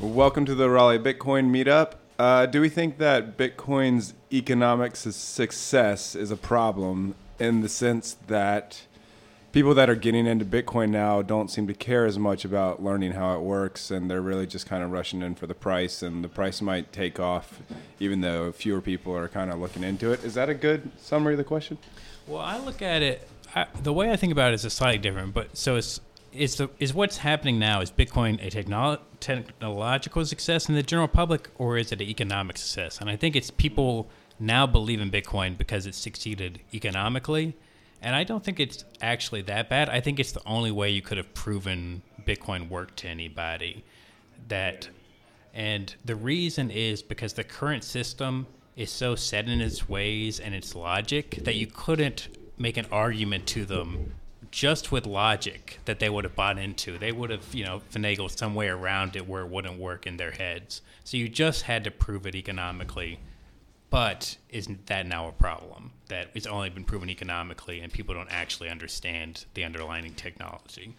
Welcome to the Raleigh Bitcoin meetup. Uh, do we think that Bitcoin's economic su- success is a problem in the sense that people that are getting into Bitcoin now don't seem to care as much about learning how it works and they're really just kind of rushing in for the price and the price might take off even though fewer people are kind of looking into it? Is that a good summary of the question? Well, I look at it. I, the way I think about it is slightly different. But so it's is the is what's happening now is Bitcoin a technolo- technological success in the general public, or is it an economic success? And I think it's people now believe in Bitcoin because it succeeded economically, and I don't think it's actually that bad. I think it's the only way you could have proven Bitcoin worked to anybody. That, and the reason is because the current system is so set in its ways and its logic that you couldn't make an argument to them just with logic that they would have bought into. They would have, you know, finagled some way around it where it wouldn't work in their heads. So you just had to prove it economically. But isn't that now a problem? That it's only been proven economically and people don't actually understand the underlying technology.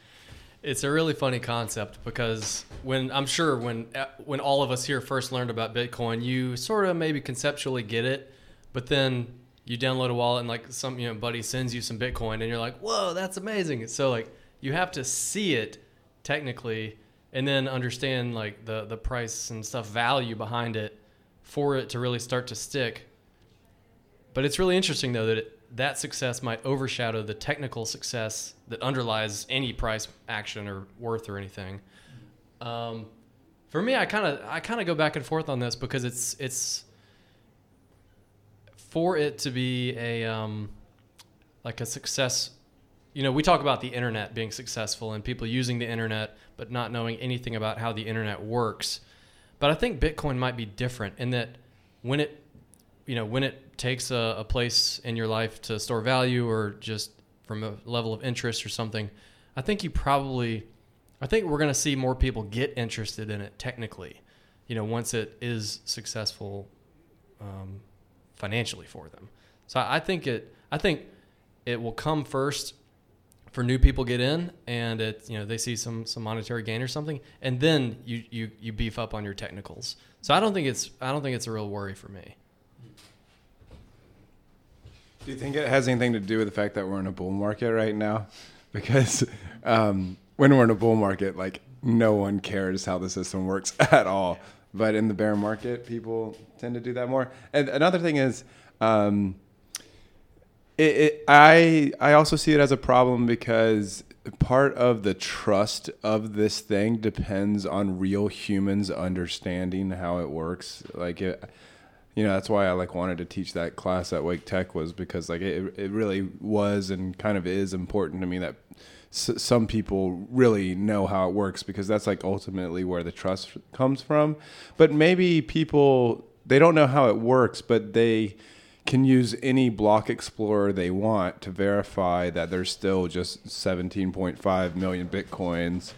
It's a really funny concept because when I'm sure when uh, when all of us here first learned about Bitcoin, you sort of maybe conceptually get it, but then you download a wallet and like some you know buddy sends you some Bitcoin and you're like, whoa, that's amazing. So like you have to see it technically and then understand like the the price and stuff value behind it for it to really start to stick. But it's really interesting though that it, that success might overshadow the technical success that underlies any price action or worth or anything. Um, for me, I kind of I kind of go back and forth on this because it's it's for it to be a um, like a success. You know, we talk about the internet being successful and people using the internet but not knowing anything about how the internet works. But I think Bitcoin might be different in that when it, you know, when it takes a, a place in your life to store value or just from a level of interest or something, I think you probably, I think we're going to see more people get interested in it technically, you know, once it is successful um, financially for them. So I think it, I think it will come first for new people get in and it you know they see some some monetary gain or something and then you you you beef up on your technicals so i don't think it's i don't think it's a real worry for me Do you think it has anything to do with the fact that we're in a bull market right now? Because um, when we're in a bull market, like no one cares how the system works at all. But in the bear market, people tend to do that more. And another thing is, um, it, it, I I also see it as a problem because part of the trust of this thing depends on real humans understanding how it works. Like it, you know, that's why I like wanted to teach that class at Wake Tech was because like it it really was and kind of is important to me that s- some people really know how it works because that's like ultimately where the trust comes from. But maybe people they don't know how it works, but they can use any block explorer they want to verify that there's still just 17.5 million bitcoins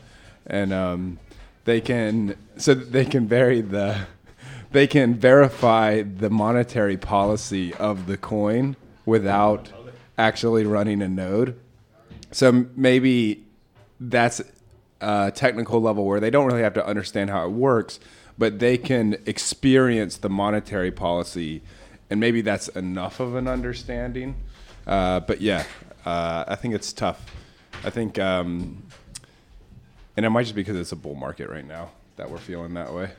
and um, they can so they can vary the they can verify the monetary policy of the coin without actually running a node so maybe that's a technical level where they don't really have to understand how it works but they can experience the monetary policy and maybe that's enough of an understanding. Uh, but yeah, uh, I think it's tough. I think, um, and it might just be because it's a bull market right now that we're feeling that way.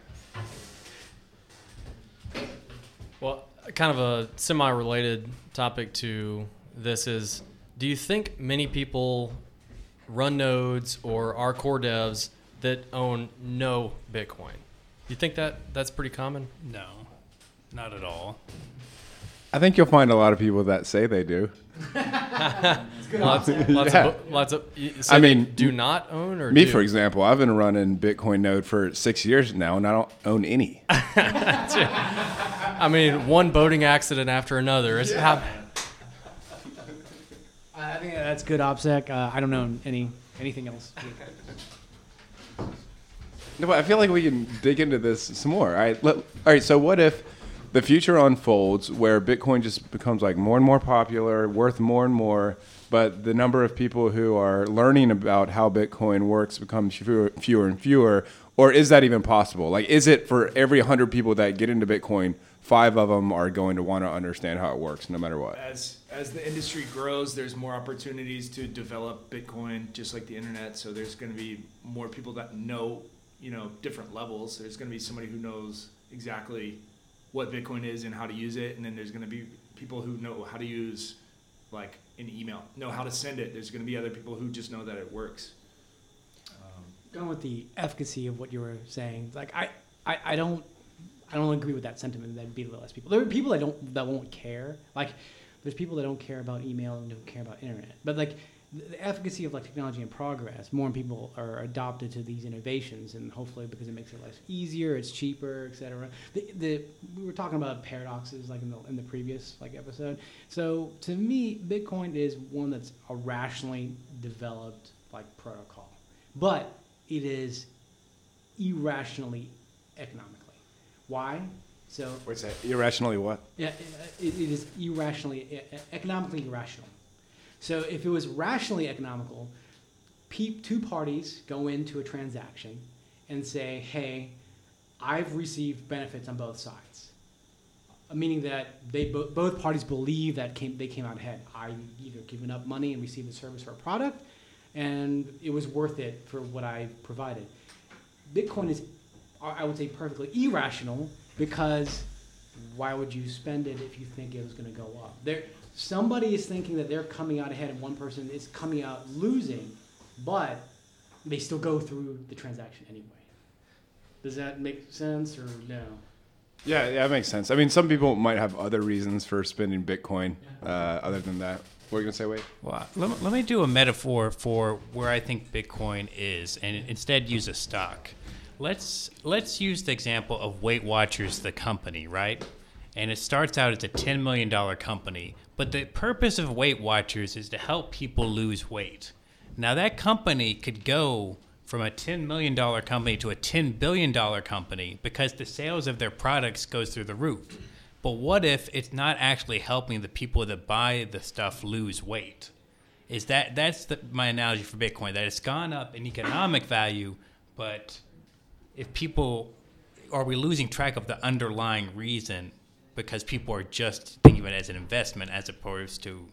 well kind of a semi-related topic to this is do you think many people run nodes or are core devs that own no bitcoin Do you think that that's pretty common No, not at all. I think you'll find a lot of people that say they do. lots, lots Yeah. of lots of so I mean, do not own or Me, do? for example, I've been running Bitcoin Node for six years now, and I don't own any. I mean, one boating accident after another. It's how, I think that's good, OPSEC. Uh, I don't know any anything else. No, but I feel like we can dig into this some more. All right, let, all right. So what if the future unfolds where Bitcoin just becomes like more and more popular, worth more and more, but the number of people who are learning about how Bitcoin works becomes fewer, fewer and fewer? Or is that even possible? Like, is it for every 100 people that get into Bitcoin, five of them are going to want to understand how it works no matter what? As as the industry grows, there's more opportunities to develop Bitcoin, just like the internet. So there's going to be more people that know, you know, different levels. There's going to be somebody who knows exactly what Bitcoin is and how to use it, and then there's going to be people who know how to use, like an email, know how to send it. There's going to be other people who just know that it works. Um, going with the efficacy of what you were saying, like I, I, I don't, I don't agree with that sentiment. That'd be the less people. There are people that don't that won't care. Like there's people that don't care about email and don't care about internet. But like the, efficacy of like technology and progress, more people are adopted to these innovations, and hopefully because it makes their lives easier, it's cheaper, etc. The, the we were talking about paradoxes like in the in the previous like episode. So to me, Bitcoin is one that's a rationally developed like protocol, but it is irrationally economically. Why? So What's that? Irrationally what? yeah, it, it is irrationally, economically irrational. So if it was rationally economical, two parties go into a transaction and say, "Hey, I've received benefits on both sides," Uh, meaning that they bo- both parties believe that came, they came out ahead. I either given up money and received a service or a product, and it was worth it for what I provided. Bitcoin is, I would say, perfectly irrational because why would you spend it if you think it was going to go up? There, somebody is thinking that they're coming out ahead, and one person is coming out losing, but they still go through the transaction anyway. Does that make sense or no? Yeah, yeah, that makes sense. I mean, some people might have other reasons for spending Bitcoin uh, other than that. What are you going to say, Wade? Well, let me, let me do a metaphor for where I think Bitcoin is, and instead use a stock. Let's let's use the example of Weight Watchers, the company, right? And it starts out as a ten million dollar company, but the purpose of Weight Watchers is to help people lose weight. Now that company could go from a ten million dollar company to a ten billion dollar company because the sales of their products goes through the roof. But what if it's not actually helping the people that buy the stuff lose weight? Is that that's the, my analogy for Bitcoin? That it's gone up in economic value, but if people are we losing track of the underlying reason because people are just thinking of it as an investment as opposed to,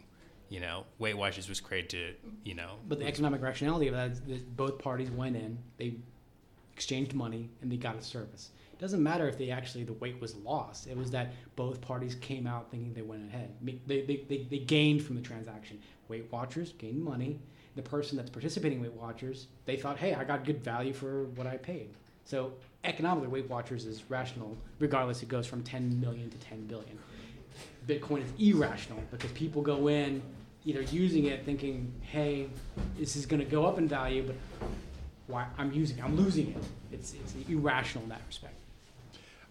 you know, Weight Watchers was created to, you know, But the economic rationality of that is that both parties went in, they exchanged money, and they got a service. It doesn't matter if they actually the weight was lost. It was that both parties came out thinking they went ahead. They, they, they, they gained from the transaction. Weight Watchers gained money. The person that's participating in Weight Watchers, they thought, hey, I got good value for what I paid. So economically, Weight Watchers is rational, regardless it goes from 10 million to 10 billion. Bitcoin is irrational because people go in either using it thinking, hey, this is going to go up in value, but why I'm using, it, I'm losing it. It's, it's irrational in that respect.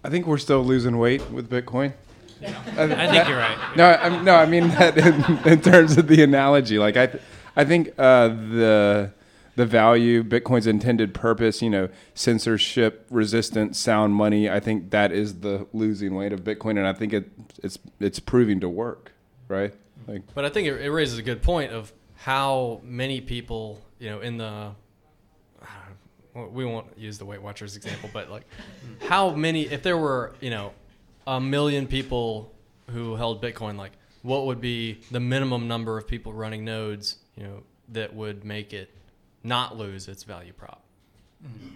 I think we're still losing weight with Bitcoin. I think you're right. No, I, no, I mean that in, in terms of the analogy. Like I, th- I think uh, the the value, Bitcoin's intended purpose, you know, censorship resistant, sound money. I think that is the losing weight of Bitcoin, and I think it it's it's proving to work, right? Like But I think it, it raises a good point of how many people, you know, in the well, we won't use the Weight Watchers example, but like how many if there were, you know, a million people who held Bitcoin, like what would be the minimum number of people running nodes, you know, that would make it not lose its value prop? Mm-hmm.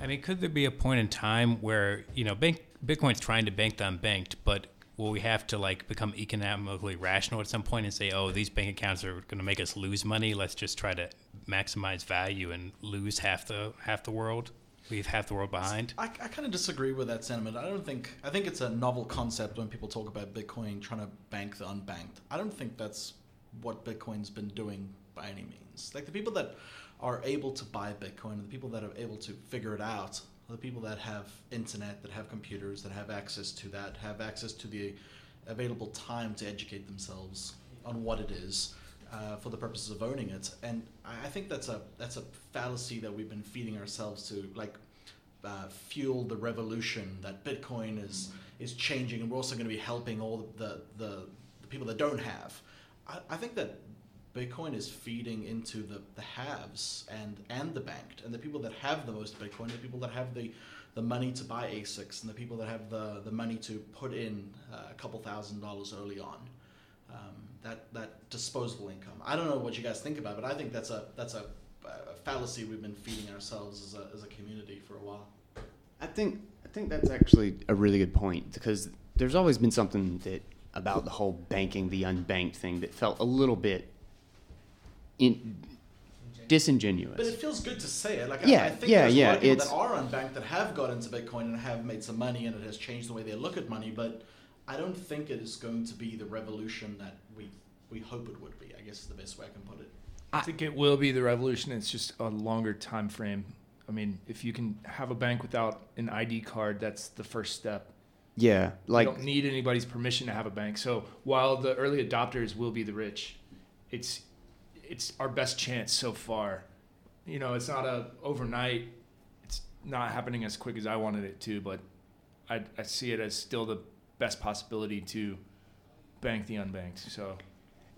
I mean, could there be a point in time where you know, bank, Bitcoin's trying to bank the unbanked, but will we have to like become economically rational at some point and say, oh, these bank accounts are going to make us lose money? Let's just try to maximize value and lose half the half the world, leave half the world behind. I, I kind of disagree with that sentiment. I don't think I think it's a novel concept when people talk about Bitcoin trying to bank the unbanked. I don't think that's what Bitcoin's been doing by any means. Like the people that are able to buy Bitcoin, the people that are able to figure it out, the people that have internet, that have computers, that have access to that, have access to the available time to educate themselves on what it is. Uh, for the purposes of owning it, and I I think that's a that's a fallacy that we've been feeding ourselves to. Like uh, fuel the revolution that Bitcoin is is changing, and we're also going to be helping all the the, the people that don't have. I, I think that Bitcoin is feeding into the, the haves and and the banked, and the people that have the most Bitcoin, the people that have the the money to buy ASICs, and the people that have the, the money to put in uh, a couple thousand dollars early on. Um, that that disposable income. I don't know what you guys think about, it, but I think that's a that's a, a fallacy we've been feeding ourselves as a, as a community for a while. I think I think that's actually a really good point because there's always been something that about the whole banking the unbanked thing that felt a little bit in, disingenuous. But it feels good to say it. Like Yeah, I, I think yeah, there's yeah, a lot of people it's- that are unbanked that have got into Bitcoin and have made some money, and it has changed the way they look at money. But I don't think it is going to be the revolution that we we hope it would be. I guess is the best way I can put it. I think it will be the revolution. It's just a longer time frame. I mean, if you can have a bank without an ID card, that's the first step. yeah, like you don't need anybody's permission to have a bank. So while the early adopters will be the rich, it's it's our best chance so far. You know, it's not a overnight. It's not happening as quick as I wanted it to, but I, I see it as still the best possibility to bank the unbanked. So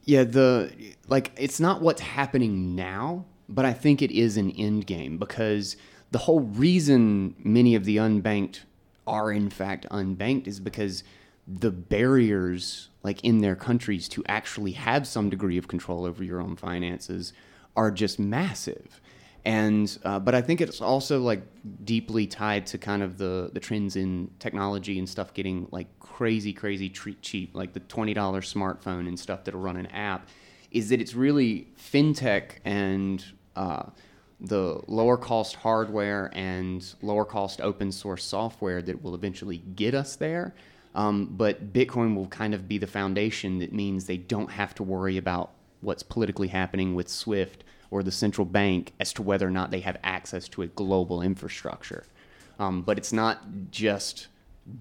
Yeah, the like it's not what's happening now, but I think it is an end game because the whole reason many of the unbanked are in fact unbanked is because the barriers like in their countries to actually have some degree of control over your own finances are just massive. And uh, but I think it's also like deeply tied to kind of the the trends in technology and stuff getting like crazy crazy treat cheap like the twenty dollar smartphone and stuff that'll run an app is that it's really fintech and uh, the lower cost hardware and lower cost open source software that will eventually get us there. Um, but Bitcoin will kind of be the foundation that means they don't have to worry about what's politically happening with SWIFT or the central bank as to whether or not they have access to a global infrastructure. Um, but it's not just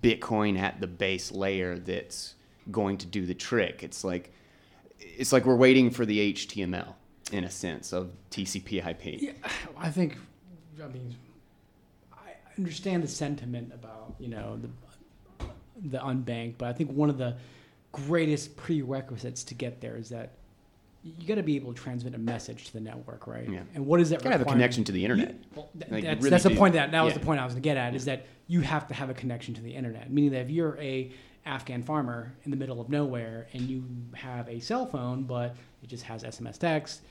Bitcoin at the base layer that's going to do the trick. It's like it's like we're waiting for the HTML in a sense of TCP/IP. Yeah, I think, I mean, I understand the sentiment about you know the the unbanked, but I think one of the greatest prerequisites to get there is that you got to be able to transmit a message to the network, right? Yeah. And what is that? Gotta have a connection to the internet. You- well, th- Like, that's really that's the point that that was the point I was going to get at is that you have to have a connection to the internet. Meaning that if you're a Afghan farmer in the middle of nowhere and you have a cell phone, but it just has SMS text,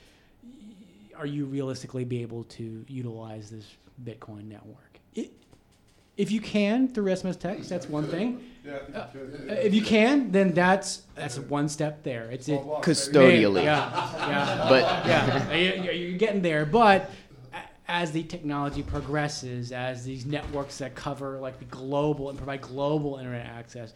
are you realistically be able to utilize this Bitcoin network? It, if you can through SMS text, that's one thing. Uh, if you can, then that's that's one step there. It's it, Custodially. Yeah, yeah, But yeah. You- you- You're getting there, but as the technology progresses, as these networks that cover like the global and provide global internet access,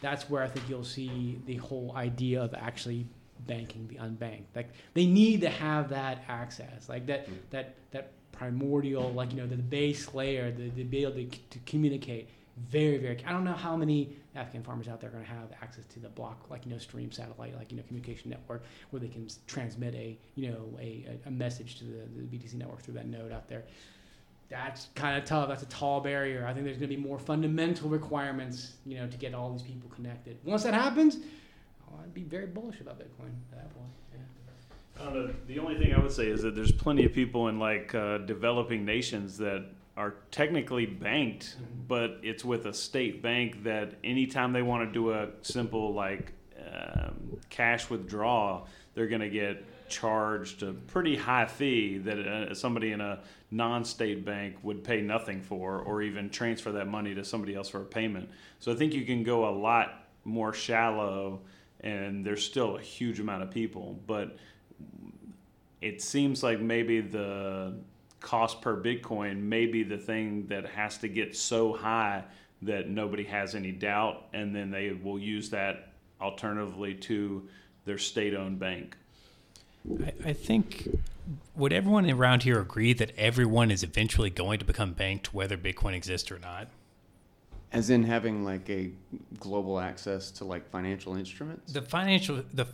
that's where I think you'll see the whole idea of actually banking the unbanked. Like they need to have that access, like that that that primordial, like you know, the, base layer, the, the be able to, to communicate. Very, very. I don't know how many Afghan farmers out there are going to have access to the block, like you know, stream satellite, like you know, communication network, where they can transmit a you know a, a, a message to the, the BTC network through that node out there. That's kind of tough. That's a tall barrier. I think there's going to be more fundamental requirements, you know, to get all these people connected. Once that happens, oh, I'd be very bullish about Bitcoin at that point. The only thing I would say is that there's plenty of people in like uh, developing nations that are technically banked, but it's with a state bank that anytime they want to do a simple like um, cash withdrawal, they're going to get charged a pretty high fee that uh, somebody in a non-state bank would pay nothing for, or even transfer that money to somebody else for a payment. So I think you can go a lot more shallow, and there's still a huge amount of people, but it seems like maybe the cost per Bitcoin may be the thing that has to get so high that nobody has any doubt, and then they will use that alternatively to their state owned bank. I, I think would everyone around here agree that everyone is eventually going to become banked, whether Bitcoin exists or not? as in having like a global access to like financial instruments. The financial the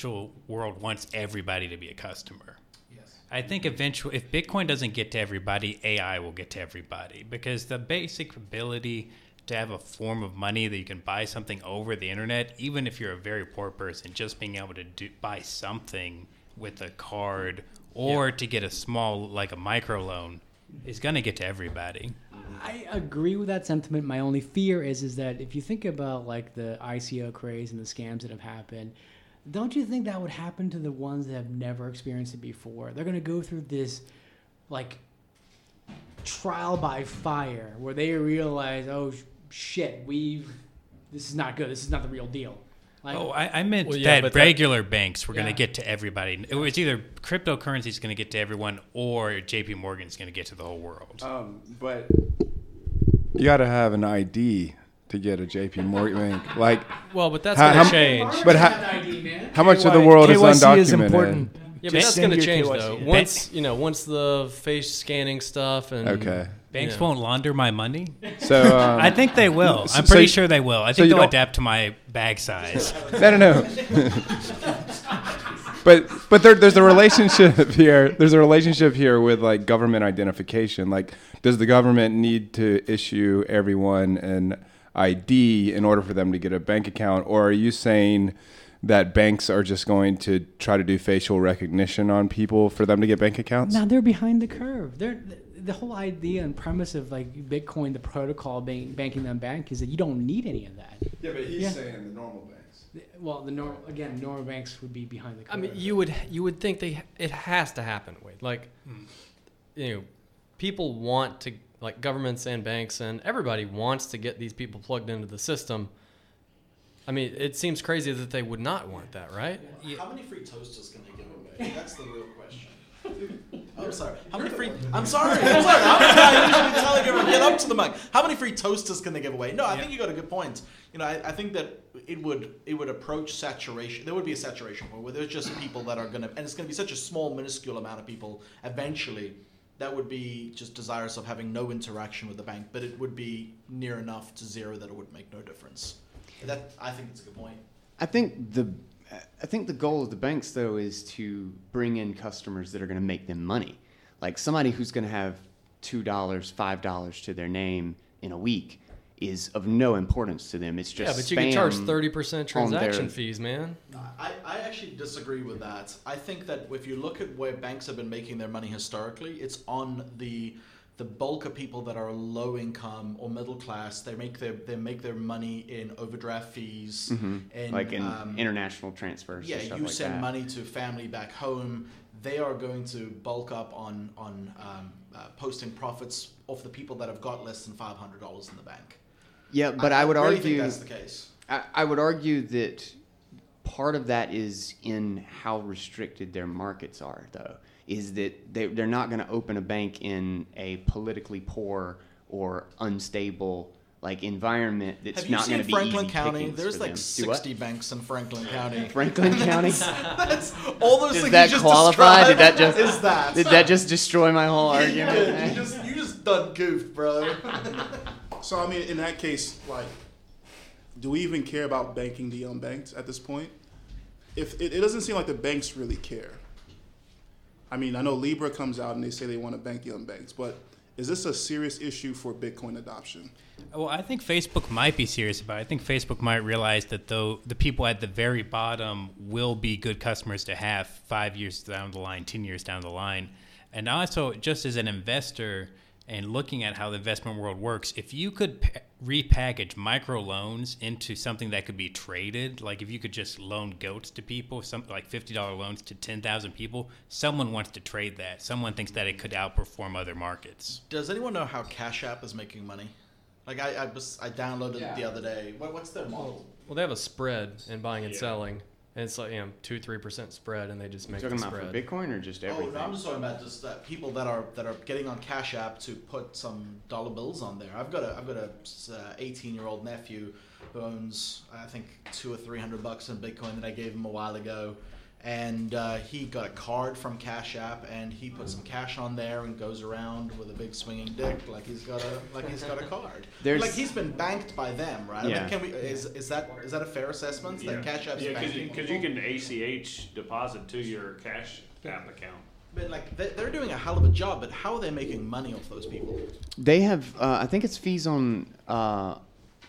financial world wants everybody to be a customer. Yes. I think eventually, if Bitcoin doesn't get to everybody, AI will get to everybody because the basic ability to have a form of money that you can buy something over the internet, even if you're a very poor person, just being able to do, buy something with a card or to get a small, like a micro loan, is going to get to everybody. I agree with that sentiment. My only fear is is that if you think about like the ICO craze and the scams that have happened, don't you think that would happen to the ones that have never experienced it before? They're going to go through this like trial by fire where they realize, oh sh- shit, we've this is not good. This is not the real deal. Like, Oh, I, I meant Well, yeah, that but that- regular banks were going Yeah. to get to everybody. It was either cryptocurrency is going to get to everyone or JP Morgan is going to get to the whole world. Um, but you got to have an ID to get a JP Morgan bank. Like, Well, but that's How- going how- to change. but how, how much of the world is undocumented? is important. Yeah, but Just that's send going to change KYC. though. Once you know, once the face scanning stuff and Okay. Banks Yeah. won't launder my money. So um, I think they will. so- I'm pretty you- sure they will. I think you they'll adapt to my bag size. no, no, no. but but there, there's a relationship here. There's a relationship here with like government identification. Like, does the government need to issue everyone an ID in order for them to get a bank account, or are you saying that banks are just going to try to do facial recognition on people for them to get bank accounts? Now they're behind the curve. They're the whole idea and premise of like Bitcoin, the protocol bank, banking them bank, is that you don't need any of that. Yeah, but he's Yeah. saying the normal banks. The- Well, the normal again, normal banks would be behind the curve. I mean, you would you would think they it has to happen. Wade. like, hmm. you know, people want to like governments and banks and everybody wants to get these people plugged into the system. I mean, it seems crazy that they would not want that, right? How many free toasters can they give away? That's the real question. I'm sorry. How many free? I'm sorry. I'm sorry. I'm usually telling everyone get up to the mic. How many free toasters can they give away? No, I think you got a good point. You know, I, I think that it would it would approach saturation. There would be a saturation point where there's just people that are gonna, and it's gonna be such a small, minuscule amount of people eventually that would be just desirous of having no interaction with the bank, but it would be near enough to zero that it would make no difference. That I think it's a good point. I think the I think the goal of the banks though is to bring in customers that are going to make them money. Like somebody who's going to have two dollars, five dollars to their name in a week is of no importance to them. It's just yeah, but you can charge thirty percent on their- transaction fees, man. I, I actually disagree with that. I think that if you look at where banks have been making their money historically, it's on the the bulk of people that are low income or middle class. They make their they make their money in overdraft fees Mhm. and like in um, international transfers. yeah, and stuff you like send that. money to family back home. They are going to bulk up on on um, uh, posting profits off the people that have got less than five hundred dollars in the bank. Yeah, but I, would really argue think that's the case. I, I would argue that part of that is in how restricted their markets are, though. Is that they, they're not going to open a bank in a politically poor or unstable like environment that's Have you not going seen to be Franklin easy County? There's like them. 60 banks in Franklin County. Franklin County. That's all those Does things that you just qualify? Did that described just is that? did that just destroy my whole argument? did. you just you just done goofed, bro. So I mean, in that case, like, do we even care about banking the unbanked at this point? If it, it doesn't seem like the banks really care. I mean, I know Libra comes out and they say they want to bank the unbanked, but is this a serious issue for Bitcoin adoption? Well, I think Facebook might be serious about it. I think Facebook might realize that though the people at the very bottom will be good customers to have five years down the line, 10 years down the line. And also, just as an investor and looking at how the investment world works, if you could pa- repackage microloans into something that could be traded, like if you could just loan goats to people, something like $50 loans to 10,000 people, someone wants to trade that. Someone thinks that it could outperform other markets. Does anyone know how Cash App is making money? Like I I, was, I downloaded it the other day. What, what's their model? Well, they have a spread in buying and selling, and it's like you know two three percent spread, and they just make Talking the about for spread. Bitcoin or just Oh, everything? no, I'm just talking about just that people that are that are getting on Cash App to put some dollar bills on there. I've got a I've got a uh, 18 year old nephew who owns I think two or three hundred bucks in Bitcoin that I gave him a while ago, and uh, he got a card from Cash App and he put some cash on there and goes around with a big swinging dick like he's got a like he's got a card. There's- like he's been banked by them, right? I Yeah. mean, can we is is that is that a fair assessment that Cash App's Yeah, banking? because you, can ACH deposit to your Cash App account. But like they- they're doing a hell of a job, but how are they making money off those people? They have, uh, I think it's fees on uh,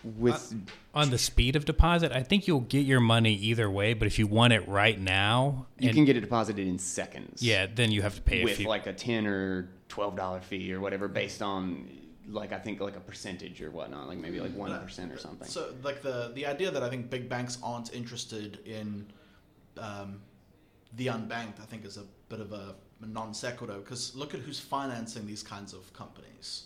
with. On the speed of deposit, I think you'll get your money either way. But if you want it right now, you and- can get it deposited in seconds. yeah, then you have to pay a with fee. like a ten or twelve dollar fee or whatever, based on like I think like a percentage or whatnot, like maybe like one percent or something. So like the the idea that I think big banks aren't interested in um, the unbanked, I think is a bit of a, a non sequitur because look at who's financing these kinds of companies.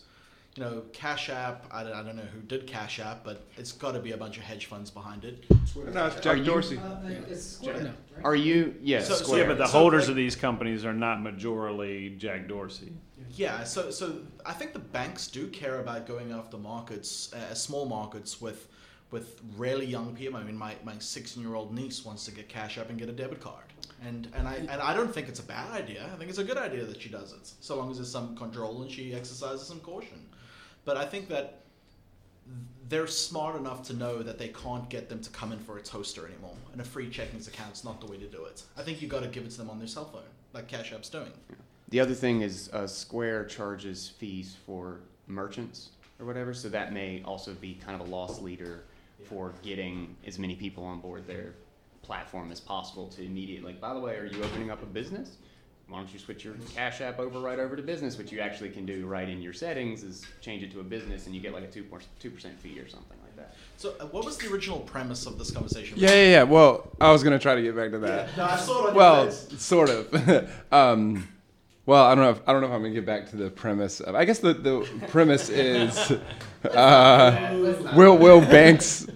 You know, Cash App. I don't, I don't know who did Cash App, but it's got to be a bunch of hedge funds behind it. No, it's Are Jack you- Dorsey. No. Are you? Yes. So- so- Square. Yeah, but the So, holders like- of these companies are not majorly Jack Dorsey. Yeah, so so I think the banks do care about going after markets, uh, small markets with with really young people. I mean, my, my 16 year old niece wants to get Cash App and get a debit card, and and I and I don't think it's a bad idea. I think it's a good idea that she does it, so long as there's some control and she exercises some caution. But I think that they're smart enough to know that they can't get them to come in for a toaster anymore, and a free checkings account's not the way to do it. I think you got to give it to them on their cell phone, like Cash App's doing. The other thing is uh, Square charges fees for merchants or whatever, so that may also be kind of a loss leader for getting as many people on board their platform as possible to immediately. Like, by the way, are you opening up a business? Why don't you switch your Cash App over right over to business, which you actually can do right in your settings is change it to a business and you get like a two two percent fee or something like that. So, uh, what was the original premise of this conversation? Yeah, yeah, yeah. Well, I was gonna try to get back to that. No, I saw it on well, your face. sort of. um, well, I don't know. If, I don't know if I'm gonna get back to the premise. Of, I guess the, the premise is uh, will will banks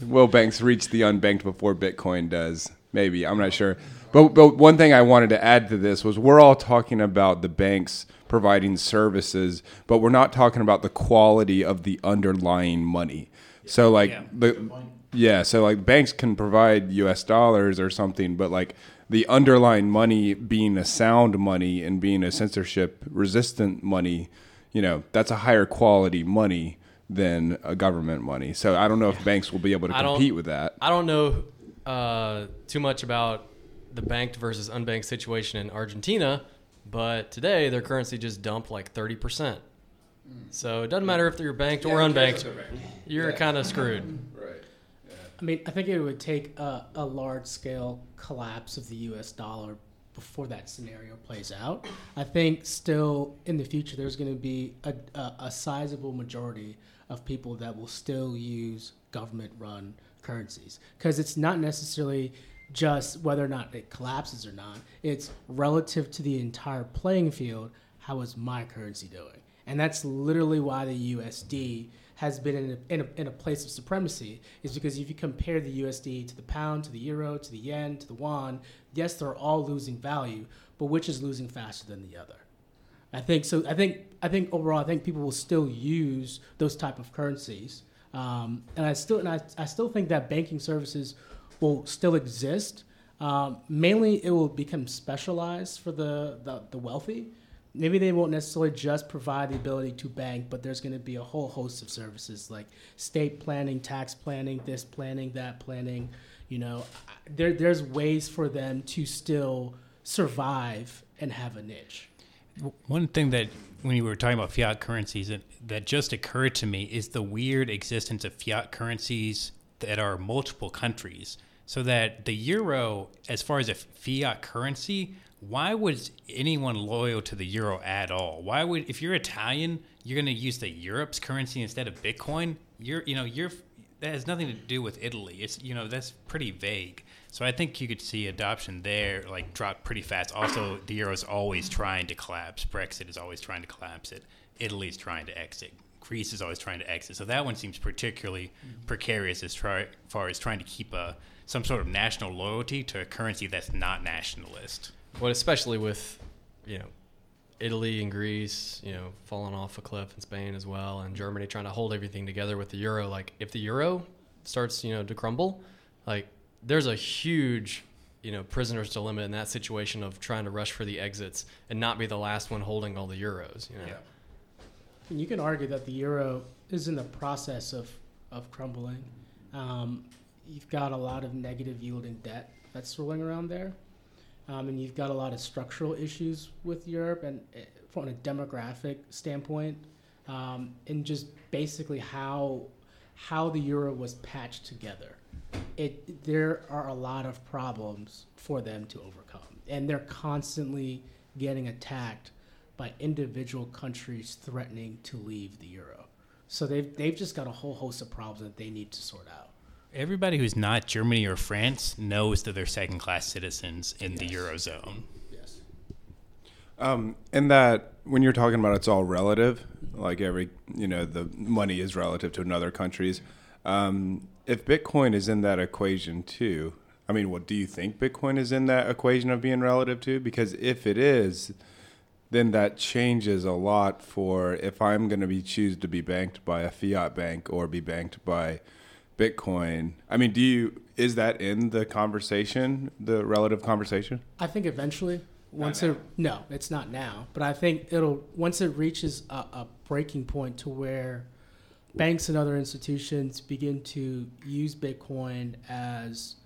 will banks reach the unbanked before Bitcoin does? Maybe I'm not sure. But but one thing I wanted to add to this was we're all talking about the banks providing services, but we're not talking about the quality of the underlying money. So like Yeah. the yeah, so like banks can provide US dollars or something, but like the underlying money being a sound money and being a censorship resistant money, you know, that's a higher quality money than a government money. So I don't know if banks will be able to compete with that. I don't know uh, too much about the banked versus unbanked situation in Argentina, but today their currency just dumped like 30%. Hmm. So it doesn't matter if you're banked or unbanked, you're kind of screwed. Right. I mean, I think it would take a, a large scale collapse of the US dollar before that scenario plays out. I think still in the future, there's going to be a, a, a sizable majority of people that will still use government run currencies because it's not necessarily just whether or not it collapses or not, it's relative to the entire playing field. How is my currency doing? And that's literally why the USD has been in a, in a, in a place of supremacy is because if you compare the USD to the pound, to the euro, to the yen, to the yuan, yes, they're all losing value, but which is losing faster than the other? I think so. I think I think overall, I think people will still use those type of currencies, um, and I still and I, I still think that banking services will still exist. Um, mainly, it will become specialized for the, the the wealthy. Maybe they won't necessarily just provide the ability to bank, but there's going to be a whole host of services like state planning, tax planning, this planning, that planning. You know, there there's ways for them to still survive and have a niche. One thing that when you were talking about fiat currencies that, that just occurred to me is the weird existence of fiat currencies that are multiple countries. So that the euro, as far as a fiat currency, why would anyone loyal to the euro at all? Why would if you're Italian, you're going to use the Europe's currency instead of Bitcoin? You're you know you're that has nothing to do with Italy. It's you know that's pretty vague. So I think you could see adoption there like drop pretty fast. Also, the euro is always trying to collapse. Brexit is always trying to collapse it. Italy's trying to exit. Greece is always trying to exit. So that one seems particularly mm-hmm. precarious as try, far as trying to keep a some sort of national loyalty to a currency that's not nationalist. Well, especially with, you know, Italy and Greece, you know, falling off a cliff in Spain as well, and Germany trying to hold everything together with the euro. Like, if the euro starts, you know, to crumble, like, there's a huge, you know, prisoner's dilemma in that situation of trying to rush for the exits and not be the last one holding all the euros. You know? And you can argue that the euro is in the process of, of crumbling. Um, you've got a lot of negative yield yielding debt that's swirling around there. um, and you've got a lot of structural issues with Europe, and uh, from a demographic standpoint, um, and just basically how how the euro was patched together. It there are a lot of problems for them to overcome, and they're constantly getting attacked by individual countries threatening to leave the euro. So they've they've just got a whole host of problems that they need to sort out. Everybody who's not Germany or France knows that they're second class citizens in the Eurozone. Yes. Um, and that when you're talking about it's all relative, like every you know the money is relative to another country's. Um, if Bitcoin is in that equation too, I mean, what do you think Bitcoin is in that equation of being relative to? Because if it is, then that changes a lot for if I'm going to be choose to be banked by a fiat bank or be banked by Bitcoin. I mean, do you is that in the conversation, the relative conversation? I think eventually, once it no, it's not now, but I think it'll once it reaches a, a breaking point to where banks and other institutions begin to use Bitcoin as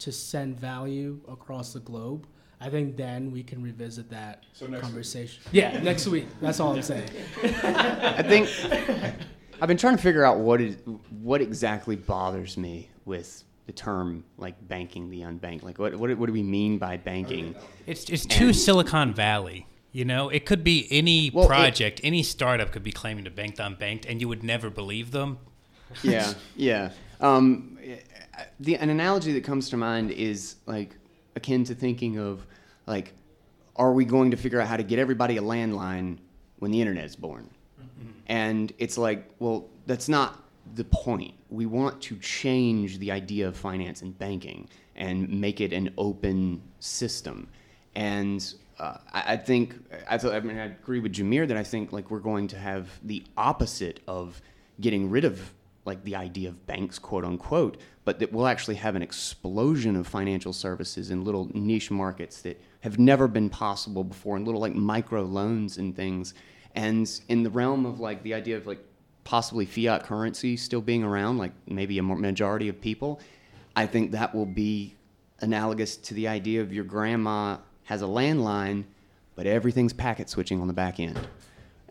to send value across the globe. I think then we can revisit that So next week. conversation. Yeah, next week. That's all I'm saying. I think I've been trying to figure out what is what exactly bothers me with the term like banking the unbanked. Like what what, what do we mean by banking? It's it's too Silicon Valley. You know, it could be any Well, it- project, any startup could be claiming to bank the unbanked, and you would never believe them. yeah, yeah. Um, the an analogy that comes to mind is like akin to thinking of like, are we going to figure out how to get everybody a landline when the internet is born? And it's like, well, that's not the point. We want to change the idea of finance and banking and make it an open system. And uh, I, I think I, I mean I agree with Jameer that I think like we're going to have the opposite of getting rid of like the idea of banks, quote unquote, but that we'll actually have an explosion of financial services in little niche markets that have never been possible before, and little like micro loans and things. And in the realm of like the idea of like possibly fiat currency still being around, like maybe a majority of people, I think that will be analogous to the idea of your grandma has a landline, but everything's packet switching on the back end.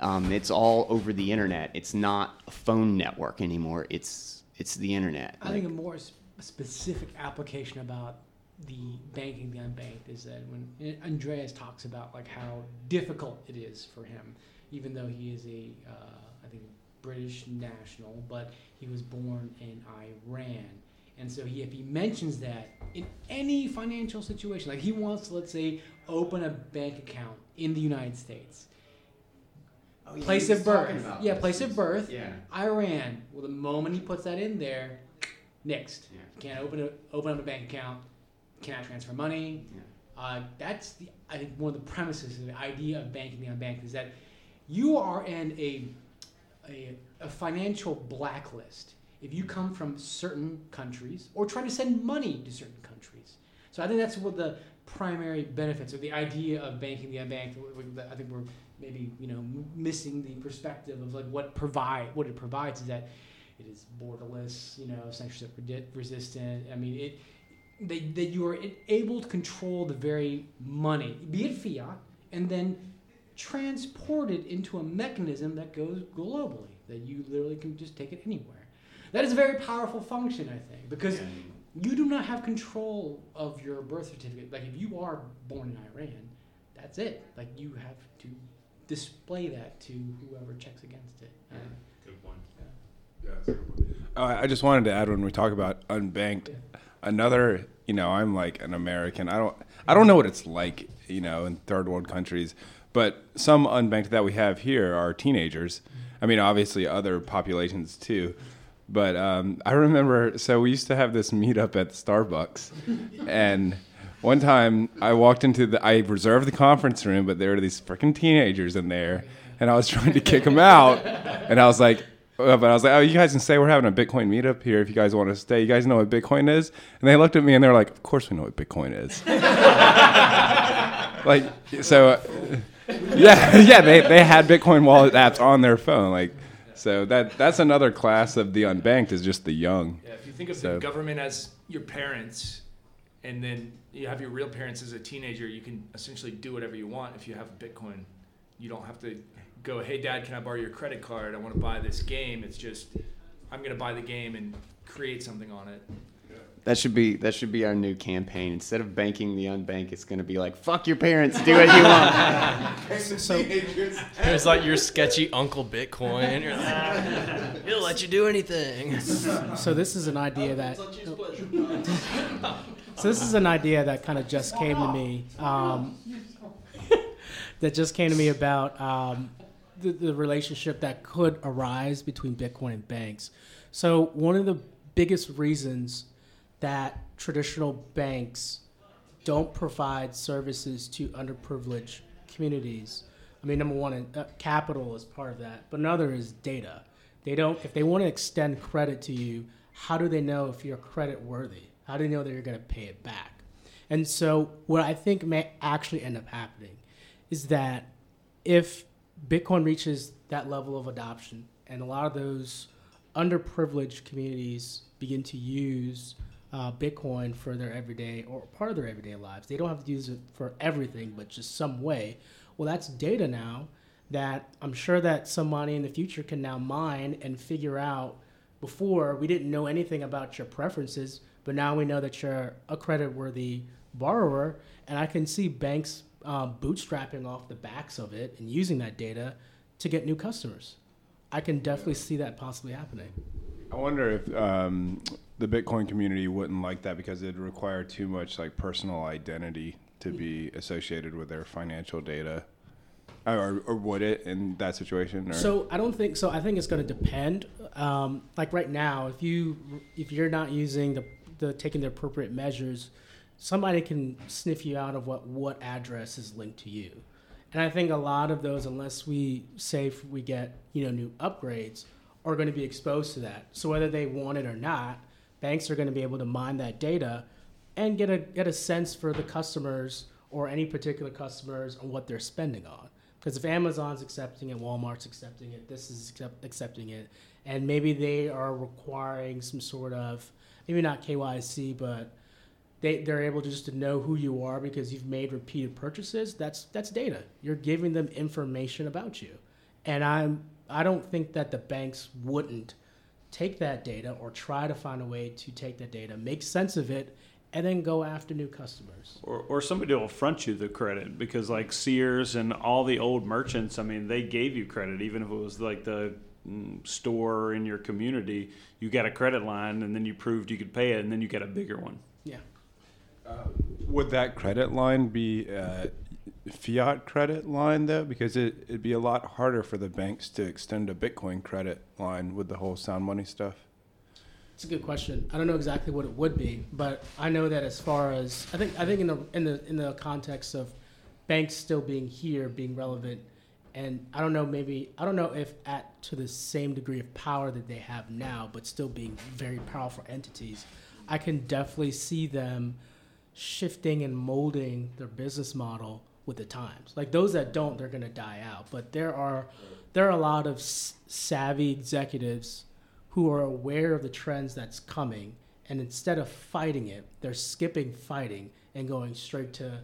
Um, it's all over the internet. It's not a phone network anymore. It's it's the internet. I think a more specific application about the banking the unbanked is that when Andreas talks about like how difficult it is for him, even though he is a uh, I think British national, but he was born in Iran, and so he if he mentions that in any financial situation, like he wants to let's say open a bank account in the United States, place of birth, yeah, place of birth, Yeah. Iran. Well, the moment he puts that in there, next. Yeah. Can't open a, open up a bank account. Cannot transfer money. Yeah. Uh, that's the I think one of the premises of the idea of banking the unbanked is that you are in a, a a financial blacklist if you come from certain countries or try to send money to certain countries. So I think that's what the primary benefits or the idea of banking the unbanked. I think we're maybe you know m- missing the perspective of like what provide what it provides is that it is borderless, you know, censorship resistant. I mean, it that, that you are able to control the very money, be it fiat, and then transport it into a mechanism that goes globally, that you literally can just take it anywhere. That is a very powerful function, I think, because you do not have control of your birth certificate. Like if you are born in Iran, that's it. Like you have to display that to whoever checks against it. And Good point. Oh, I I just wanted to add when we talk about unbanked, another, you know, I'm like an American. I don't, I don't know what it's like, you know, in third world countries, but some unbanked that we have here are teenagers. I mean, obviously other populations too, but um, I remember. So we used to have this meetup at Starbucks, and one time I walked into the, I reserved the conference room, but there were these freaking teenagers in there, and I was trying to kick them out, and I was like. Uh, but I was like, oh, you guys can say we're having a Bitcoin meetup here if you guys want to stay. You guys know what Bitcoin is? And they looked at me and they were like, of course we know what Bitcoin is. like, so, yeah, yeah, they, they had Bitcoin wallet apps on their phone. Like, so that that's another class of the unbanked is just the young. Yeah, if you think of So- the government as your parents, and then you have your real parents as a teenager. You can essentially do whatever you want if you have Bitcoin. You don't have to go, "Hey, Dad, can I borrow your credit card? I want to buy this game." It's just, I'm going to buy the game and create something on it. That should be that should be our new campaign. Instead of banking the unbank, it's going to be like "fuck your parents, do what you want." So It's like your sketchy Uncle Bitcoin. You're like, He'll let you do anything. so this is an idea that so this is an idea that kind of just came to me um, that just came to me about um, the, the relationship that could arise between bitcoin and banks. So one of the biggest reasons that traditional banks don't provide services to underprivileged communities i mean number one uh, capital is part of that but another is data. They don't if they want to extend credit to you how do they know if you're credit worthy how do they know that you're going to pay it back and so what i think may actually end up happening is that if bitcoin reaches that level of adoption and a lot of those underprivileged communities begin to use uh, bitcoin for their everyday or part of their everyday lives they don't have to use it for everything but just some way well that's data now that I'm sure that somebody in the future can now mine and figure out. Before we didn't know anything about your preferences, but now we know that you're a credit-worthy borrower, and I can see banks um, bootstrapping off the backs of it and using that data to get new customers. I can definitely see that possibly happening. I wonder if um, the Bitcoin community wouldn't like that because it'd require too much like personal identity to be associated with their financial data, or, or would it in that situation? Or? So I don't think so. I think it's going to depend. Um, like right now, if you if you're not using the the taking the appropriate measures, somebody can sniff you out of what what address is linked to you. And I think a lot of those, unless we say we get you know new upgrades, are going to be exposed to that. So whether they want it or not, banks are going to be able to mine that data and get a get a sense for the customers or any particular customers on what they're spending on. Because if Amazon's accepting it, Walmart's accepting it, this is accept, accepting it, and maybe they are requiring some sort of maybe not KYC, but they they're able to just to know who you are because you've made repeated purchases. That's that's data. You're giving them information about you, and I'm I don't think that the banks wouldn't take that data or try to find a way to take that data, make sense of it, and then go after new customers. Or, or somebody will front you the credit because like Sears and all the old merchants, I mean, they gave you credit even if it was like the store in your community. You got a credit line and then you proved you could pay it and then you get a bigger one. Yeah. Would that credit line be uh, fiat credit line though? Because it, it'd be a lot harder for the banks to extend a Bitcoin credit line with the whole sound money stuff. It's a good question. I don't know exactly what it would be, but I know that as far as I think I think in the in the in the context of banks still being here, being relevant, and I don't know maybe I don't know if at to the same degree of power that they have now, but still being very powerful entities, I can definitely see them shifting and molding their business model with the times. Like those that don't, they're to die out. But there are there are a lot of s- savvy executives who are aware of the trends that's coming, and instead of fighting it, they're skipping fighting and going straight to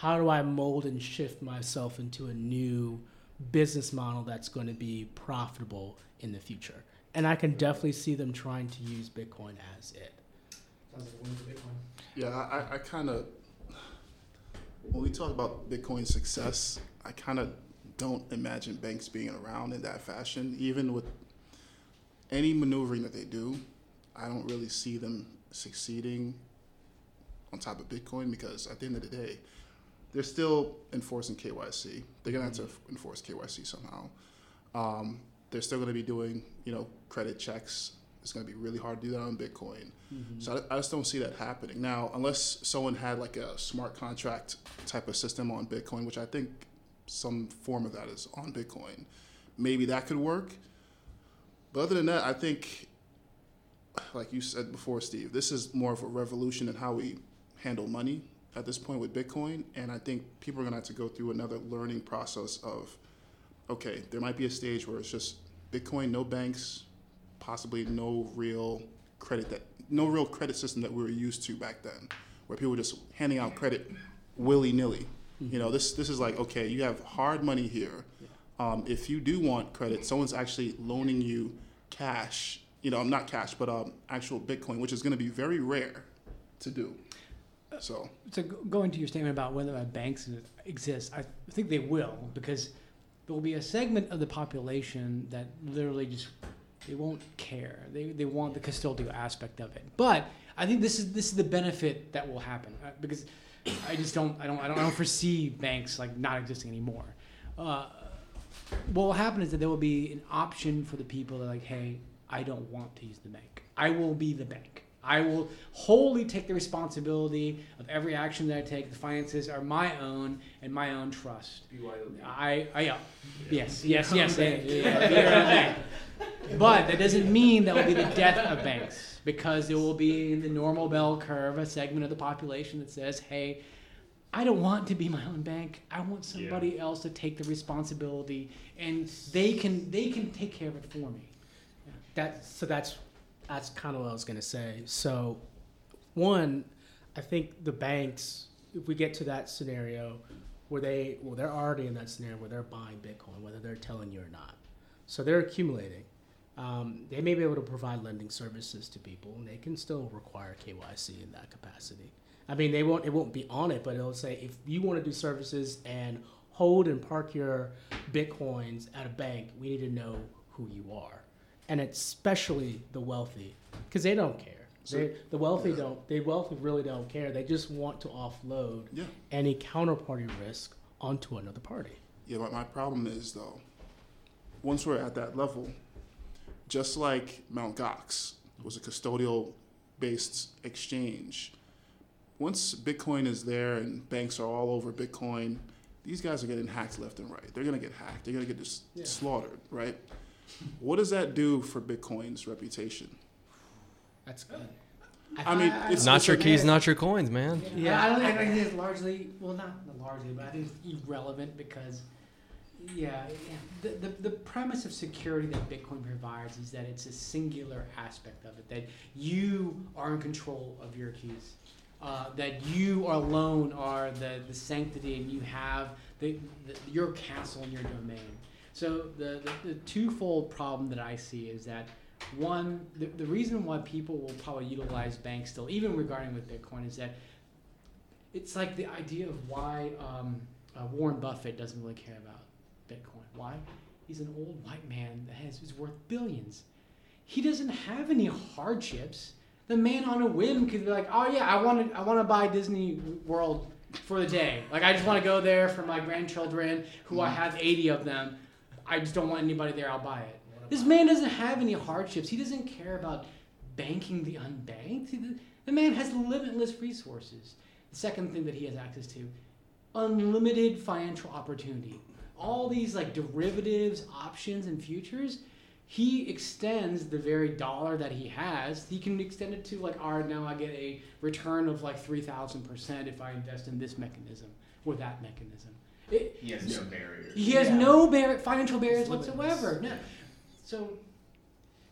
how do I mold and shift myself into a new business model that's going to be profitable in the future. And I can definitely see them trying to use Bitcoin as it. Yeah, I, I kind of when we talk about Bitcoin success, I kind of don't imagine banks being around in that fashion. Even with any maneuvering that they do, I don't really see them succeeding on top of Bitcoin because at the end of the day, they're still enforcing KYC. They're gonna have to enforce KYC somehow. Um, they're still gonna be doing, you know, credit checks. It's gonna be really hard to do that on Bitcoin. So I, I just don't see that happening now, unless someone had like a smart contract type of system on Bitcoin, which I think some form of that is on Bitcoin. Maybe that could work. But other than that, I think, like you said before, Steve, this is more of a revolution in how we handle money at this point with Bitcoin. And I think people are going to have to go through another learning process of, okay, there might be a stage where it's just Bitcoin, no banks, possibly no real credit that, no real credit system that we were used to back then, where people were just handing out credit willy nilly. You know, this this is like okay, you have hard money here. Um, if you do want credit, someone's actually loaning you cash. You know, not cash, but um, actual Bitcoin, which is going to be very rare to do. So So going to your statement about whether banks exist, I think they will because there will be a segment of the population that literally just they won't care. They, they want the custodial aspect of it. But I think this is this is the benefit that will happen uh, because I just don't I don't I don't, I don't foresee banks like not existing anymore. Uh, what will happen is that there will be an option for the people that like, hey, I don't want to use the bank. I will be the bank. I will wholly take the responsibility of every action that I take. The finances are my own and my own trust. I, I yeah. yes, yes, yes. yeah, yeah, be your own bank. But that doesn't mean that will be the death of banks because there will be in the normal bell curve a segment of the population that says, hey, I don't want to be my own bank. I want somebody else to take the responsibility and they can they can take care of it for me. That so that's that's kind of what I was gonna say. So, one, I think the banks, if we get to that scenario, where they well they're already in that scenario where they're buying Bitcoin, whether they're telling you or not. So they're accumulating. Um, they may be able to provide lending services to people, and they can still require KYC in that capacity. I mean, they won't. It won't be on it, but it'll say if you want to do services and hold and park your bitcoins at a bank, we need to know who you are, and especially the wealthy, because they don't care. They, the wealthy don't. The wealthy really don't care. They just want to offload yeah, any counterparty risk onto another party. yeah. But my problem is though, once we're at that level, just like Mount Gox was a custodial based exchange. Once Bitcoin is there and banks are all over Bitcoin, these guys are getting hacked left and right. They're gonna get hacked. They're gonna get just slaughtered, right? What does that do for Bitcoin's reputation? That's good. I mean, it's not your it's a- keys, not your coins, man. Yeah, I don't think, I think it's largely well, not largely, but I think it's irrelevant because, yeah, yeah the, the the premise of security that Bitcoin provides is that it's a singular aspect of it that you are in control of your keys, uh, that you alone are the the sanctity and you have the, the your castle and your domain. So the, the the twofold problem that I see is that one, the, the reason why people will probably utilize banks still, even regarding with Bitcoin, is that it's like the idea of why um, uh, Warren Buffett doesn't really care about Bitcoin. Why? He's an old white man that has is worth billions. He doesn't have any hardships. The man on a whim could be like, oh yeah, I want to I want to buy Disney World for the day. Like I just want to go there for my grandchildren, who I have 80 of them. I just don't want anybody there. I'll buy it. This man doesn't have any hardships. He doesn't care about banking the unbanked. He- The man has limitless resources. The second thing that he has access to, unlimited financial opportunity. All these like derivatives, options, and futures. He extends the very dollar that he has. He can extend it to like, all right, now I get a return of like three thousand percent if I invest in this mechanism or that mechanism. It, He has no barriers. he has Yeah. no bar- financial barriers whatsoever. No. So,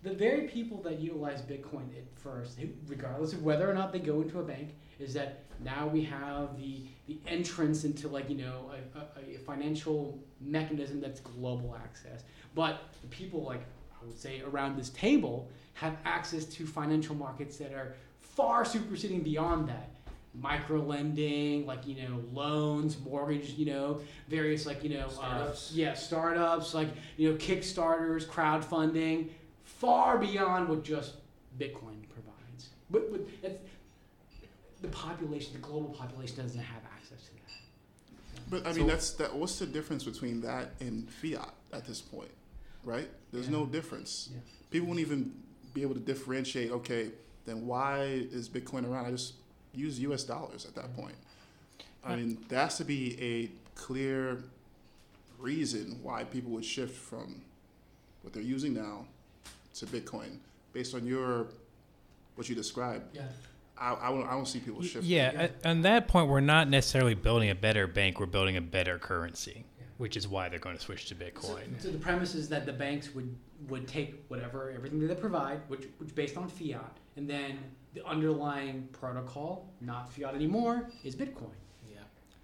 the very people that utilize Bitcoin at first, regardless of whether or not they go into a bank, is that now we have the the entrance into like you know a, a, a financial mechanism that's global access. But the people like I would say around this table have access to financial markets that are far superseding beyond that micro lending, like you know, loans, mortgage, you know, various like you know, Startups. Uh, yeah, startups, like you know, Kickstarters, crowdfunding, far beyond what just Bitcoin provides. But, but that's, the population, the global population, doesn't have access to that. But I mean, that's that. What's the difference between that and fiat at this point, right? There's no difference. Yeah. People won't even be able to differentiate. Okay, then why is Bitcoin around? I just use U.S. dollars at that mm-hmm. point. I mean, there has to be a clear reason why people would shift from what they're using now to Bitcoin based on your what you described. Yeah. I, I, don't, I don't see people Y- shift. Yeah, at- on that point, we're not necessarily building a better bank. We're building a better currency. which is why they're going to switch to Bitcoin. So the premise is that the banks would, would take whatever everything that they provide, which which based on fiat, and then the underlying protocol, not fiat anymore, is Bitcoin. Yeah.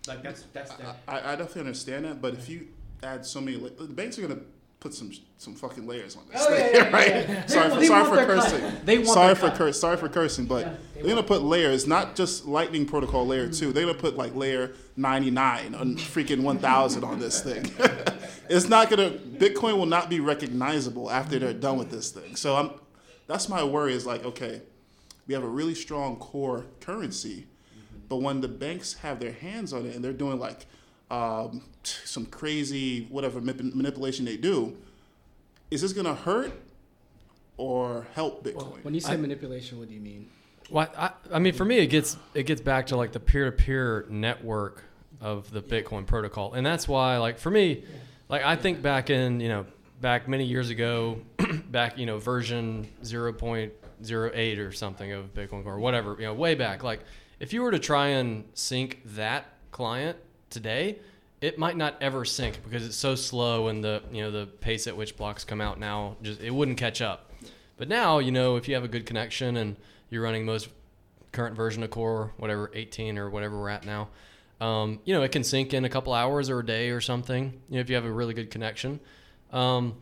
Like that's that's the I, I definitely understand that, but if you add so many, la- the banks are gonna put some some fucking layers on this Oh, thing, yeah, yeah, right? yeah. Sorry, They- for, sorry for their cut. cursing. They want sorry for cut. cur- sorry for cursing, but Yeah, they they're gonna put layers, not just Lightning Protocol layer two. They're gonna put like layer ninety nine on freaking one thousand on this thing. it's not gonna Bitcoin will not be recognizable after they're done with this thing. So I'm that's my worry is like okay, we have a really strong core currency, but when the banks have their hands on it and they're doing like um, some crazy whatever manip- manipulation they do, is this gonna hurt or help Bitcoin? When you say I- manipulation, what do you mean? Well, I, I mean, for me, it gets it gets back to like the peer-to-peer network of the Bitcoin protocol, and that's why, like, for me, like I think back in you know back many years ago, back you know version zero point zero eight or something of Bitcoin or whatever, you know, way back. Like, if you were to try and sync that client today, it might not ever sync because it's so slow, and the you know the pace at which blocks come out now just it wouldn't catch up. But now, you know, if you have a good connection and you're running most current version of Core, whatever 18 or whatever we're at now, um, you know, it can sync in a couple hours or a day or something. You know, if you have a really good connection. Um,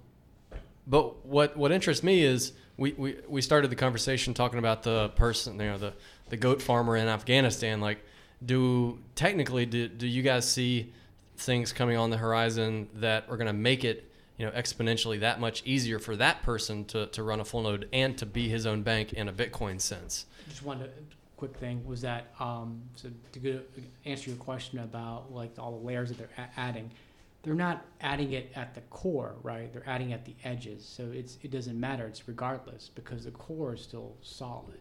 but what what interests me is we, we, we started the conversation talking about the person, you know, the, the goat farmer in Afghanistan. Like, do technically do, do you guys see things coming on the horizon that are going to make it you know exponentially that much easier for that person to, to run a full node and to be his own bank in a Bitcoin sense? just one quick thing was that um, so to answer your question about like all the layers that they're adding, they're not adding it at the core, right? They're adding at the edges, so it's it doesn't matter. It's regardless because the core is still solid.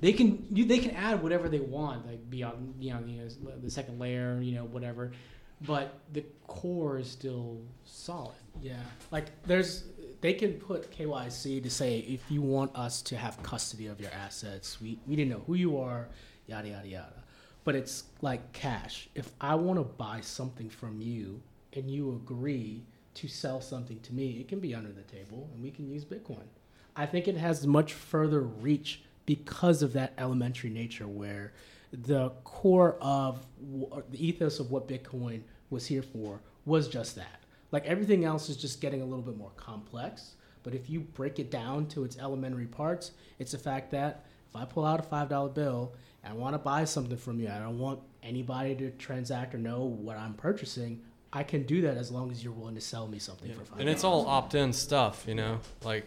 They can you, they can add whatever they want, like beyond you know, you know the second layer, you know whatever, but the core is still solid. Yeah, like there's they can put KYC to say if you want us to have custody of your assets, we we didn't know who you are, yada yada yada. But it's like cash. If I want to buy something from you and you agree to sell something to me, it can be under the table and we can use Bitcoin. I think it has much further reach because of that elementary nature where the core of the ethos of what Bitcoin was here for was just that. Like everything else is just getting a little bit more complex. But if you break it down to its elementary parts, it's the fact that if I pull out a $5 bill and I want to buy something from you, I don't want anybody to transact or know what I'm purchasing. I can do that as long as you're willing to sell me something for five. And it's all opt-in stuff, you know. Like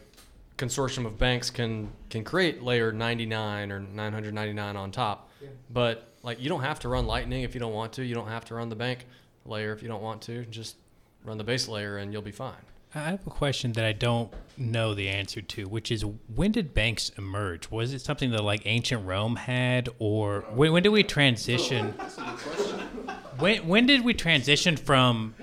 consortium of banks can can create layer 99 or 999 on top, but like you don't have to run Lightning if you don't want to. You don't have to run the bank layer if you don't want to. Just run the base layer and you'll be fine. I have a question that I don't know the answer to, which is when did banks emerge? Was it something that like ancient Rome had, or when, when did we transition? When when did we transition from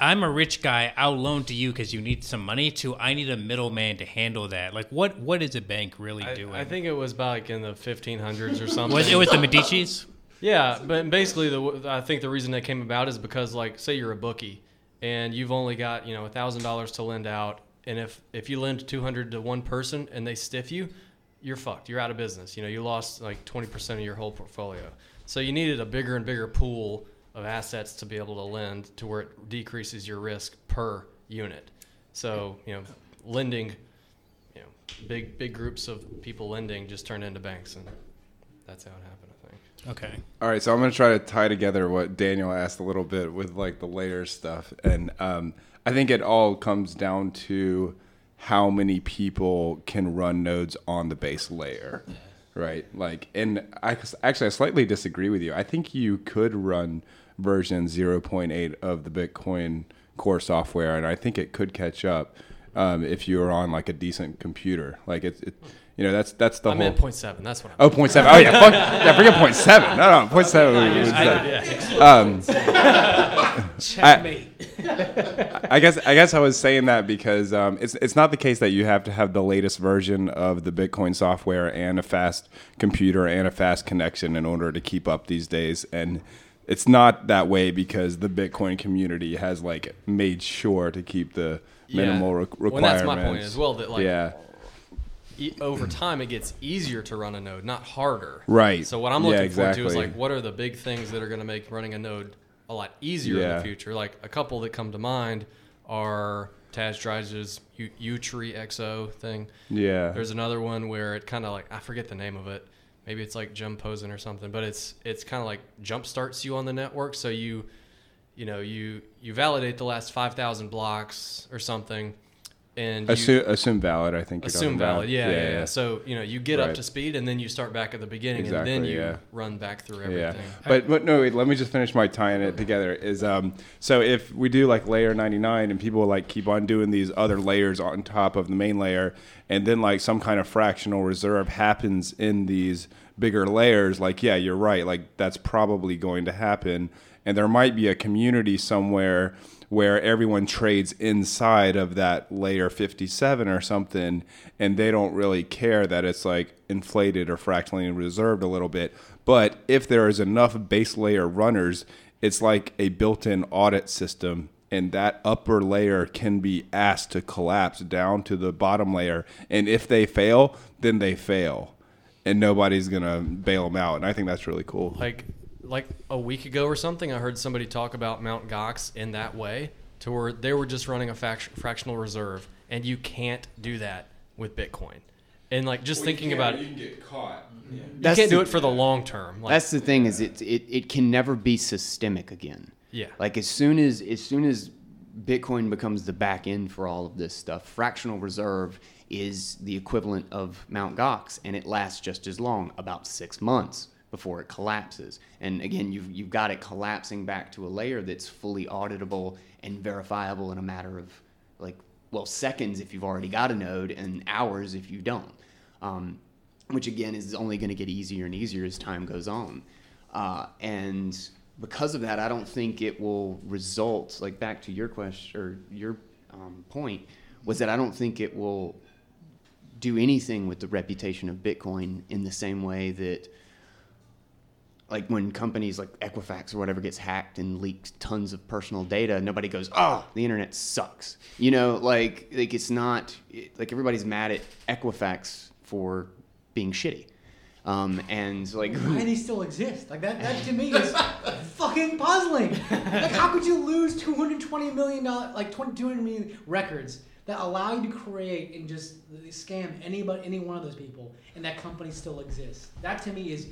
I'm a rich guy, I'll loan to you because you need some money to I need a middleman to handle that? Like what what is a bank really I, doing? I think it was back in the 1500s or something. was it was the Medici's? Yeah, but basically, the I think the reason that came about is because, like, say you're a bookie, and you've only got you know thousand dollars to lend out, and if if you lend two hundred to one person and they stiff you, you're fucked. You're out of business. You know, you lost like twenty percent of your whole portfolio. So you needed a bigger and bigger pool of assets to be able to lend to where it decreases your risk per unit. So you know, lending, you know, big big groups of people lending just turned into banks, and that's how it happened. Okay. All right, so I'm going to try to tie together what Daniel asked a little bit with like the layer stuff, and um, I think it all comes down to how many people can run nodes on the base layer, right? Like, and I actually I slightly disagree with you. I think you could run version 0.8 of the Bitcoin core software, and I think it could catch up um, if you are on like a decent computer. Like it's, it, you know, that's that's the I whole. point seven. That's what. I Oh, point seven. Oh, yeah. Fuck, yeah, forget point seven. No, no, point seven. was that. Um, Checkmate. I guess I guess I was saying that because um, it's it's not the case that you have to have the latest version of the Bitcoin software and a fast computer and a fast connection in order to keep up these days. And it's not that way because the Bitcoin community has like made sure to keep the Yeah. minimal re- Well, requirements. that's my point as well, that, like, yeah, e- over time it gets easier to run a node, not harder. Right. So what I'm Yeah, looking forward to is like what are the big things that are going to make running a node a lot easier in the future? Like a couple that come to mind are Tadge Dryja's U- Utreexo thing. yeah, There's another one where it kind of like I forget the name of it. Maybe it's like Jim Posen or something, but it's it's kind of like jump starts you on the network. So you, you know, you you validate the last five thousand blocks or something, and you, assume, assume valid. I think assume valid. Yeah, yeah, yeah. So you know, you get up to speed, and then you start back at the beginning, and then you yeah. run back through Yeah, everything. but but no, wait, let me just finish my tying it together. Is um, so if we do like layer ninety nine and people like keep on doing these other layers on top of the main layer, and then like some kind of fractional reserve happens in these bigger layers, like yeah, you're right, like that's probably going to happen, and there might be a community somewhere where everyone trades inside of that layer 57 or something and they don't really care that it's like inflated or fractionally reserved a little bit. But if there is enough base layer runners it's like a built-in audit system and that upper layer can be asked to collapse down to the bottom layer. And if they fail then they fail and nobody's gonna bail them out. And i think that's really cool. Like like a week ago or something, I heard somebody talk about Mount Gox in that way, to where they were just running a fact- fractional reserve, and you can't do that with Bitcoin. And like just thinking about it, you get caught mm-hmm. That's can't do it for the long term. Like, That's the thing is it, it it can never be systemic again. Yeah. Like as soon as as soon as Bitcoin becomes the back end for all of this stuff, fractional reserve is the equivalent of Mount Gox, and it lasts just as long, about six months before it collapses. And again, you've you've got it collapsing back to a layer that's fully auditable and verifiable in a matter of like well seconds if you've already got a node, and hours if you don't. Um, which again is only going to get easier and easier as time goes on. Uh, and because of that, I don't think it will result, like back to your question or your um, point, was that I don't think it will do anything with the reputation of Bitcoin in the same way that, like when companies like Equifax or whatever gets hacked and leaks tons of personal data, nobody goes, "Oh, the internet sucks." You know, like like it's not like everybody's mad at Equifax for being shitty, um, and like Why do they still exist? Like that, that to me is fucking puzzling. Like how could you lose 220 million dollars, like 20, 200 million records that allow you to create and just scam anybody, any one of those people, and that company still exists? That to me is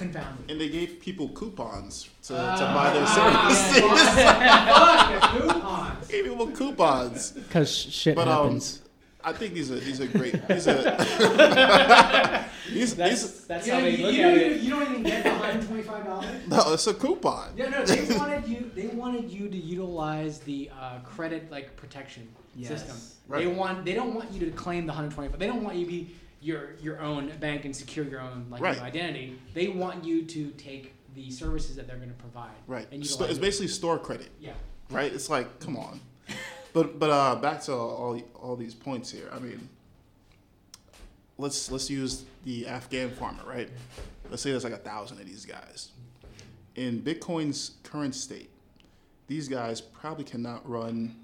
uh, confounding. And they gave people coupons to, Ah, to buy their yeah, services. fuck, fuck, coupons. gave people coupons. Because shit But um, happens. I think these are these are great. These are these, that's these that's You, how they you, look you at don't it. even, you don't even get the 125 dollars. no, it's a coupon. Yeah, no, they wanted you. They wanted you to utilize the uh, credit like protection system. Right. They want. They don't want you to claim the 125. They don't want you to be your your own bank and secure your own like Right. your identity. They want you to take the services that they're going to provide. Right. And Sto- utilize it's it. basically store credit. Yeah. right? It's like, come on. But but uh, back to all all these points here. I mean, let's let's use the Afghan farmer, right? Let's say there's like a thousand of these guys. In Bitcoin's current state, these guys probably cannot run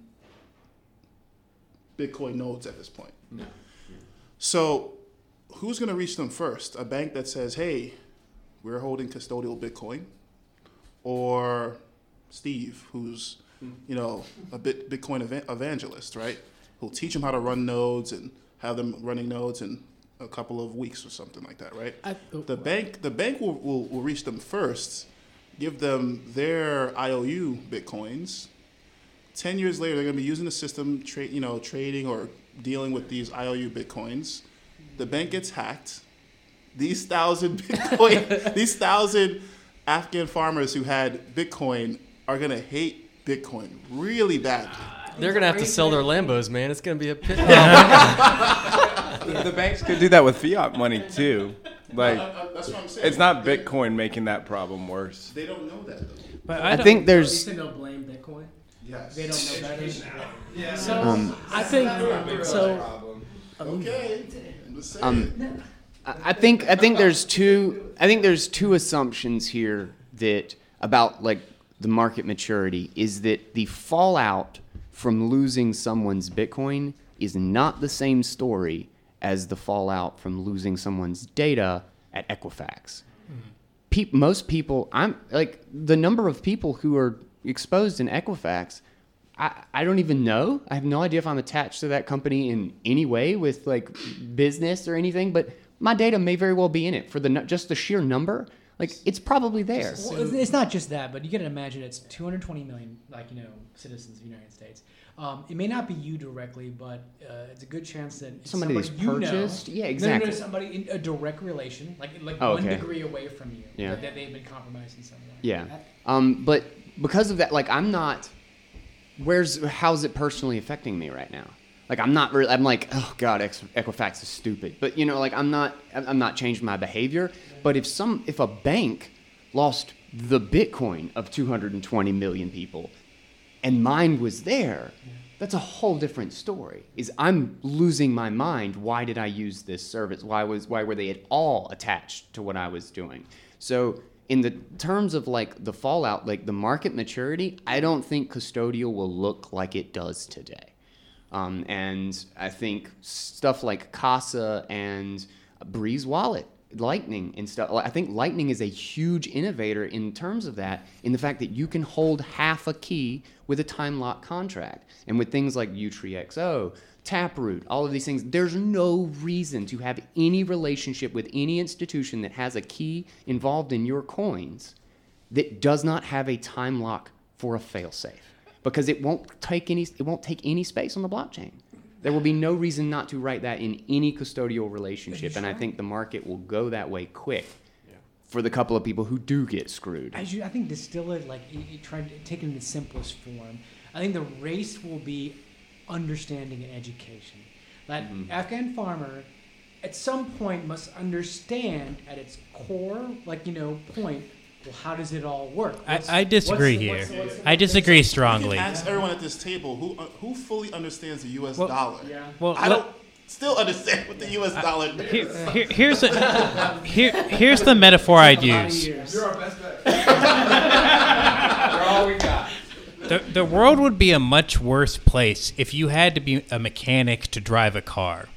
Bitcoin nodes at this point. So, who's going to reach them first? A bank that says, "Hey, we're holding custodial Bitcoin," or Steve, who's hmm. you know a bit Bitcoin eva- evangelist, right? Who'll teach them how to run nodes and have them running nodes in a couple of weeks or something like that, right? I, oh, The bank, the bank will, will, will reach them first, give them their IOU bitcoins. Ten years later, they're going to be using the system, tra- you know, trading or dealing with these IOU bitcoins. The bank gets hacked. These thousand bitcoin, these thousand Afghan farmers who had bitcoin are going to hate bitcoin really badly. they're gonna have to sell their Lambos, man. It's gonna be a pit. the banks could do that with fiat money too like Uh, that's what I'm saying. it's not bitcoin making that problem worse They don't know that though. But I don't- think At there's least they don't blame Bitcoin. Yes. They don't know better. Yeah. So Um, I think so. Okay. Um, I think I think there's two I think there's two assumptions here that about like the market maturity is that the fallout from losing someone's Bitcoin is not the same story as the fallout from losing someone's data at Equifax. Peop most people, I'm like the number of people who are exposed in Equifax. I, I don't even know. I have no idea if I'm attached to that company in any way with like business or anything, but my data may very well be in it for the just the sheer number. Like it's probably there. Well, it's- not just that, but you got to imagine it's 220 million, like you know, citizens of the United States. Um, it may not be you directly, but uh, it's a good chance that Somebody that's you know- purchased? Yeah, No, no, exactly. somebody in a direct relation, like like Oh, one okay. degree away from you, Yeah. that, that they've been compromised in some way. Yeah. Um, but because of that, like I'm not. Where's how's it personally affecting me right now? Like I'm not really. I'm like, oh god, Equifax is stupid. But you know, like I'm not. I'm not changing my behavior. But if some, if a bank lost the Bitcoin of 220 million people, and mine was there, that's a whole different story. Is I'm losing my mind. Why did I use this service? Why was why were they at all attached to what I was doing? So in the terms of like the fallout, like the market maturity, I don't think custodial will look like it does today. Um, and I think stuff like Casa and Breez Wallet, Lightning and stuff. I think Lightning is a huge innovator in terms of that, in the fact that you can hold half a key with a time lock contract. And with things like Utreexo, Taproot, all of these things, there's no reason to have any relationship with any institution that has a key involved in your coins that does not have a time lock for a failsafe because it won't take any it won't take any space on the blockchain. There will be no reason not to write that in any custodial relationship, and I think the market will go that way quick for the couple of people who do get screwed. As you, I think distill it like you, you try to take it in the simplest form. I think the race will be understanding and education. That Mm-hmm. Afghan farmer, at some point, must understand at its core, like you know, point. Well, how does it all work? I, What's- I disagree what's- here. what's- what's- I disagree You can strongly. ask everyone at this table who uh, who fully understands the U.S. Well, dollar. Yeah. Well, I don't still understand what the U.S. dollar is. Here, here, here's a, here, here's the metaphor I'd a lot of use. years. The, the world would be a much worse place if you had to be a mechanic to drive a car.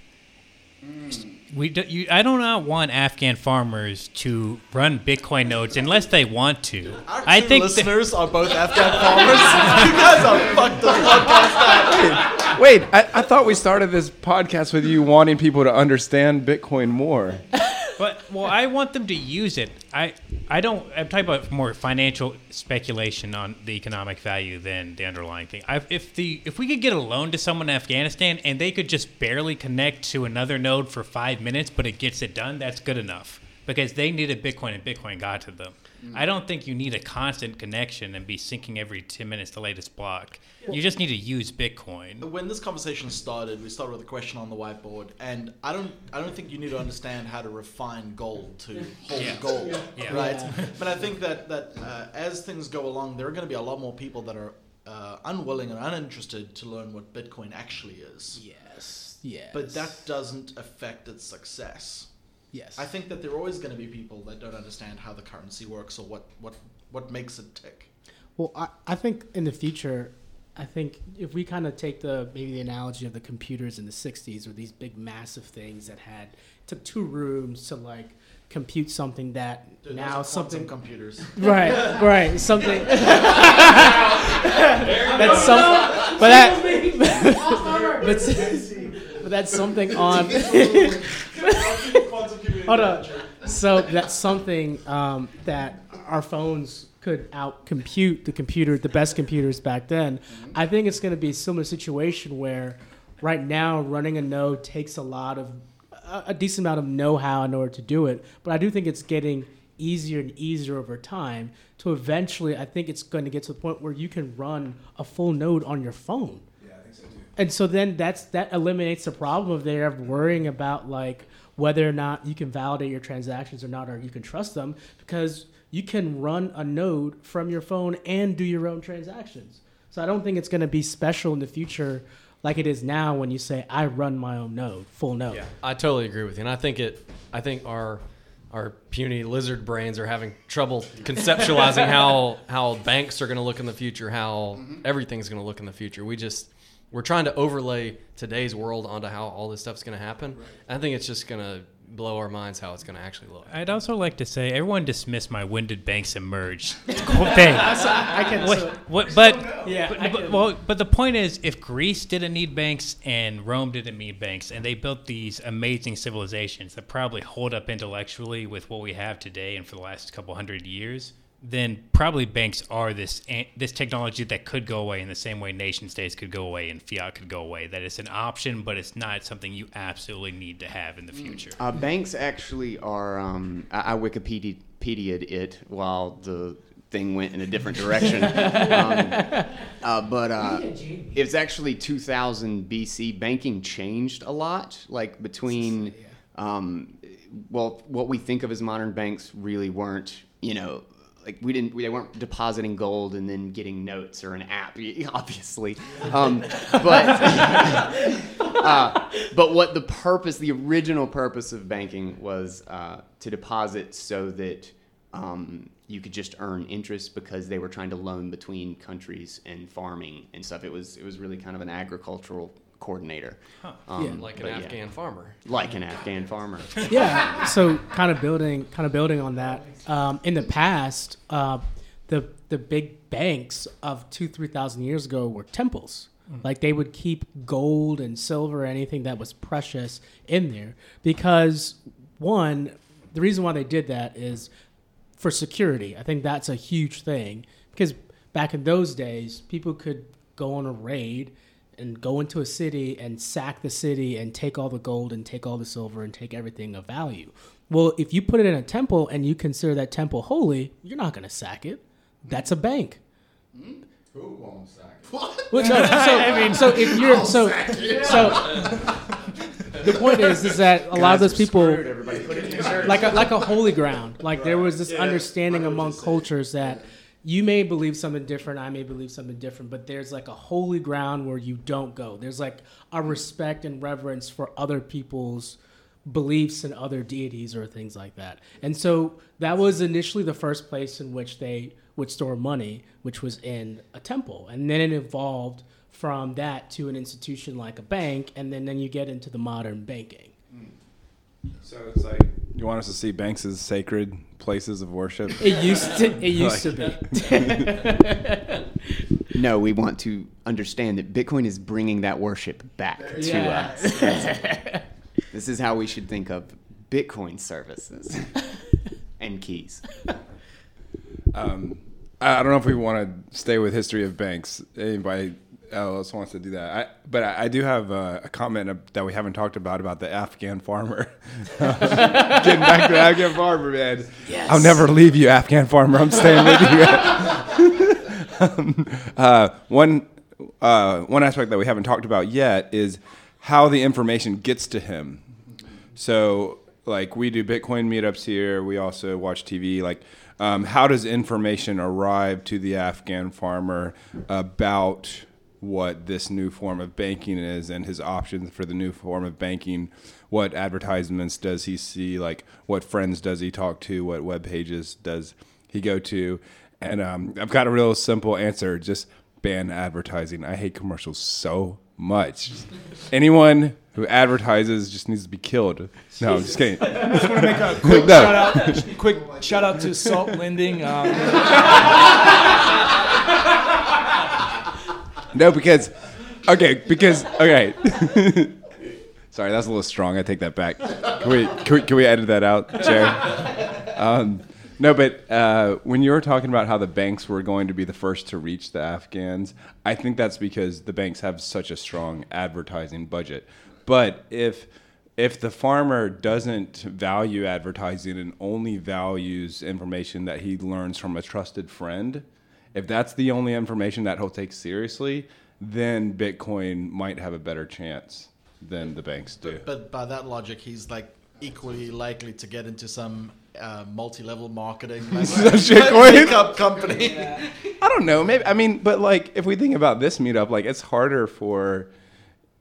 We do, you, I do not want Afghan farmers to run Bitcoin nodes unless they want to. Our I two think that- listeners are both Afghan farmers. you guys are fucked this podcast up. Wait, I, I thought we started this podcast with you wanting people to understand Bitcoin more. But well, I want them to use it. I I don't. I'm talking about more financial speculation on the economic value than the underlying thing. i if the if we could get a loan to someone in Afghanistan and they could just barely connect to another node for five minutes, but it gets it done, that's good enough because they needed Bitcoin and Bitcoin got to them. I don't think you need a constant connection and be syncing every ten minutes the latest block. You just need to use Bitcoin. When this conversation started, we started with a question on the whiteboard, and I don't, I don't think you need to understand how to refine gold to hold Yeah. gold, Yeah. right? But I think that that uh, as things go along, there are going to be a lot more people that are uh, unwilling and uninterested to learn what Bitcoin actually is. Yes. Yes. But that doesn't affect its success. Yes. I think that there are always going to be people that don't understand how the currency works or what what what makes it tick. Well, I, I think in the future, I think if we kind of take the maybe the analogy of the computers in the '60s, or these big massive things that had took two rooms to like compute something that Dude, now are something computers. right right something that's some but that but, but that's something on Hold on. So that's something um, that our phones could outcompute the computer, the best computers back then. I think it's going to be a similar situation where right now running a node takes a lot of a, a decent amount of know-how in order to do it. But I do think it's getting easier and easier over time. To eventually, I think it's going to get to the point where you can run a full node on your phone. Yeah, I think so too. And so then that's that eliminates the problem of there of worrying about like whether or not you can validate your transactions or not, or you can trust them because you can run a node from your phone and do your own transactions. So I don't think it's going to be special in the future like it is now when you say I run my own node, full node. Yeah, I totally agree with you, and I think it. I think our our puny lizard brains are having trouble conceptualizing how how banks are going to look in the future, how mm-hmm. everything's going to look in the future. We just we're trying to overlay today's world onto how all this stuff's going to happen. I think it's just going to blow our minds how it's going to actually look. I'd also like to say everyone dismissed my "When did banks emerge?" Cool thing. I can. What, what, but Yeah, but, I but- can- well, but the point is, if Greece didn't need banks and Rome didn't need banks, and they built these amazing civilizations that probably hold up intellectually with what we have today and for the last couple hundred years, then probably banks are this this technology that could go away in the same way nation states could go away and fiat could go away. That it's an option, but it's not something you absolutely need to have in the future. Uh, banks actually are. Um, I, I Wikipedia'd it while the thing went in a different direction. um, uh, but uh, it's actually 2000 BC. Banking changed a lot, like between. Um, well, what we think of as modern banks really weren't. You know. Like we didn't, we, they weren't depositing gold and then getting notes or an app, obviously. Um, but uh, but what the purpose, the original purpose of banking was uh, to deposit so that um, you could just earn interest because they were trying to loan between countries and farming and stuff. It was it was really kind of an agricultural coordinator, um, Yeah. Like an but yeah, Afghan farmer. like an Afghan farmer. yeah. So kind of building, kind of building on that. Um, in the past, uh, the the big banks of two, three thousand years ago were temples. Like they would keep gold and silver, anything that was precious, in there because one, the reason why they did that is for security. I think that's a huge thing because back in those days, people could go on a raid and go into a city and sack the city and take all the gold and take all the silver and take everything of value. Well, if you put it in a temple and you consider that temple holy, you're not going to sack it. That's a bank. Who won't sack Well, no, so, so if you're so so the point is is that a lot of those people like a, like a holy ground. Like there was this understanding among cultures that you may believe something different, I may believe something different, but there's like a holy ground where you don't go. There's like a respect and reverence for other people's beliefs and other deities or things like that. And so that was initially the first place in which they would store money, which was in a temple. And then it evolved from that to an institution like a bank, and then, then you get into the modern banking. Hmm. So it's like you want us to see banks as sacred places of worship. It used to it used to be. No, we want to understand that Bitcoin is bringing that worship back to Yeah. us. this is how we should think of Bitcoin services and keys. Um, I I don't know if we want to stay with history of banks. Anybody else wants to do that? I, but I, I do have a, a comment that we haven't talked about about the Afghan farmer. Getting back to the Afghan farmer, man. I'll never leave you, Afghan farmer. I'm staying with you. um, uh, one uh, one aspect that we haven't talked about yet is how the information gets to him. So, like, we do Bitcoin meetups here. We also watch TV. Like, um, how does information arrive to the Afghan farmer about what this new form of banking is and his options for the new form of banking? What advertisements does he see? Like, what friends does he talk to? What web pages does he go to? And um, I've got a real simple answer: just ban advertising. I hate commercials so much. Anyone who advertises just needs to be killed. No, I'm just kidding. I just want to make a quick No. shout out. Quick shout out to Salt Lending. Um, No, because okay, because okay. Sorry, that's a little strong. I take that back. Can we can we, can we edit that out, Jared? Um, no, but uh, when you were talking about how the banks were going to be the first to reach the Afghans, I think that's because the banks have such a strong advertising budget. But if if the farmer doesn't value advertising and only values information that he learns from a trusted friend, if that's the only information that he'll take seriously, then Bitcoin might have a better chance than the banks do. But by that logic, he's like equally likely to get into some uh, multi-level marketing like, Shitcoin? makeup company. I don't know. Maybe I mean, but like if we think about this meetup, like it's harder for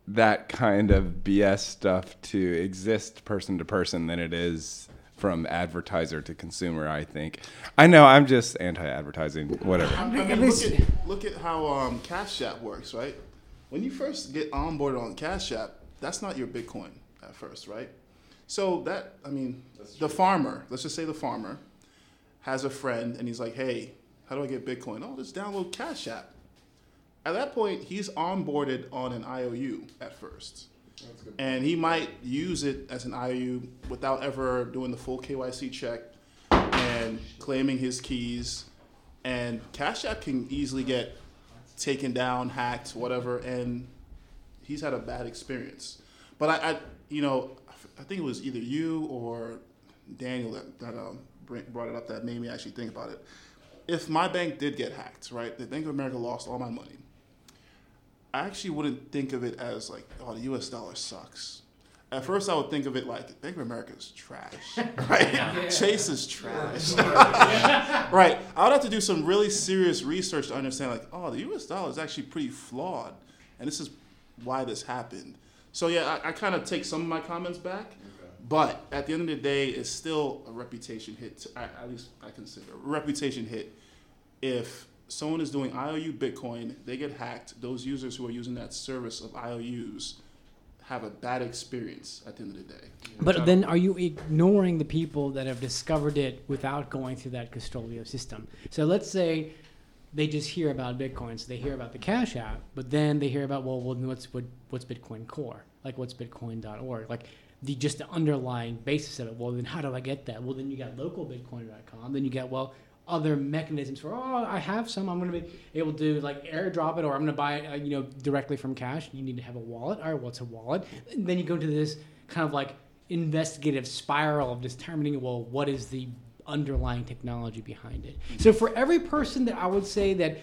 that kind of BS stuff to exist person to person than it is from advertiser to consumer. I think. I know. I'm just anti-advertising. Whatever. I mean, look at look at how um, Cash App works, right? When you first get onboarded on Cash App, that's not your Bitcoin at first, right? So that I mean, the farmer, let's just say the farmer, has a friend and he's like, "Hey, how do I get Bitcoin?" Oh, just download Cash App. At that point, he's onboarded on an IOU at first. And he might use it as an IOU without ever doing the full KYC check and claiming his keys. And Cash App can easily get taken down, hacked, whatever, and he's had a bad experience. But I, I you know, I think it was either you or Daniel that, that um, brought it up that made me actually think about it. If my bank did get hacked, right, the Bank of America lost all my money. I actually wouldn't think of it as like, oh, the U.S. dollar sucks. At first, I would think of it like Bank of America is trash, right? Chase is trash, right? I would have to do some really serious research to understand, like, oh, the U.S. dollar is actually pretty flawed, and this is why this happened. So yeah, I, I kind of take some of my comments back, but at the end of the day, it's still a reputation hit. To, at least I consider a reputation hit if someone is doing IOU Bitcoin, they get hacked. Those users who are using that service of IOUs have a bad experience at the end of the day. But then, are you ignoring the people that have discovered it without going through that custodial system? So let's say they just hear about Bitcoin, so they hear about the Cash App, but then they hear about well, well what's what, what's Bitcoin Core? Like what's Bitcoin.org? Like the just the underlying basis of it. Well, then how do I get that? Well, then you got localbitcoin.com. Then you got well other mechanisms for oh I have some I'm to be able to like airdrop it or I'm to buy it uh, you know directly from cash. You need to have a wallet. All right, what's a wallet? And then you go to this kind of like investigative spiral of determining well what is the underlying technology behind it. So for every person that I would say that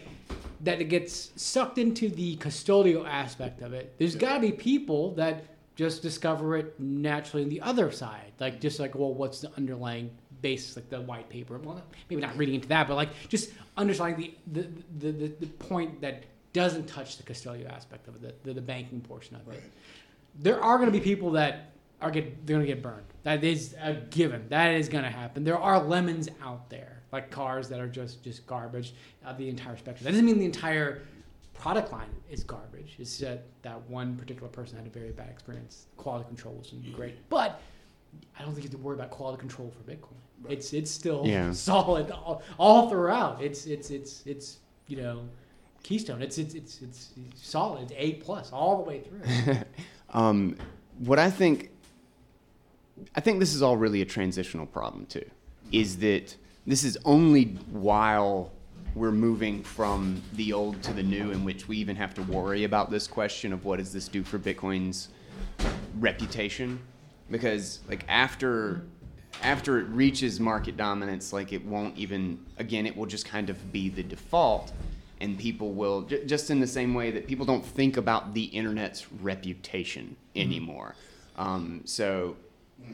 that it gets sucked into the custodial aspect of it, there's got to be people that just discover it naturally on the other side. Like just like well what's the underlying basis like the white paper. Well, maybe not reading into that, but like just understanding the the the, the, the point that doesn't touch the custodial aspect of it, the, the, the banking portion of it. There are going to be people that are get they're going to get burned. That is a given. That is going to happen. There are lemons out there, like cars that are just just garbage. Uh, the entire spectrum. That doesn't mean the entire product line is garbage. It's that that one particular person had a very bad experience. Quality control wasn't great, but I don't think you have to worry about quality control for Bitcoin. It's it's still Yeah. solid all, all throughout. It's it's it's it's you know keystone. It's it's it's it's solid. It's A plus all the way through. Um, what I think, I think this is all really a transitional problem too. Is that this is only while we're moving from the old to the new, in which we even have to worry about this question of what does this do for Bitcoin's reputation? Because like after after it reaches market dominance, like it won't even again, it will just kind of be the default, and people will j- just in the same way that people don't think about the internet's reputation anymore. Um, so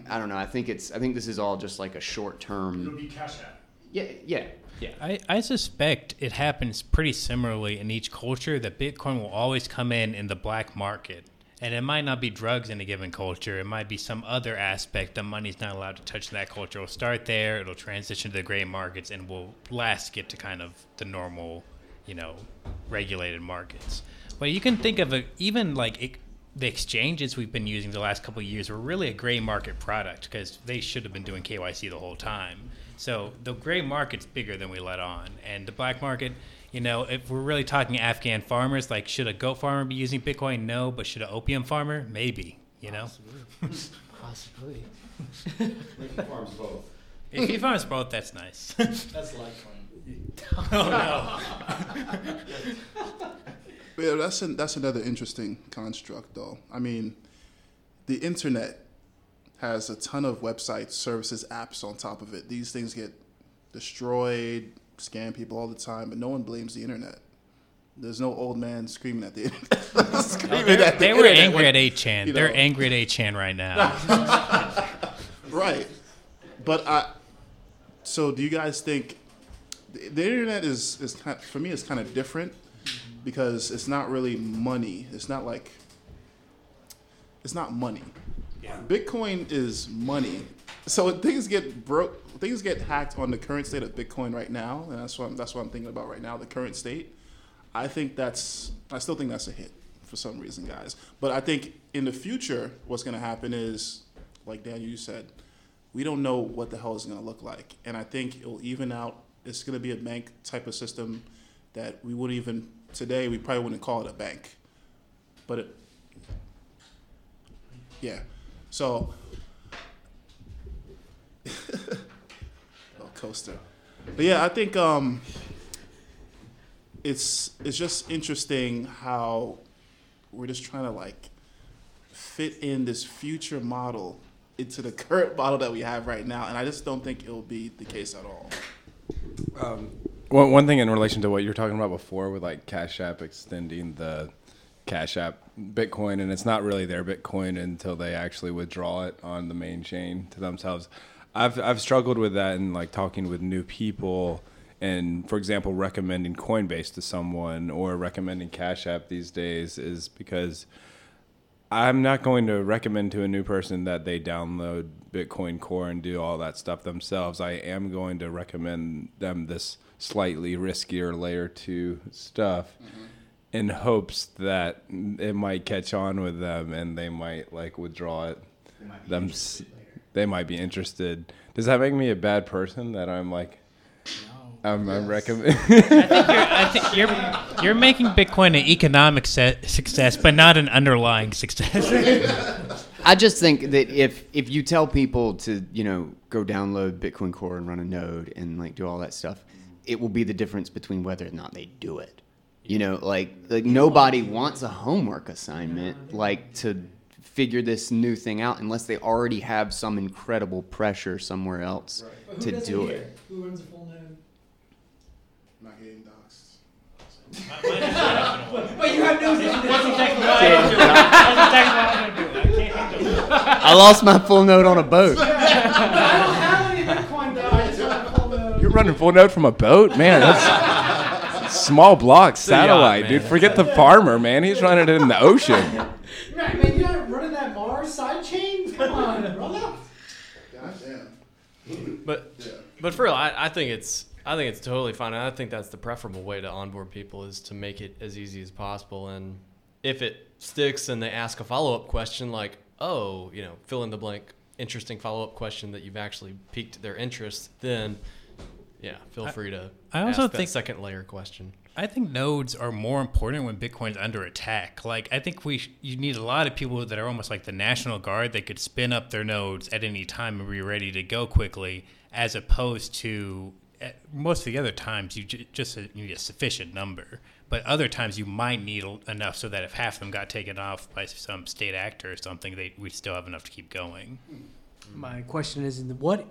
I don't know. I think it's I think this is all just like a short term. It'll be Cash App. Yeah, yeah, yeah. I, I suspect it happens pretty similarly in each culture that Bitcoin will always come in in the black market. And it might not be drugs in a given culture. It might be some other aspect that money's not allowed to touch that culture. It'll start there, it'll transition to the gray markets, and we'll last get to kind of the normal, you know, regulated markets. But you can think of it, even like it, the exchanges we've been using the last couple years were really a gray market product because they should have been doing KYC the whole time. So the gray market's bigger than we let on, and the black market. You know, if we're really talking Afghan farmers, like should a goat farmer be using Bitcoin? No, but should an opium farmer? Maybe. You know, Possibly. farms both. if he farms both, that's nice. That's Litecoin. oh no. But yeah, that's an, that's another interesting construct, though. I mean, the internet has a ton of websites, services, apps on top of it. These things get destroyed, scam people all the time, but no one blames the internet. There's no old man screaming at the internet. screaming They're- at the they were internet angry when- at 8chan. you They're angry at 8chan right now. Right. But I. So do you guys think the, the internet is is kind for me it's kind of different because it's not really money. It's not like it's not money. Bitcoin is money, so when things get broke, things get hacked on the current state of Bitcoin right now, and that's what I'm, that's what I'm thinking about right now. The current state. I think that's. I still think that's a hit for some reason, guys. But I think in the future, what's going to happen is, like Daniel, you said, we don't know what the hell is going to look like, and I think it'll even out. It's going to be a bank type of system that we wouldn't even today. We probably wouldn't call it a bank, but it. Yeah, so. oh, coaster. But yeah, I think um, it's it's just interesting how we're just trying to like fit in this future model into the current model that we have right now, and I just don't think it'll be the case at all. One, one thing in relation to what you were talking about before with like Cash App extending the Cash App Bitcoin, and it's not really their Bitcoin until they actually withdraw it on the main chain to themselves. I've I've struggled with that in like talking with new people and for example recommending Coinbase to someone or recommending Cash App these days is because I'm not going to recommend to a new person that they download Bitcoin Core and do all that stuff themselves. I am going to recommend them this slightly riskier layer two stuff in hopes that it might catch on with them and they might like withdraw it. They might be interested. Does that make me a bad person that I'm like No, I'm, I'm recommend I think you're you're making Bitcoin an economic se- success, but not an underlying success. I just think that if if you tell people to you know go download Bitcoin Core and run a node and like do all that stuff, it will be the difference between whether or not they do it. You know, like like nobody wants a homework assignment like to figure this new thing out unless they already have some incredible pressure somewhere else to do it. Who runs a full node? Not getting doxxed. Wait, you have no I lost my full node on a boat. I don't have any Bitcoin. I just have a full node. You're running full node from a boat, man. That's small block satellite, man. dude. Forget the farmer, man. He's running it in the ocean. Right, man, you're not running that Mars side chain? Come on, brother. Goddamn. But but for real, I, I think it's I think it's totally fine. And I think that's the preferable way to onboard people is to make it as easy as possible. And if it sticks and they ask a follow up question like, oh, you know, fill in the blank, interesting follow up question that you've actually piqued their interest, then yeah, feel free to. I also ask that think- second layer question. I think nodes are more important when Bitcoin's under attack. Like I think we sh- you need a lot of people that are almost like the national guard that could spin up their nodes at any time and be ready to go quickly, as opposed to at most of the other times you j- just uh, need a sufficient number. But other times you might need enough so that if half of them got taken off by some state actor or something, they we still have enough to keep going. My question is, in what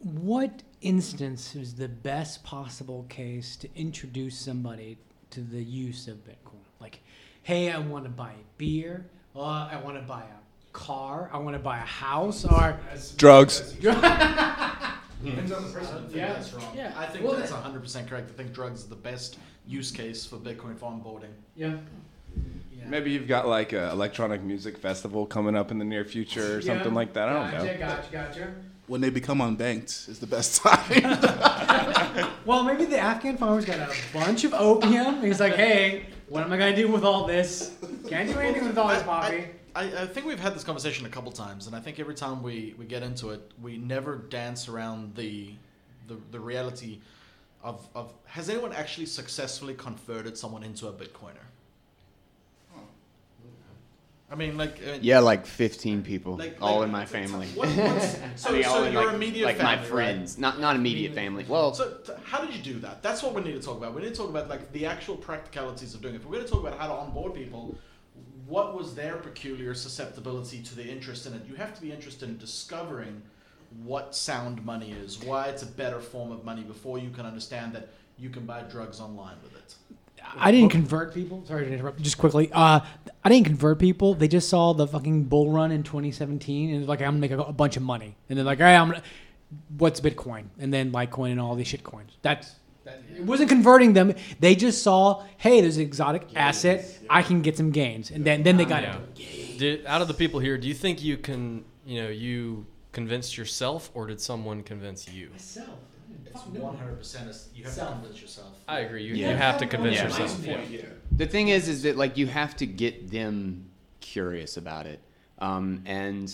what instance is the best possible case to introduce somebody to the use of Bitcoin? Like, hey, I want to buy a beer, or I want to buy a car, I want to buy a house, or Drugs. Depends on the person. I Yeah. that's wrong. Yeah. I think Well, that's 100% correct. I think drugs is the best use case for Bitcoin for onboarding. Yeah. Maybe you've got like an electronic music festival coming up in the near future or something like that. I don't know. Gotcha, gotcha, gotcha. When they become unbanked is the best time. well, maybe the Afghan farmer's got a bunch of opium. He's like, hey, what am I gonna do with all this? Can't do anything with all this poppy. I, I think we've had this conversation a couple times, and I think every time we, we get into it, we never dance around the the, the reality of, of has anyone actually successfully converted someone into a Bitcoiner? I mean, like uh, Yeah, like 15 people, Like- all like- in my family. What- so- I mean, so all in your like, immediate like my family, right? friends, not not immediate family. Well, So, t- how did you do that? That's what we need to talk about. We need to talk about like the actual practicalities of doing it. If we're going to talk about how to onboard people, what was their peculiar susceptibility to the interest in it? You have to be interested in discovering what sound money is, why it's a better form of money before you can understand that you can buy drugs online with it. I didn't convert people. Sorry to interrupt. Just quickly, uh, I didn't convert people. They just saw the fucking bull run in 2017 and they're like, I'm gonna make a, a bunch of money. And they're like, all right, I'm gonna. What's Bitcoin? And then Litecoin and all these shit coins. That's. That, it wasn't converting them. They just saw, hey, there's an exotic asset. I can get some gains, and then then they got Yeah. it. Do, out of the people here, do you think you can, you know, you convinced yourself, or did someone convince you? Myself. It's one hundred percent. You have to convince yourself. I agree. You, Yeah. you have to convince Yeah. yourself. The thing is, is that like you have to get them curious about it. Um, and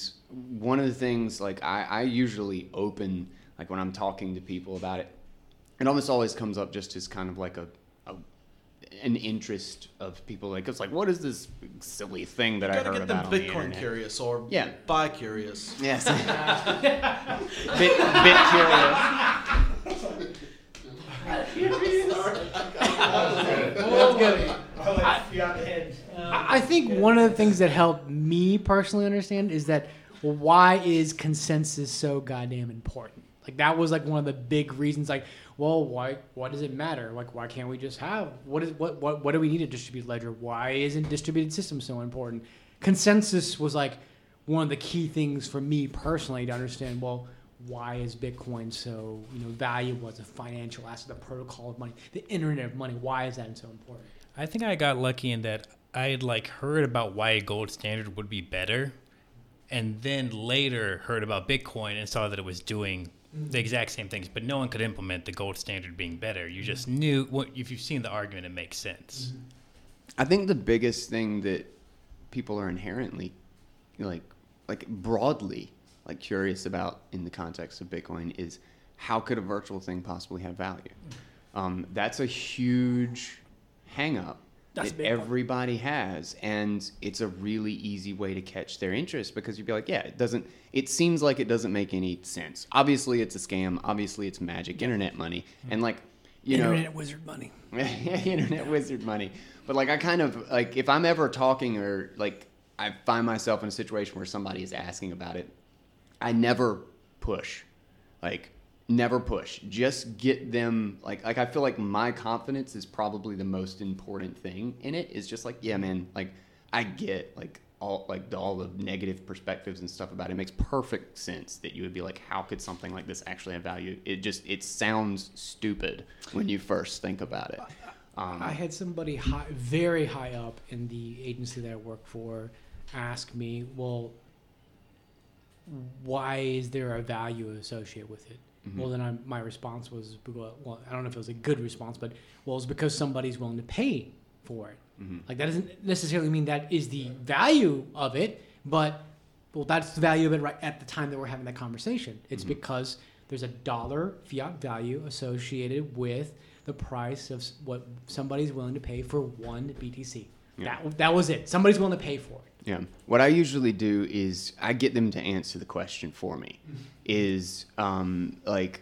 one of the things, like I, I usually open, like when I'm talking to people about it, it almost always comes up just as kind of like a, a an interest of people. Like it's like, what is this silly thing that You I gotta get them about on the Bitcoin curious or Yeah. buy curious. Yes. bit, bit curious. I I think one of the things that helped me personally understand is that why is consensus so goddamn important? Like that was like one of the big reasons. Like, well, why? What does it matter? Like, why can't we just have what is what what what do we need a distributed ledger? Why isn't distributed systems so important? Consensus was like one of the key things for me personally to understand. Well, why is Bitcoin so you know valuable as a financial asset, the protocol of money, the internet of money? Why is that so important? I think I got lucky in that I had like heard about why a gold standard would be better, and then later heard about Bitcoin and saw that it was doing the exact same things, but no one could implement the gold standard being better. You mm-hmm. just knew what if you've seen the argument, it makes sense. Mm-hmm. I think the biggest thing that people are inherently like like broadly like curious about in the context of Bitcoin is how could a virtual thing possibly have value? Mm. Um, that's a huge hang up That's that everybody has and it's a really easy way to catch their interest because you'd be like yeah it doesn't it seems like it doesn't make any sense obviously it's a scam obviously it's magic internet money mm-hmm. and like you know internet wizard money. internet wizard money. But like I kind of like if I'm ever talking or like I find myself in a situation where somebody is asking about it, I never push. Like never push. Just get them like like I feel like my confidence is probably the most important thing in it is just like yeah man, like I get like all like all the negative perspectives and stuff about it. It makes perfect sense that you would be like how could something like this actually have value? It just it sounds stupid when you first think about it. Um, I had somebody high, very high up in the agency that I work for ask me, well, why is there a value associated with it? Mm-hmm. Well, then I, my response was, well, I don't know if it was a good response, but well, it's because somebody's willing to pay for it. Mm-hmm. Like that doesn't necessarily mean that is the value of it, but well, that's the value of it right at the time that we're having that conversation. It's mm-hmm. because there's a dollar fiat value associated with the price of what somebody's willing to pay for one BTC. Yeah. That that was it. Somebody's willing to pay for it. Yeah. What I usually do is I get them to answer the question for me. Is um, like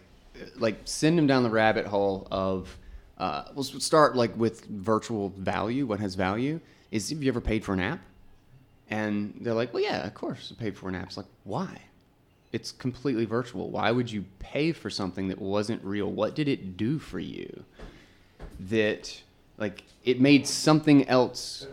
like send them down the rabbit hole of uh, we'll start like with virtual value. What has value is have you ever paid for an app? And they're like, well, yeah, of course, I paid for an app. It's like, why? It's completely virtual. Why would you pay for something that wasn't real? What did it do for you? That like it made something else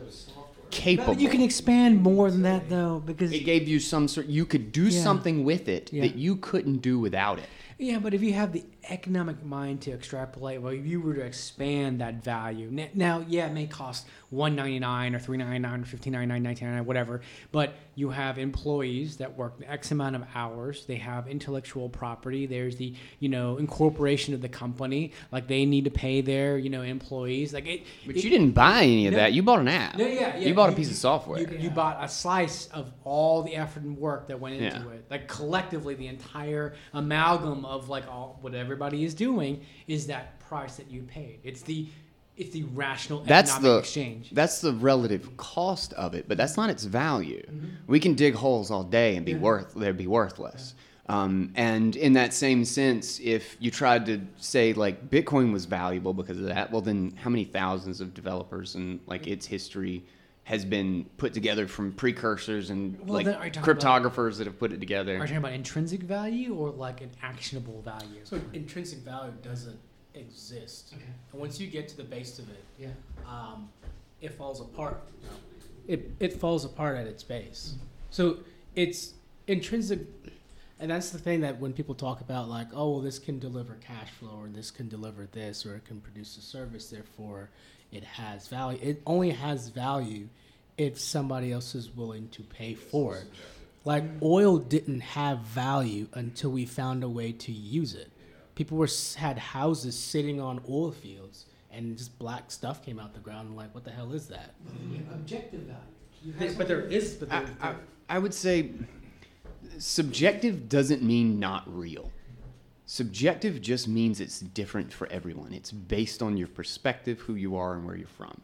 capable. You can expand more than that though, because It gave you some sort. You could do Yeah. something with it Yeah. that you couldn't do without it. Yeah, but if you have the economic mind to extrapolate, well, if you were to expand that value, now, yeah, it may cost one ninety nine or three ninety nine or fifteen ninety nine, nineteen ninety nine, whatever. But you have employees that work X amount of hours. They have intellectual property. There's the you know incorporation of the company. Like they need to pay their you know employees. Like it. But it- you didn't buy any of No. that. You bought an app. No, yeah, yeah. You bought a piece of software. You, you bought a slice of all the effort and work that went into Yeah. it. Like collectively, the entire amalgam of like all what everybody is doing is that price that you paid. It's the it's the rational that's the exchange. that's the relative cost of it, but that's not its value. We can dig holes all day and be worth they'd be worthless. Um, and in that same sense, if you tried to say like Bitcoin was valuable because of that, well then how many thousands of developers and like its history has been put together from precursors and Well, like then are you talking about- cryptographers that have put it together. Are you talking about intrinsic value or like an actionable value? So intrinsic value doesn't exist. Okay. And once you get to the base of it, Yeah. um, it falls apart. It it falls apart at its base. So it's intrinsic, and that's the thing that when people talk about like, oh, well, this can deliver cash flow, or this can deliver this, or it can produce a service, therefore it has value. It only has value if somebody else is willing to pay for it. Like oil didn't have value until we found a way to use it. People were had houses sitting on oil fields, and just black stuff came out the ground. And like, what the hell is that? Objective value. You have There- but there something- I, there, I, I would say subjective doesn't mean not real. Subjective just means it's different for everyone. It's based on your perspective, who you are, and where you're from.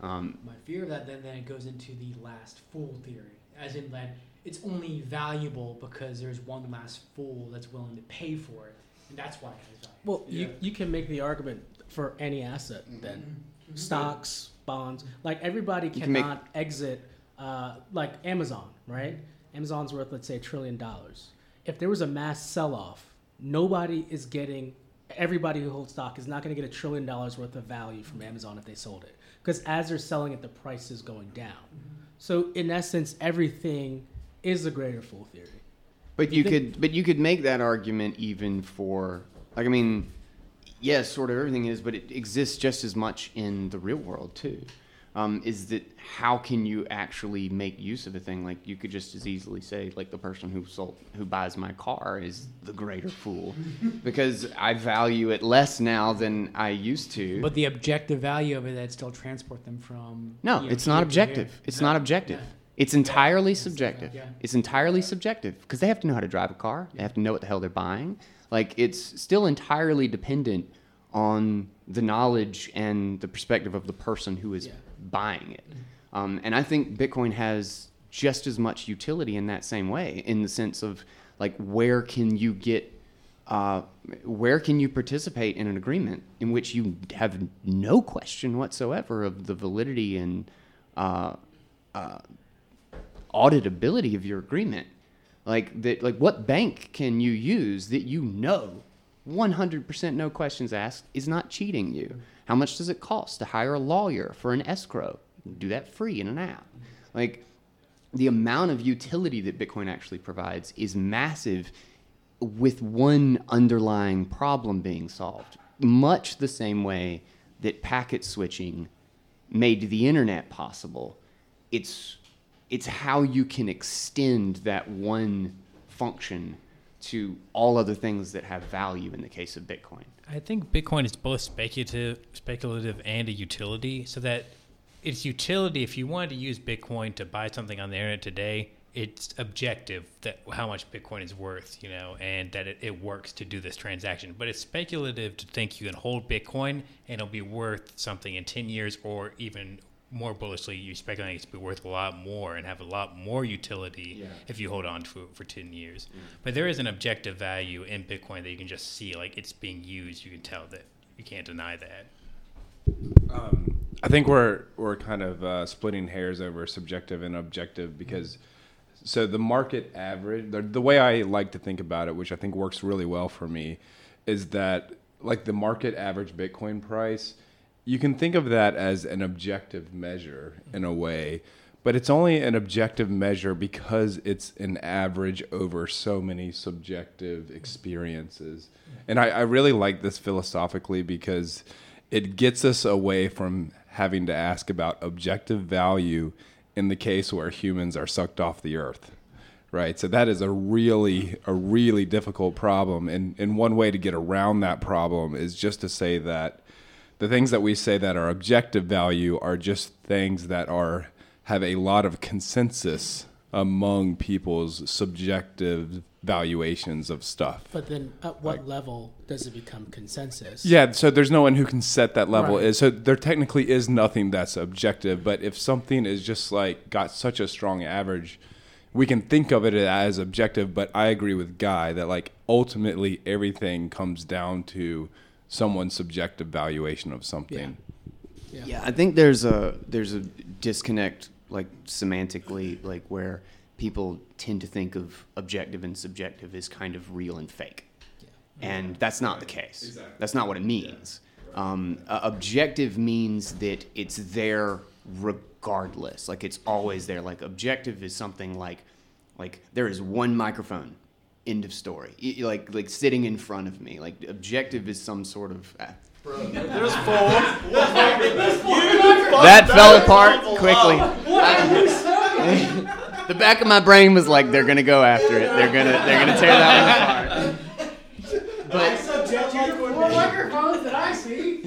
Um, My fear of that then then it goes into the last fool theory, as in that it's only valuable because there's one last fool that's willing to pay for it, and that's why it has value. well, you, you can make the argument for any asset then, stocks, bonds. Like everybody can make- cannot exit, uh, like Amazon, right? Amazon's worth let's say a trillion dollars. If there was a mass sell-off, nobody is getting. Everybody who holds stock is not going to get a trillion dollars worth of value from Amazon if they sold it, because as they're selling it, the price is going down. So in essence, everything is a greater fool theory. But You you think- could, but you could make that argument even for, like, I mean, yes, sort of everything is, but it exists just as much in the real world too. Um, is that how can you actually make use of a thing? Like, you could just as easily say, like, the person who sold, who buys my car is the greater fool, because I value it less now than I used to. But the objective value of it, that still transport them from. No, you know, it's not here to here. objective. It's not objective. It's entirely subjective. Yeah. It's entirely subjective because they have to know how to drive a car. They have to know what the hell they're buying. Like it's still entirely dependent on the knowledge and the perspective of the person who is Yeah. Buying it. Um, and I think Bitcoin has just as much utility in that same way, in the sense of like where can you get uh, where can you participate in an agreement in which you have no question whatsoever of the validity and uh, uh, auditability of your agreement? Like that, like what bank can you use that you know, 100% no questions asked, is not cheating you? How much does it cost to hire a lawyer for an escrow? Do that free in an app. Like the amount of utility that Bitcoin actually provides is massive with one underlying problem being solved. Much the same way that packet switching made the internet possible. It's it's how you can extend that one function to all other things that have value in the case of Bitcoin. I think Bitcoin is both speculative, speculative and a utility. So that it's utility. If you wanted to use Bitcoin to buy something on the internet today, it's objective that how much Bitcoin is worth, you know, and that it, it works to do this transaction. But it's speculative to think you can hold Bitcoin and it'll be worth something in ten years, or even more bullishly, you speculate it's be worth a lot more and have a lot more utility if you hold on to it for ten years. But there is an objective value in Bitcoin that you can just see, like it's being used. You can tell that you can't deny that. Um, I think we're we're kind of uh, splitting hairs over subjective and objective because so the market average the, the way I like to think about it, which I think works really well for me, is that like the market average Bitcoin price, you can think of that as an objective measure in a way, but it's only an objective measure because it's an average over so many subjective experiences. And I, I really like this philosophically because it gets us away from having to ask about objective value in the case where humans are sucked off the earth right so that is a really a really difficult problem and and one way to get around that problem is just to say that the things that we say that are objective value are just things that are have a lot of consensus among people's subjective valuations of stuff But then, at what level does it become consensus? yeah, so there's no one who can set that level. Right. Is so there technically is nothing that's objective. But if something is just like got such a strong average, we can think of it as objective. But I agree with Guy that like ultimately everything comes down to someone's subjective valuation of something. Yeah, I think there's a there's a disconnect like semantically like where people tend to think of objective and subjective as kind of real and fake. yeah. And that's not the case. That's not what it means. Um, uh, objective means that it's there regardless. Like it's always there. Like objective is something like like there is one microphone. End of story. Y- like like sitting in front of me. Like objective is some sort of. Uh, There's four. that fell apart quickly. the back of my brain was like, they're gonna go after it. They're gonna they're gonna tear that one apart. But subject you to four microphones that I see.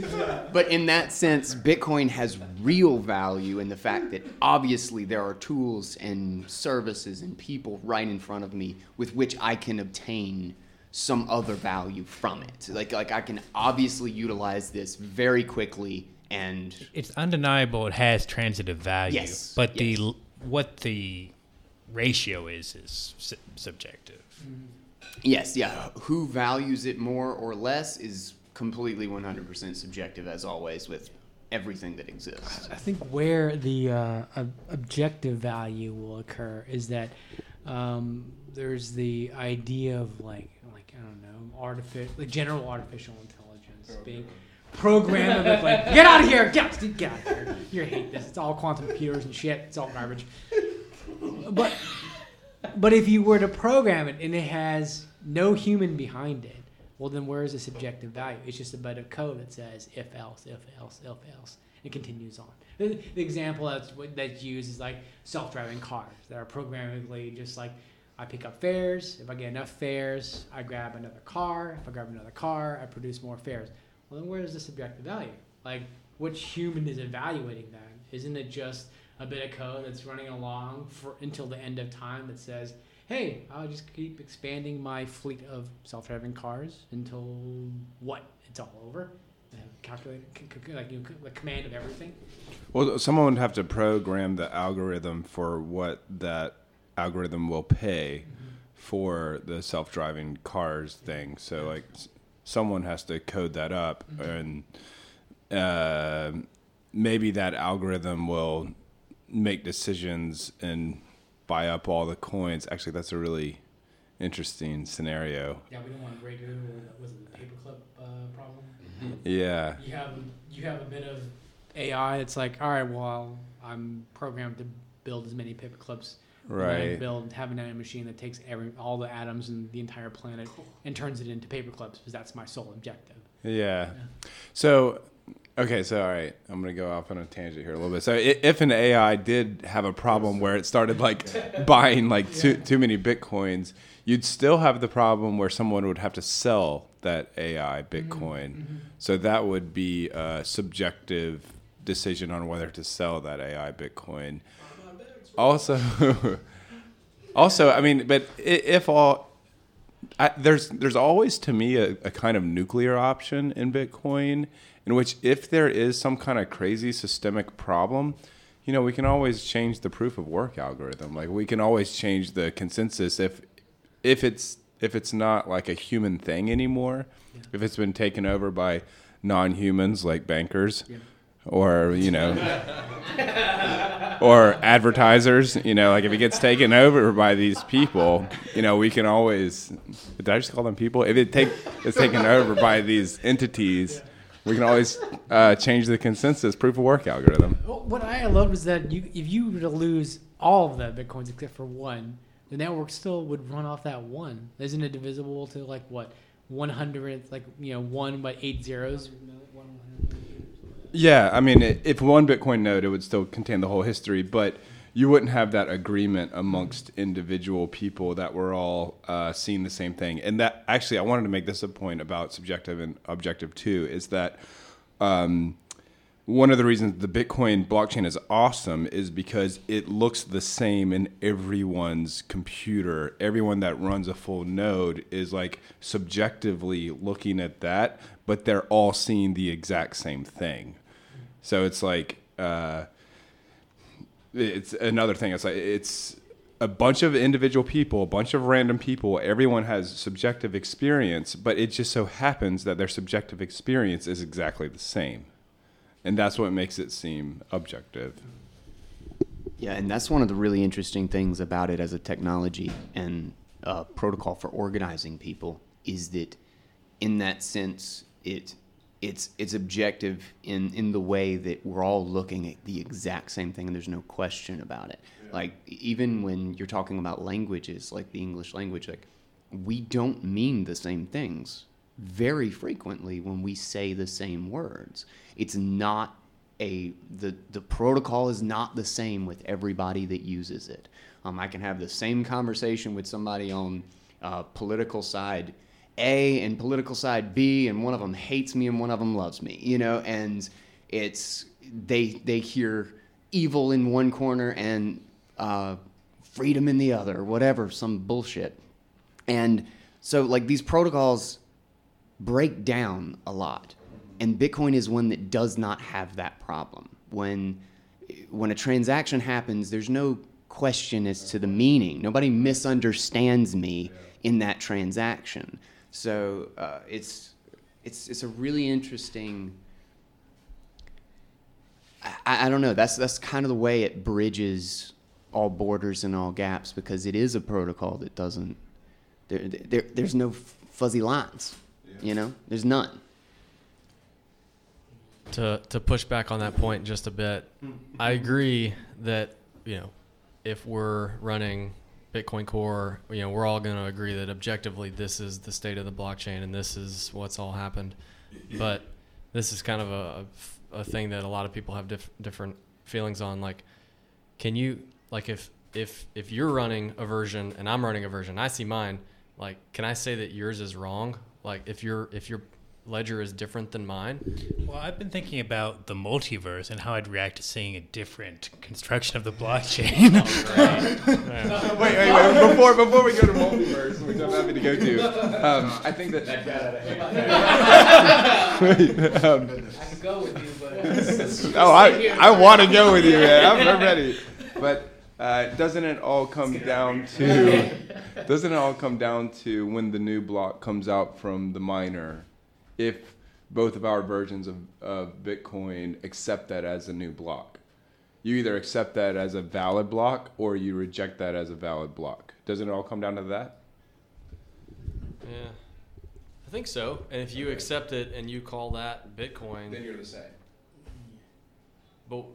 But in that sense, Bitcoin has real value in the fact that obviously there are tools and services and people right in front of me with which I can obtain some other value from it. Like like I can obviously utilize this very quickly and It's undeniable it has transitive value, Yes, but the yes. l what the ratio is is su- subjective. yes, yeah, who values it more or less is completely 100% subjective as always with everything that exists. I think where the uh, ob- objective value will occur is that um, there's the idea of like like I don't know artificial like general artificial intelligence being programmed like get out of here! Get out, get out of here! You hate this. It's all quantum computers and shit. It's all garbage. But but if you were to program it and it has no human behind it well then where is the subjective value it's just a bit of code that says if else if else if else it continues on the, the example that's that's used is like self-driving cars that are programmably just like I pick up fares. If I get enough fares, I grab another car. If I grab another car, I produce more fares. Well, then where is the subjective value? Like, which human is evaluating that? Isn't it just a bit of code that's running along for until the end of time that says, "Hey, I'll just keep expanding my fleet of self-driving cars until what? It's all over." Calculate, like you know, the command of everything. Well, someone would have to program the algorithm for what that algorithm will pay for the self-driving cars thing. So, like, someone has to code that up, and uh, maybe that algorithm will make decisions and buy up all the coins. Actually, that's a really interesting scenario. Yeah, we don't want to break it. Was it the paperclip uh, problem? Yeah. You have you have a bit of AI. It's like, all right, well, I'm programmed to build as many paperclips. as Right. Build having a machine that takes every all the atoms in the entire planet and turns it into paperclips because that's my sole objective. Yeah. So, okay, so all right, I'm gonna go off on a tangent here a little bit. So, if an AI did have a problem where it started like buying like too too many bitcoins, you'd still have the problem where someone would have to sell that AI mm-hmm. Bitcoin. Mm-hmm. So that would be a subjective decision on whether to sell that AI Bitcoin. Also, also, I mean, but if all I, there's there's always to me a, a kind of nuclear option in Bitcoin, in which if there is some kind of crazy systemic problem, you know, we can always change the proof of work algorithm. Like we can always change the consensus if if it's if it's not like a human thing anymore, if it's been taken over by non-humans like bankers, or you know, or advertisers. You know, like if it gets taken over by these people, you know, we can always. Did I just call them people? If it take is taken over by these entities, we can always uh, change the consensus proof of work algorithm. What I loved was that you, if you were to lose all of the bitcoins except for one, the network still would run off that one. Isn't it divisible to like what one hundredth, like you know, one by eight zeros? Yeah, I mean, if one Bitcoin node, it would still contain the whole history, but you wouldn't have that agreement amongst individual people that were all uh, seeing the same thing. And that actually, I wanted to make this a point about subjective and objective too, is that um, one of the reasons the Bitcoin blockchain is awesome is because it looks the same in everyone's computer. Everyone that runs a full node is like subjectively looking at that, but they're all seeing the exact same thing. So it's like uh, it's another thing. It's like it's a bunch of individual people, a bunch of random people. Everyone has subjective experience, but it just so happens that their subjective experience is exactly the same, and that's what makes it seem objective. Yeah, and that's one of the really interesting things about it as a technology and a protocol for organizing people is that in that sense it it's it's objective in in the way that we're all looking at the exact same thing and there's no question about it. Like even when you're talking about languages like the English language like we don't mean the same things very frequently when we say the same words. It's not a the the protocol is not the same with everybody that uses it. Um, I can have the same conversation with somebody on uh, political side A and political side B, and one of them hates me and one of them loves me. You know, and it's they they hear evil in one corner and uh, freedom in the other, whatever, some bullshit. And so, like, these protocols break down a lot. And Bitcoin is one that does not have that problem. When, when a transaction happens, there's no question as to the meaning. Nobody misunderstands me in that transaction. So uh, it's, it's, it's a really interesting. I, I don't know. That's that's kind of the way it bridges all borders and all gaps because it is a protocol that doesn't. There, there there's no fuzzy lines. You know, there's none. to to push back on that point just a bit, I agree that you know if we're running Bitcoin Core, you know we're all going to agree that objectively this is the state of the blockchain and this is what's all happened. But this is kind of a, a thing that a lot of people have diff- different feelings on. Like, can you like if if if you're running a version and I'm running a version, I see mine. Like, can I say that yours is wrong? Like, if you're, if your ledger is different than mine, Well, I've been thinking about the multiverse and how I'd react to seeing a different construction of the blockchain. wait, wait, wait. Before before we go to multiverse, which I'm happy to go to, um, I think that that got out of hand. Wait, um, I could go with you, but oh, I I want to go with you, man. I'm, I'm ready. But uh, doesn't it all come down to doesn't it all come down to when the new block comes out from the miner, if both of our versions of, of Bitcoin accept that as a new block? You either accept that as a valid block or you reject that as a valid block. Doesn't it all come down to that? Yeah, I think so. And if you accept it and you call that Bitcoin, then you're the same. but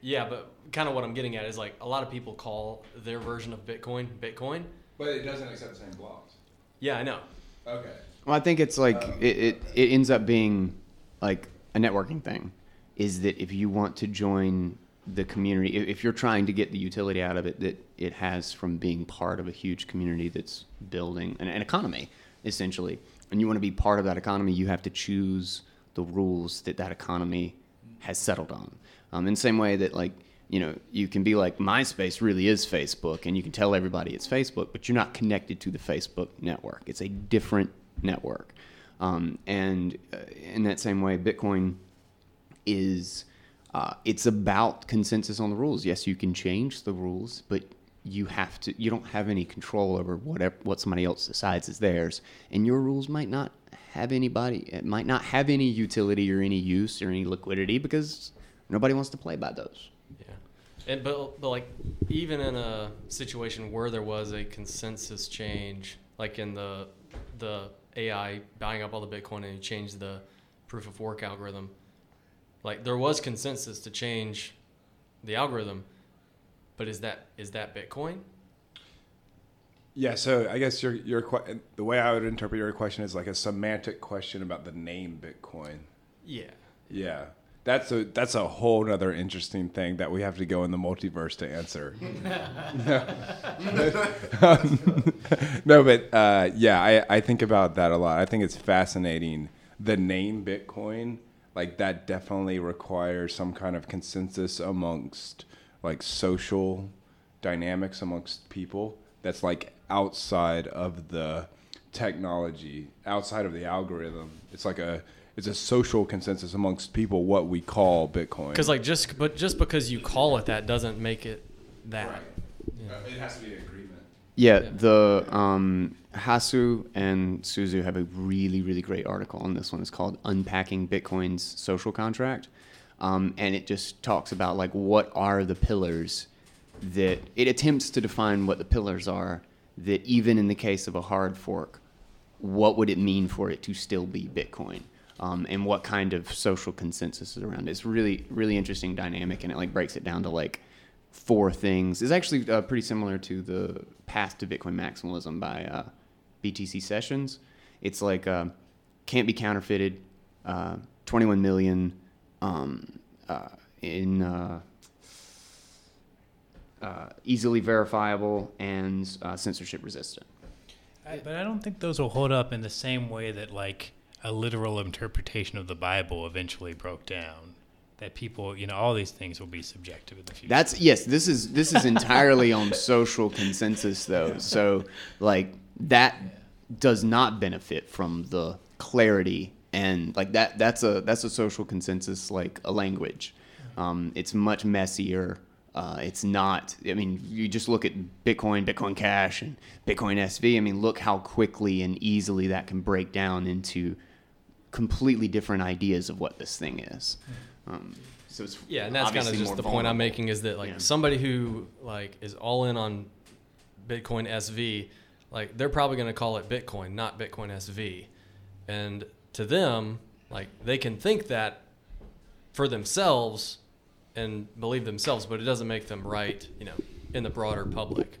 yeah, but kind of what I'm getting at is like a lot of people call their version of Bitcoin Bitcoin. But it doesn't accept the same blocks. Yeah, I know. Okay. Well, I think it's like it, it, it ends up being like a networking thing. Is that if you want to join the community, if if you're trying to get the utility out of it that it has from being part of a huge community that's building an, an economy, essentially, and you want to be part of that economy, you have to choose the rules that that economy has settled on. Um, in the same way that like you know you can be like MySpace really is Facebook, and you can tell everybody it's Facebook, but you're not connected to the Facebook network. It's a different network, um, and uh, in that same way, Bitcoin is uh, it's about consensus on the rules. Yes, you can change the rules, but you have to. You don't have any control over whatever what somebody else decides is theirs, and your rules might not have anybody. It might not have any utility or any use or any liquidity because nobody wants to play by those. Yeah, and but but like even in a situation where there was a consensus change, like in the the AI buying up all the Bitcoin and you changed the proof of work algorithm, like there was consensus to change the algorithm, but is that is that Bitcoin? Yeah, so I guess your your que- the way I would interpret your question is like a semantic question about the name Bitcoin. Yeah. Yeah, that's a that's a whole other interesting thing that we have to go in the multiverse to answer. No, but uh, yeah, I, I think about that a lot. I think it's fascinating. The name Bitcoin, like that, definitely requires some kind of consensus amongst like social dynamics amongst people. That's like outside of the technology, outside of the algorithm. It's like a it's a social consensus amongst people what we call Bitcoin. Because like just but just because you call it that doesn't make it that. it has to be an agreement. Yeah, the um, Hasu and Su Zhu have a really, really great article on this one. It's called "Unpacking Bitcoin's Social Contract," um, and it just talks about like what are the pillars that it attempts to define what the pillars are. That even in the case of a hard fork, what would it mean for it to still be Bitcoin? Um, and what kind of social consensus is around it? It's really, really interesting dynamic, and it like breaks it down to like four things. It's actually uh, pretty similar to the Path to Bitcoin Maximalism by uh, BTC Sessions. It's like uh, can't be counterfeited, uh, 21 million, um, uh, in uh, easily verifiable and censorship resistant. I, but I don't think those will hold up in the same way that like a literal interpretation of the Bible eventually broke down. That people, you know, all these things will be subjective in the future. That's yes. This is this is entirely on social consensus though. So like that does not benefit from the clarity and like that. That's a that's a social consensus like a language. Um, it's much messier. Uh, it's not. I mean, you just look at Bitcoin, Bitcoin Cash, and Bitcoin SV. I mean, look how quickly and easily that can break down into completely different ideas of what this thing is. Um, so it's Yeah, and that's kind of just more the point I'm making is that like Yeah. somebody who like is all in on Bitcoin SV, like they're probably going to call it Bitcoin, not Bitcoin SV. And to them, like they can think that for themselves and believe themselves, but it doesn't make them right, you know, in the broader public.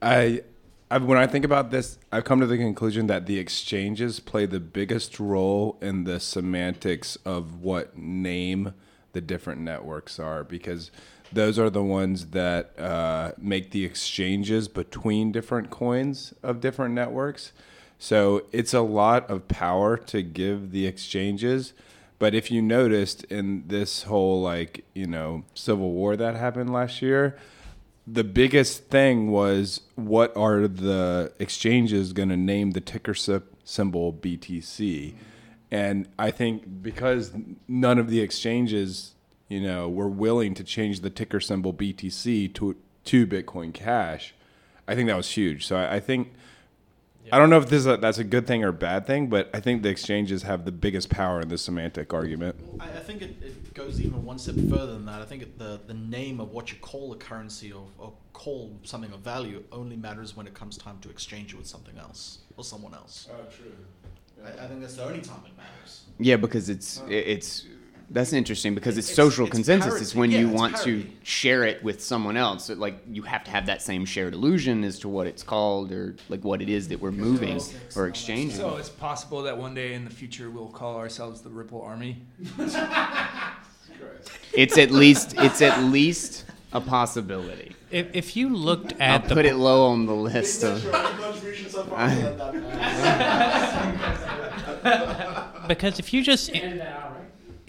I, I when I think about this, I've come to the conclusion that the exchanges play the biggest role in the semantics of what name the different networks are because those are the ones that uh, make the exchanges between different coins of different networks. So it's a lot of power to give the exchanges. But if you noticed in this whole like you know civil war that happened last year, the biggest thing was what are the exchanges going to name the ticker symbol BTC? And I think because none of the exchanges, you know, were willing to change the ticker symbol BTC to to Bitcoin Cash, I think that was huge. So I, I think I don't know if this is a, that's a good thing or a bad thing, but I think the exchanges have the biggest power in the semantic argument. I, I think it, it goes even one step further than that. I think it, the the name of what you call a currency or, or call something of value only matters when it comes time to exchange it with something else or someone else. Oh, true. I, I think that's the only time it matters. Yeah, because it's it- it's that's interesting because it's, It's- social it's consensus. It's when Yeah, you it's want parity. to share it with someone else. It, like you have to have that same shared illusion as to what it's called or like what it is that we're moving or exchanging. So it's possible that one day in the future we'll call ourselves the Ripple Army. It's at least it's at least a possibility. if, if you looked I'll at the put it low on the list of. because if you just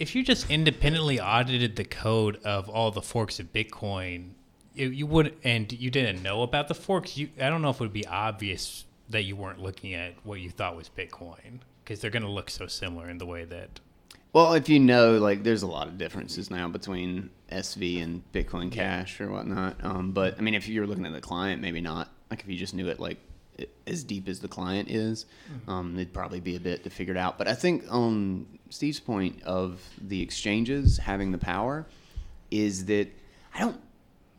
if you just independently audited the code of all the forks of Bitcoin, you, you would and you didn't know about the forks. You I don't know if it would be obvious that you weren't looking at what you thought was Bitcoin because they're going to look so similar in the way that Well, if you know, like, there's a lot of differences now between SV and Bitcoin Cash or whatnot. Um, but I mean, if you're looking at the client, maybe not. Like, if you just knew it, like, as deep as the client is, um, it'd probably be a bit to figure it out. But I think on Steve's point of the exchanges having the power is that I don't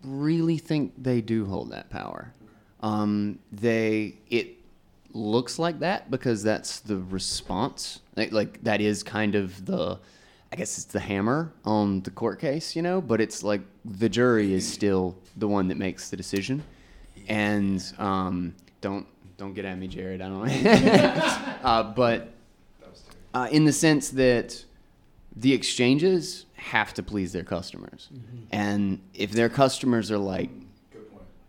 really think they do hold that power. Um, they it looks like that because that's the response. Like, like that is kind of the, I guess it's the hammer on the court case, you know. But it's like the jury is still the one that makes the decision, and um, don't don't get at me, Jared. I don't. uh, but uh, in the sense that the exchanges have to please their customers, and if their customers are like,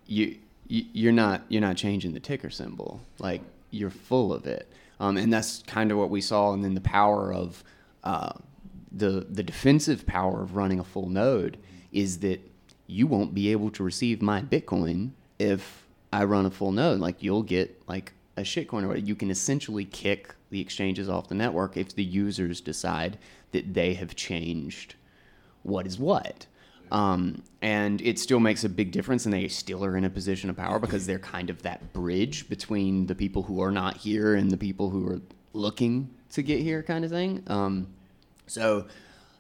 you, you you're not you're not changing the ticker symbol, like you're full of it, um, and that's kind of what we saw, and then the power of uh, the the defensive power of running a full node is that you won't be able to receive my Bitcoin if I run a full node. Like you'll get like a shitcoin or. You can essentially kick the exchanges off the network if the users decide that they have changed what is what. Um, and it still makes a big difference, and they still are in a position of power because they're kind of that bridge between the people who are not here and the people who are looking to get here, kind of thing. Um, so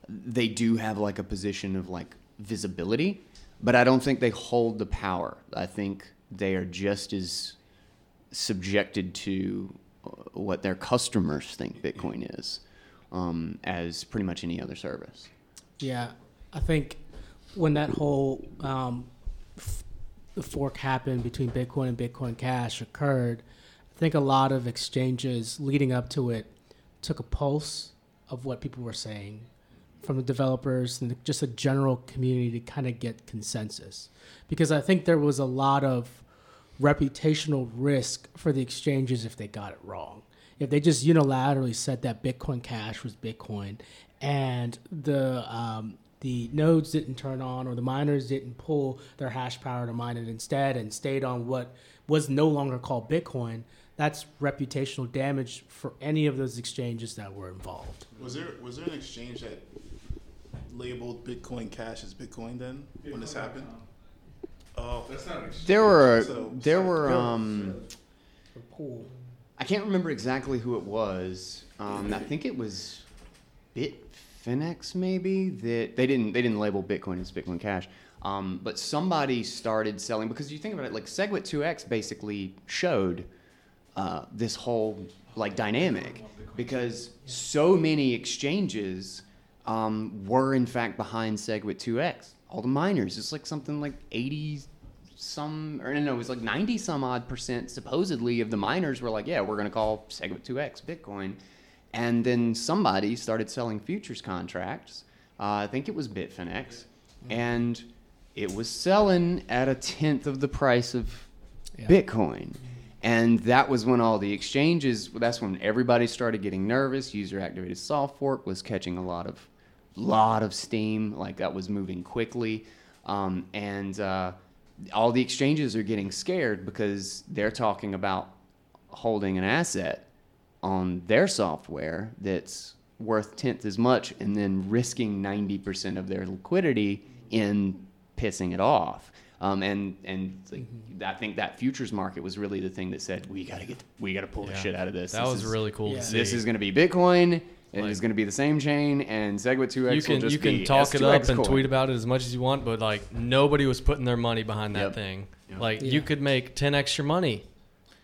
they do have like a position of like visibility, but I don't think they hold the power. I think they are just as subjected to uh, what their customers think Bitcoin is um, as pretty much any other service. Yeah, I think when that whole um, f- fork happened between Bitcoin and Bitcoin Cash occurred, I think a lot of exchanges leading up to it took a pulse of what people were saying, from the developers and just a general community to kind of get consensus, because I think there was a lot of reputational risk for the exchanges if they got it wrong. If they just unilaterally said that Bitcoin Cash was Bitcoin, and the um, the nodes didn't turn on or the miners didn't pull their hash power to mine it instead and stayed on what was no longer called Bitcoin, that's reputational damage for any of those exchanges that were involved. Was there was there an exchange that labeled Bitcoin Cash as Bitcoin then when this happened? Oh, That's not exchange. There were So- there were um pool. I can't remember exactly who it was. Um, I think it was Bitfinex maybe that they didn't they didn't label Bitcoin as Bitcoin Cash. Um, but somebody started selling because you think about it like Segwit 2x basically showed uh, this whole like dynamic because so many exchanges um, were in fact behind Segwit 2x. All the miners, it's like something like 80 some or no, no, it was like 90 some odd percent supposedly of the miners were like, yeah, we're going to call Segwit 2x Bitcoin. And then somebody started selling futures contracts. Uh, I think it was Bitfinex. And it was selling at a tenth of the price of Yeah. Bitcoin. And that was when all the exchanges, that's when everybody started getting nervous. User activated soft fork was catching a lot of, lot of steam. Like that was moving quickly. Um, and uh, all the exchanges are getting scared because they're talking about holding an asset on their software that's worth tenth as much and then risking 90% of their liquidity in pissing it off. Um, and and like, I think that futures market was really the thing that said we gotta get we gotta pull the shit out of this. That This was is- really cool Yeah. to see. This is gonna be Bitcoin and Like- it's gonna be the same chain and Segwit 2x you will can just you can be talk it S2X up and coin. tweet about it as much as you want, but like nobody was putting their money behind that Yep. thing. Yep. Like Yeah. you could make ten extra money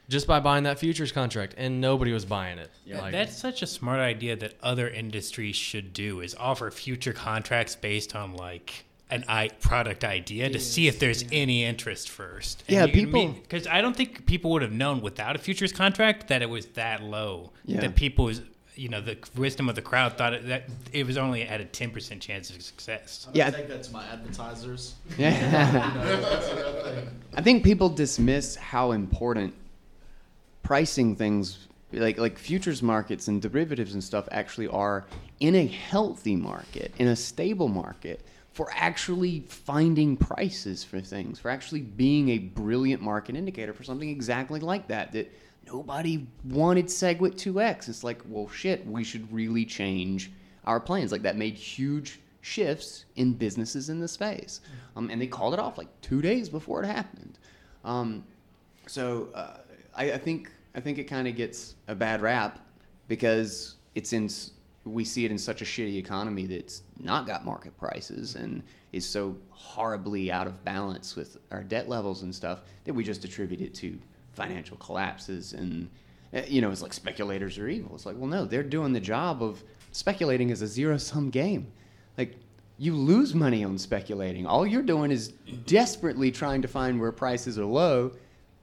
just by buying that futures contract, and nobody was buying it. Yeah. Like, That's such a smart idea that other industries should do is offer future contracts based on like an I product idea to see if there's any interest first. Yeah, people- because I don't think people would have known without a futures contract that it was that low. Yeah. That people was you know the wisdom of the crowd thought it, that it was only at a ten percent chance of success. I'm Yeah. gonna take that to my advertisers. Yeah. You know, that's a real thing. I think people dismiss how important pricing things like like futures markets and derivatives and stuff actually are in a healthy market, in a stable market for actually finding prices for things, for actually being a brilliant market indicator for something exactly like that that nobody wanted Segwit 2x. It's like, well shit, we should really change our plans. Like that made huge shifts in businesses in the space. Um, and they called it off like two days before it happened. Um, so uh, I, I think I think it kind of gets a bad rap because it's in we see it in such a shitty economy that's not got market prices and is so horribly out of balance with our debt levels and stuff that we just attribute it to financial collapses and uh, you know it's like speculators are evil. It's like well no they're doing the job of speculating is a zero sum game. Like you lose money on speculating. All you're doing is desperately trying to find where prices are low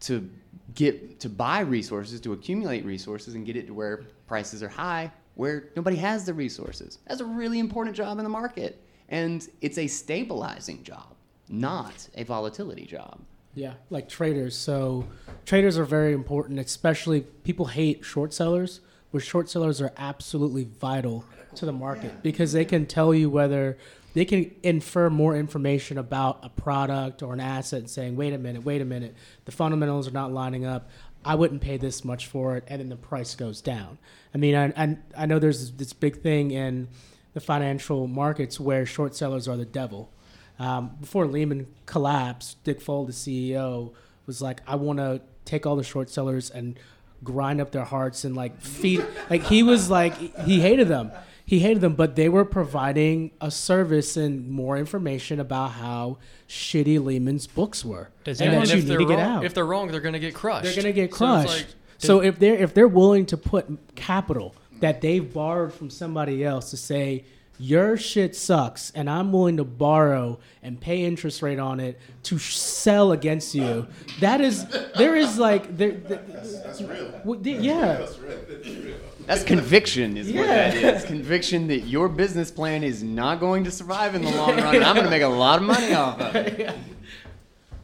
to get to buy resources, to accumulate resources and get it to where prices are high where nobody has the resources. That's a really important job in the market. And it's a stabilizing job, not a volatility job. Yeah, like traders. So traders are very important, especially people hate short sellers, but short sellers are absolutely vital to the market because they can tell you whether they can infer more information about a product or an asset and saying, wait a minute, wait a minute, the fundamentals are not lining up. I wouldn't pay this much for it, and then the price goes down. I mean, I, I, I know there's this big thing in the financial markets where short sellers are the devil. Um, before Lehman collapsed, Dick Fuld, the CEO, was like, "I want to take all the short sellers and grind up their hearts and like feed." like he was like, he hated them. He hated them, but they were providing a service and more information about how shitty Lehman's books were. Does and anyone- that you if need they're to get wrong, out. if they're wrong, they're gonna get crushed. They're gonna get So crushed. like, So if they're if they're willing to put capital that they've borrowed from somebody else to say your shit sucks and I'm willing to borrow and pay interest rate on it to sh- sell against you, that is there is like there. there That's real. w- the- yeah. That's real. That's conviction, is what that Yeah. is. Conviction that your business plan is not going to survive in the long run. and I'm going to make a lot of money off of it.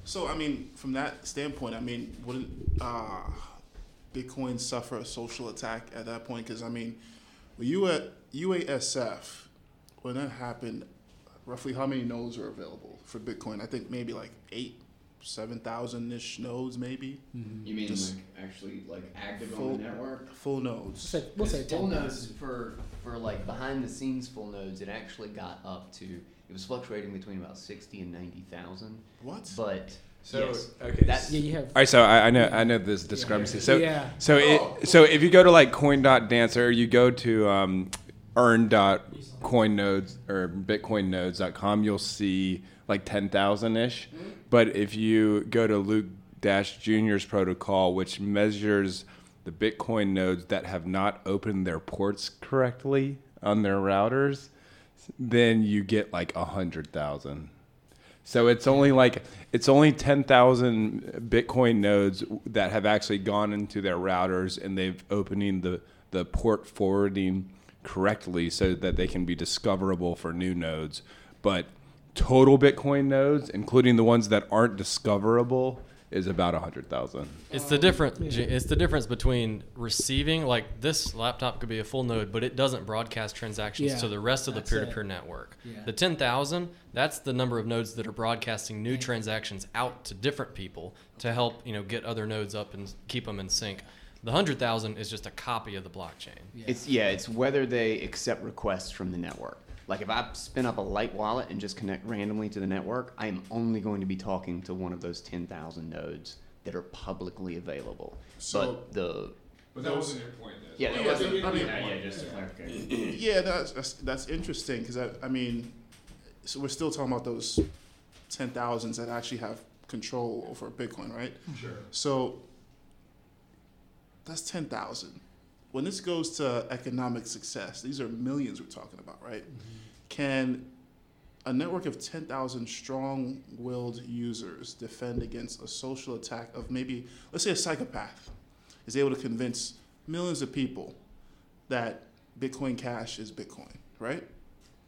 So I mean, from that standpoint, I mean, wouldn't uh, Bitcoin suffer a social attack at that point? Because I mean, when you at UASF, when that happened, roughly how many nodes are available for Bitcoin? I think maybe like eight, seven thousand ish nodes, maybe You mean Just like actually like active full on the network? full nodes. Say- we'll say full 10,000. nodes for for like behind the scenes full nodes. It actually got up to it was fluctuating between about sixty and ninety thousand. What? But So yes, okay. that's Yeah, you have. All right, so I, I know I know this discrepancy. So Yeah. so it so if you go to like coin.dance or you go to um, earn.coinnodes or bitcoinnodes.com, you'll see like 10,000 ish. But if you go to Luke Dashjr's protocol, which measures the Bitcoin nodes that have not opened their ports correctly on their routers, then you get like a hundred thousand. So it's only like it's only ten thousand Bitcoin nodes that have actually gone into their routers and they've opening the the port forwarding correctly so that they can be discoverable for new nodes. But total Bitcoin nodes, including the ones that aren't discoverable, is about a hundred thousand. It's the difference. It's the difference between receiving like this laptop could be a full node, but it doesn't broadcast transactions Yeah, to the rest of the peer-to-peer it. network. Yeah. The ten thousand, that's the number of nodes that are broadcasting new transactions out to different people to help you know get other nodes up and keep them in sync. The hundred thousand is just a copy of the blockchain. It's yeah, it's whether they accept requests from the network. Like if I spin up a light wallet and just connect randomly to the network, I am only going to be talking to one of those ten thousand nodes that are publicly available. So- but the But that wasn't your point. Though. yeah, that oh, Yeah, wasn't- I mean- yeah, yeah, just to clarify. Yeah, that's that's, that's interesting because I, I mean, so we're still talking about those ten thousands that actually have control over Bitcoin, right? Sure. So that's ten thousand. When this goes to economic success, these are millions we're talking about, right? Mm-hmm. Can a network of ten thousand strong-willed users defend against a social attack of maybe, let's say, a psychopath is able to convince millions of people that Bitcoin Cash is Bitcoin, right?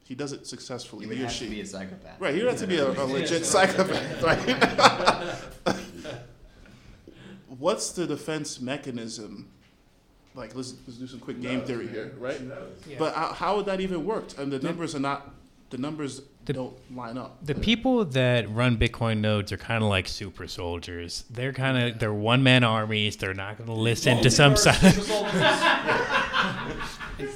He does it successfully. You would he or have to be a psychopath. Right, you have to be a, a legit psychopath, right? What's the defense mechanism? Like, let's, let's do some quick game theory here, right? But how, how would that even work? And the numbers are not, the numbers The- don't line up. The people that run Bitcoin nodes are kind of like super soldiers. They're kind of they're one man armies. They're not going to listen to some side.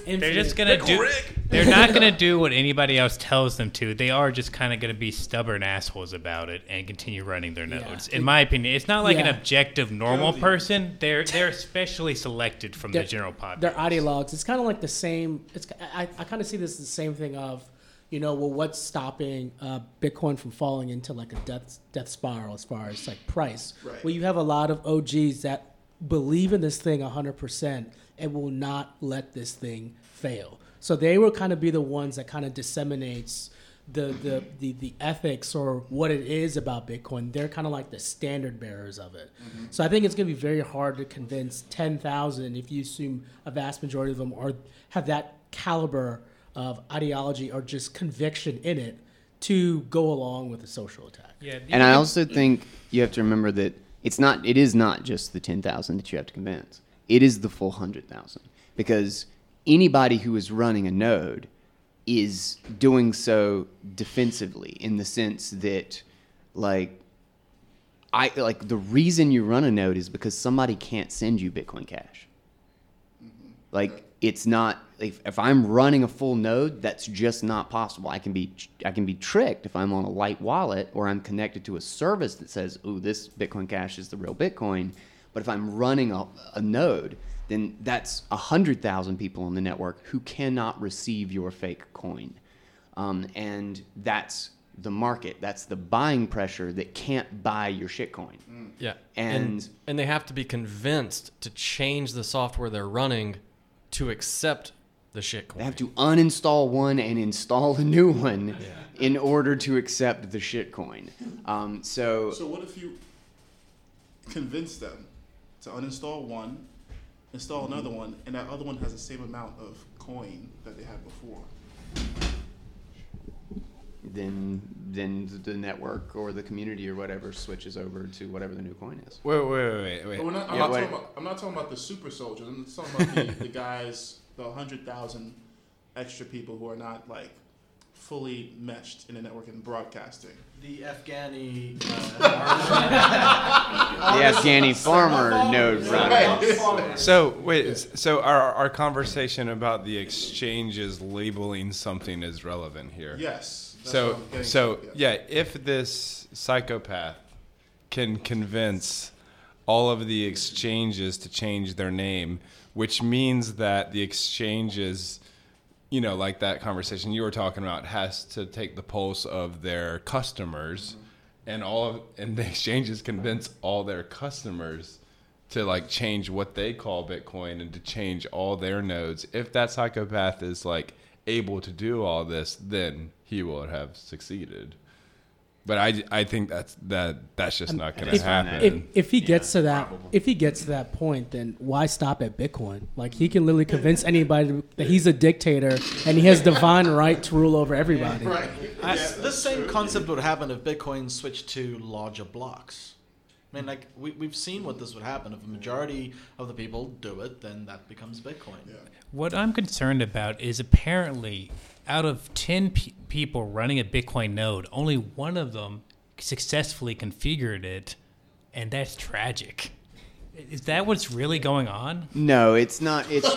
They're just gonna do. They're not gonna do what anybody else tells them to. They are just kind of gonna be stubborn assholes about it and continue running their Yeah. nodes. In my opinion, it's not like an objective normal person. They're they're specially selected from the They're- general population. They're ideologues. It's kind of like the same. It's I, I kind of see this as the same thing of, you know, well, what's stopping uh, Bitcoin from falling into like a death death spiral as far as like price? Right. Well, you have a lot of OGs that believe in this thing hundred percent and will not let this thing fail. So they will kind of be the ones that kind of disseminates the, the, the, the ethics or what it is about Bitcoin. They're kind of like the standard bearers of it. Mm-hmm. So I think it's going to be very hard to convince 10,000 if you assume a vast majority of them are have that caliber of ideology or just conviction in it to go along with a social attack. yeah, And I also think you have to remember that it's not. It is not just the ten thousand that you have to convince. It is the full hundred thousand because anybody who is running a node is doing so defensively in the sense that, like, I like the reason you run a node is because somebody can't send you Bitcoin Cash. Like it's not if, if I'm running a full node, that's just not possible. I can be I can be tricked if I'm on a light wallet or I'm connected to a service that says, "Oh, this Bitcoin Cash is the real Bitcoin." But if I'm running a, a node, then that's hundred thousand people on the network who cannot receive your fake coin, um, and that's the market. That's the buying pressure that can't buy your shitcoin. Yeah, And- and and they have to be convinced to change the software they're running to accept the shitcoin. They have to uninstall one and install a new one in order to accept the shitcoin. Um, so, So what if you convince them to uninstall one, install mm-hmm. another one, and that other one has the same amount of coin that they had before. Then then the network or the community or whatever switches over to whatever the new coin is. Wait, wait, wait, wait. Wait. we're not, I'm, Yeah, not wait. talking about, I'm not talking about the super soldiers. I'm talking about the, the guys, the 100,000 extra people who are not like fully meshed in the network and broadcasting. The Afghani. Uh, the Afghani farmer node runners. So wait, so our our conversation about the exchanges labeling something is relevant here. Yes. So so to, yeah, if this psychopath can convince all of the exchanges to change their name, which means that the exchanges, you know, like that conversation you were talking about, has to take the pulse of their customers, and all of and the exchanges convince all their customers to like change what they call Bitcoin and to change all their nodes. If that psychopath is like able to do all this, then he will have succeeded. But I, I think that's that that's just not going to happen. if, if he gets to that if he gets to that point then why stop at bitcoin like he can literally convince anybody that he's a dictator and he has divine right to rule over everybody This, this same concept would happen if Bitcoin switched to larger blocks. I mean, like we, we've seen what this would happen if a majority of the people do it, then that becomes Bitcoin. What I'm concerned about is apparently out of 10 pe- people running a Bitcoin node, only one of them successfully configured it, and that's tragic. Is that what's really going on? No, it's not. It's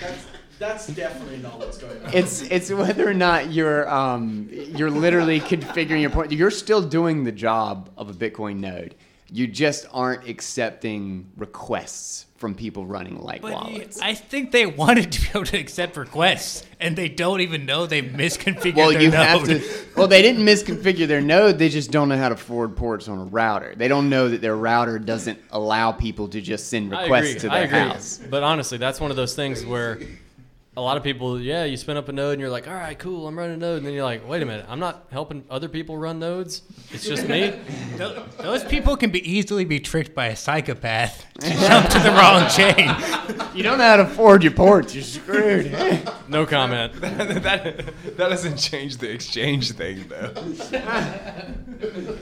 That's, that's definitely not what's going on. it's it's whether or not you're um you're literally configuring your point. You're still doing the job of a Bitcoin node. You just aren't accepting requests from people running like But wallets. I think they wanted to be able to accept requests, and they don't even know they misconfigured Well, their you node. have to. Well, they didn't misconfigure their node. They just don't know how to forward ports on a router. They don't know that their router doesn't allow people to just send I requests agree. to I their agree. house. But honestly, that's one of those things where a lot of people, yeah, you spin up a node and you're like, all right, cool, I'm running a node. And then you're like, wait a minute, I'm not helping other people run nodes. It's just me. Tho- Those people can be easily be tricked by a psychopath to jump to the wrong chain. You don't know how to forward your ports. You're screwed. No comment. that, that doesn't change the exchange thing though.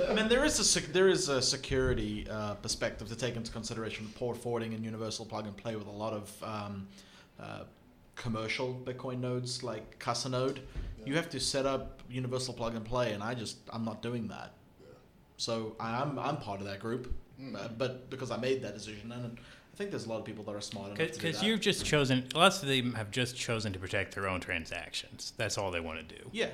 I mean, there is a sec- there is a security uh, perspective to take into consideration. Port forwarding and universal plug and play with a lot of um, uh, commercial Bitcoin nodes like Casa Node. You have to set up universal plug and play, and I just I'm not doing that. So I'm I'm part of that group, uh, but because I made that decision, and I think there's a lot of people that are smart enough Because you've just chosen, lots of them have just chosen to protect their own transactions. That's all they want to do. yeah.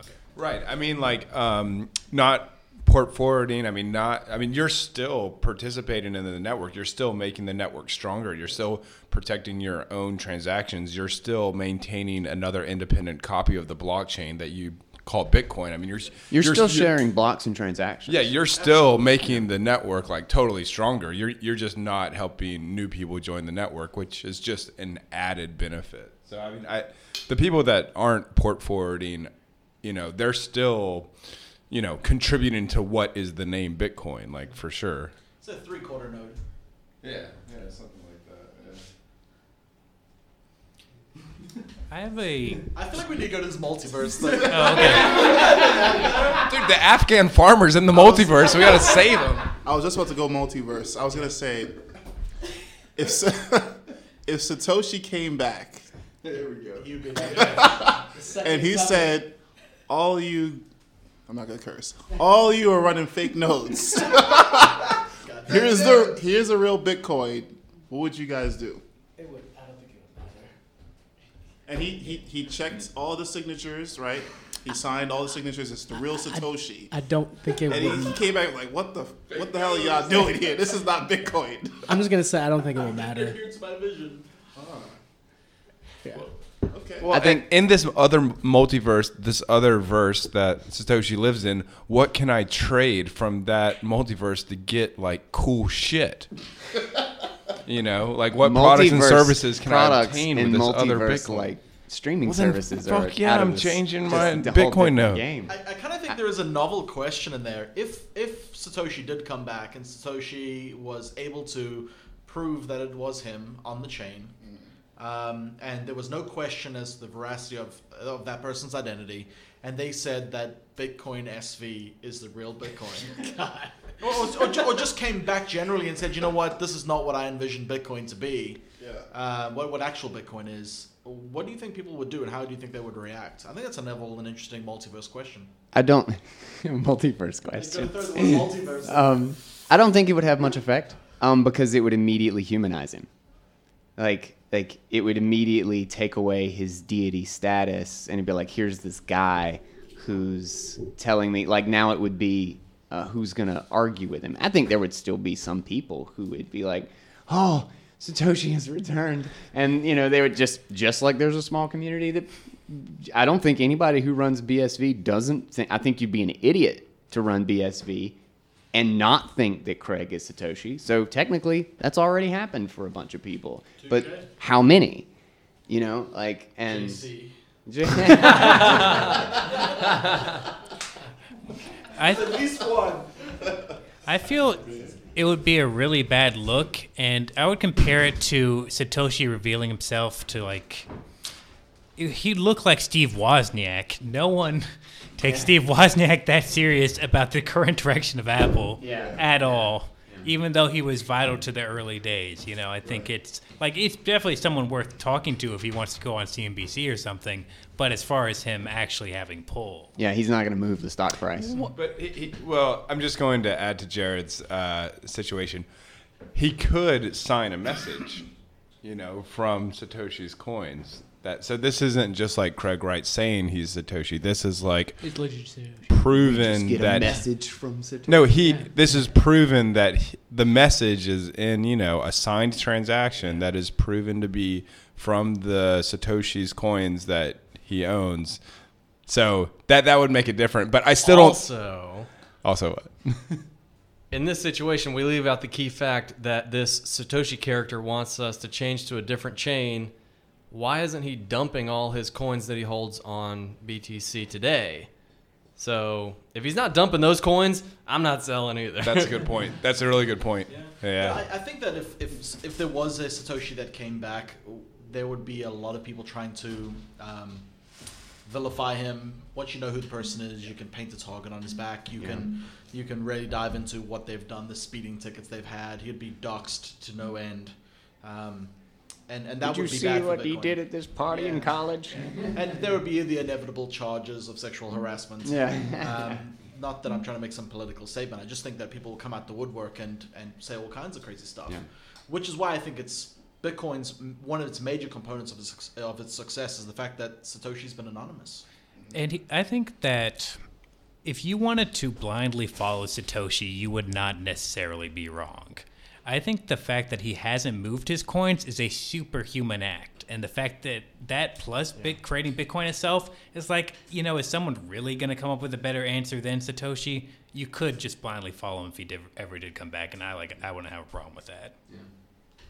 Okay. Right. I mean, like, um, not port forwarding. I mean, not. I mean, you're still participating in the network. You're still making the network stronger. You're still protecting your own transactions. You're still maintaining another independent copy of the blockchain that you call Bitcoin. I mean, you're You're, still sharing blocks and transactions. Yeah, you're still making the network like totally stronger. You're you're just not helping new people join the network, which is just an added benefit. So I mean, I the people that aren't port forwarding, you know, they're still, you know, contributing to what is the name Bitcoin, like for sure. It's a three quarter node. Yeah, yeah, something like that. Yeah. I have a. I feel like we need to go to this multiverse thing. Oh, okay. Dude, the Afghan farmers in the multiverse, we gotta save them. I was just about to go multiverse. I was gonna say, if if Satoshi came back, there we go, and he said, "All you, I'm not gonna curse. All you are running fake notes. here's the here's a real Bitcoin. What would you guys do?" It would, I don't think it would matter. And he, he, he checked all the signatures, right? He signed all the signatures. It's the real Satoshi. I don't think it would. And he, he came back like, what the what the hell are y'all doing here? This is not Bitcoin. I'm just gonna say I don't think it would matter. Here's my vision. Yeah. Okay. Well, I think in this other multiverse, this other verse that Satoshi lives in, what can I trade from that multiverse to get like cool shit? You know, like what products and Multiverse services can I products obtain in with this other multiverse, Bitcoin? like streaming Well, then services fuck are yeah, out of I'm this- changing just my the whole Bitcoin Bitcoin node. game. I, I kind of think think there is a novel question in there. If if Satoshi did come back and Satoshi was able to prove that it was him on the chain, um, and there was no question as to the veracity of of that person's identity, and they said that Bitcoin SV is the real Bitcoin. Or, or, or, or just came back generally and said, you know what, this is not what I envisioned Bitcoin to be. Yeah. Uh, what what actual Bitcoin is. What do you think people would do, and how do you think they would react? I think that's a level an interesting multiverse question. I don't. multiverse question. Throw the word multiverse Um, I don't think it would have much effect. Um, because it would immediately humanize him. Like, like it would immediately take away his deity status, and it'd be like, here's this guy who's telling me. Like now, it would be uh, who's gonna argue with him. I think there would still be some people who would be like, oh. Satoshi has returned, and you know they would just just like there's a small community that I don't think anybody who runs BSV doesn't think. I think you'd be an idiot to run BSV and not think that Craig is Satoshi. So technically, that's already happened for a bunch of people. But how many? You know, like and I At least one. I feel it would be a really bad look, and I would compare it to Satoshi revealing himself to like. He looked like Steve Wozniak. No one takes Steve Wozniak that serious about the current direction of Apple Yeah. at all. Even though he was vital to the early days, you know, I think it's like it's definitely someone worth talking to if he wants to go on CNBC or something. But as far as him actually having pull, yeah, he's not going to move the stock price. But he, he, well, I'm just going to add to Jared's uh, situation. He could sign a message, you know, from Satoshi's coins. That so this isn't just like Craig Wright saying he's Satoshi. This is like It's legit. proven Get a that message from Satoshi. no, he. This is proven that he- the message is in you know a signed transaction that is proven to be from the Satoshi's coins that he owns. So that that would make it different. But I still don't. Also, Also, what? in this situation, we leave out the key fact that this Satoshi character wants us to change to a different chain. Why isn't he dumping all his coins that he holds on BTC today? So if he's not dumping those coins, I'm not selling either. That's a good point. That's a really good point. Yeah. I, I think that if, if if there was a Satoshi that came back, there would be a lot of people trying to um, vilify him. Once you know who the person is, you can paint a target on his back. You can you can really dive into what they've done, the speeding tickets they've had. He'd be doxxed to no end. Um, and, and that Did you would be see bad for what he did at this party in Yeah. college? And there would be the inevitable charges of sexual harassment. Yeah. um, not that I'm trying to make some political statement. I just think that people will come out the woodwork and, and say all kinds of crazy stuff. Yeah. Which is why I think it's Bitcoin's one of its major components of its, of its success is the fact that Satoshi's been anonymous. And he, I think that if you wanted to blindly follow Satoshi, you would not necessarily be wrong. I think the fact that he hasn't moved his coins is a superhuman act. And the fact that that plus bit creating Bitcoin itself is like, you know, is someone really going to come up with a better answer than Satoshi? You could just blindly follow him if he did, ever did come back. And I like, I wouldn't have a problem with that.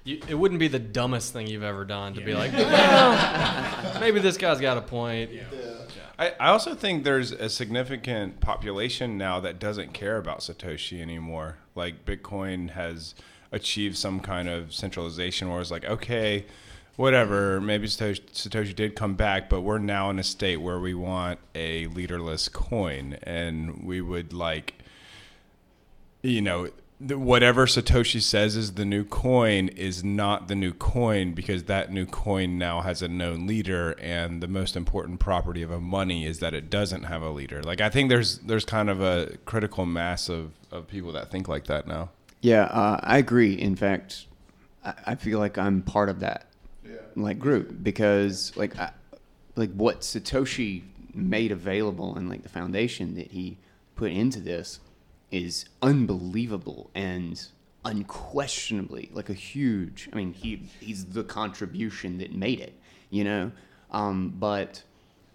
You, it wouldn't be the dumbest thing you've ever done to be like, well, maybe this guy's got a point. Yeah. I, I also think there's a significant population now that doesn't care about Satoshi anymore. Like Bitcoin has achieved some kind of centralization where it's like, okay, whatever, maybe Satoshi did come back, but we're now in a state where we want a leaderless coin and we would like, you know, whatever Satoshi says is the new coin is not the new coin because that new coin now has a known leader, and the most important property of a money is that it doesn't have a leader. Like I think there's there's kind of a critical mass of, of people that think like that now. Yeah, uh, I agree. In fact, I, I feel like I'm part of that like group because like I, like what Satoshi made available and like the foundation that he put into this is unbelievable and unquestionably like a huge. I mean, he he's the contribution that made it, you know. Um, but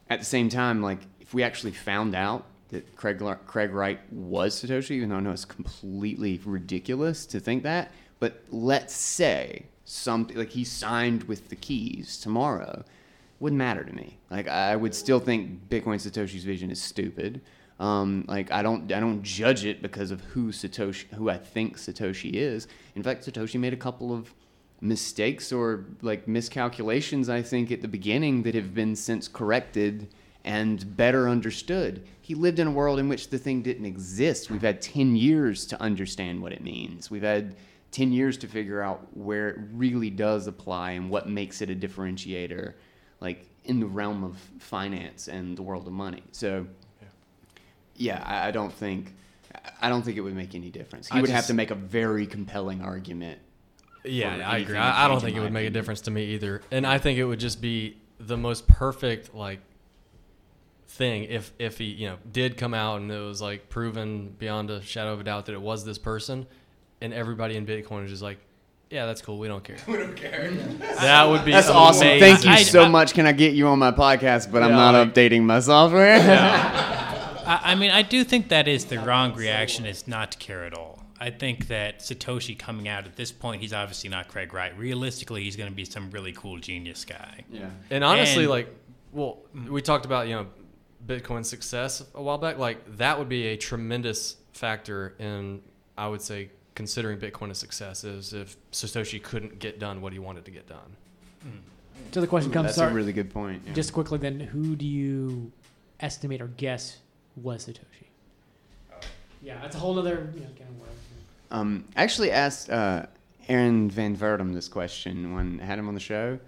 at the same time, like if we actually found out that Craig Craig Wright was Satoshi, even though I know it's completely ridiculous to think that, but let's say something like he signed with the keys tomorrow, wouldn't matter to me. Like I would still think Bitcoin Satoshi's vision is stupid. Um, like I don't I don't judge it because of who Satoshi who I think Satoshi is. In fact, Satoshi made a couple of mistakes or like miscalculations I think at the beginning that have been since corrected and better understood. He lived in a world in which the thing didn't exist. We've had 10 years to understand what it means. We've had 10 years to figure out where it really does apply and what makes it a differentiator like in the realm of finance and the world of money. So yeah, I, I don't think I don't think it would make any difference. He I would have to make a very compelling argument. Yeah, I agree. I, I don't think it would make a difference to me either. And I think it would just be the most perfect like thing if if he you know did come out and it was like proven beyond a shadow of a doubt that it was this person, and everybody in Bitcoin is just like, yeah, that's cool. We don't care. We don't care. That would be That's awesome. Thank you so I- much. Can I get you on my podcast? But I'm not like- updating my software. I, I mean, I do think that is the wrong reaction. Is not to care at all. I think that Satoshi coming out at this point, he's obviously not Craig Wright. Realistically, he's going to be some really cool genius guy. yeah. And honestly, And- like, well, we talked about you know Bitcoin success a while back. Like that would be a tremendous factor in, I would say, considering Bitcoin a success is if Satoshi couldn't get done what he wanted to get done. So the question comes, That's sorry, a really good point. yeah. just quickly then, who do you estimate or guess was Satoshi? Yeah, that's a whole other you know, kind of world. Um, I actually asked uh, Aaron Van Wirdum this question when I had him on the show,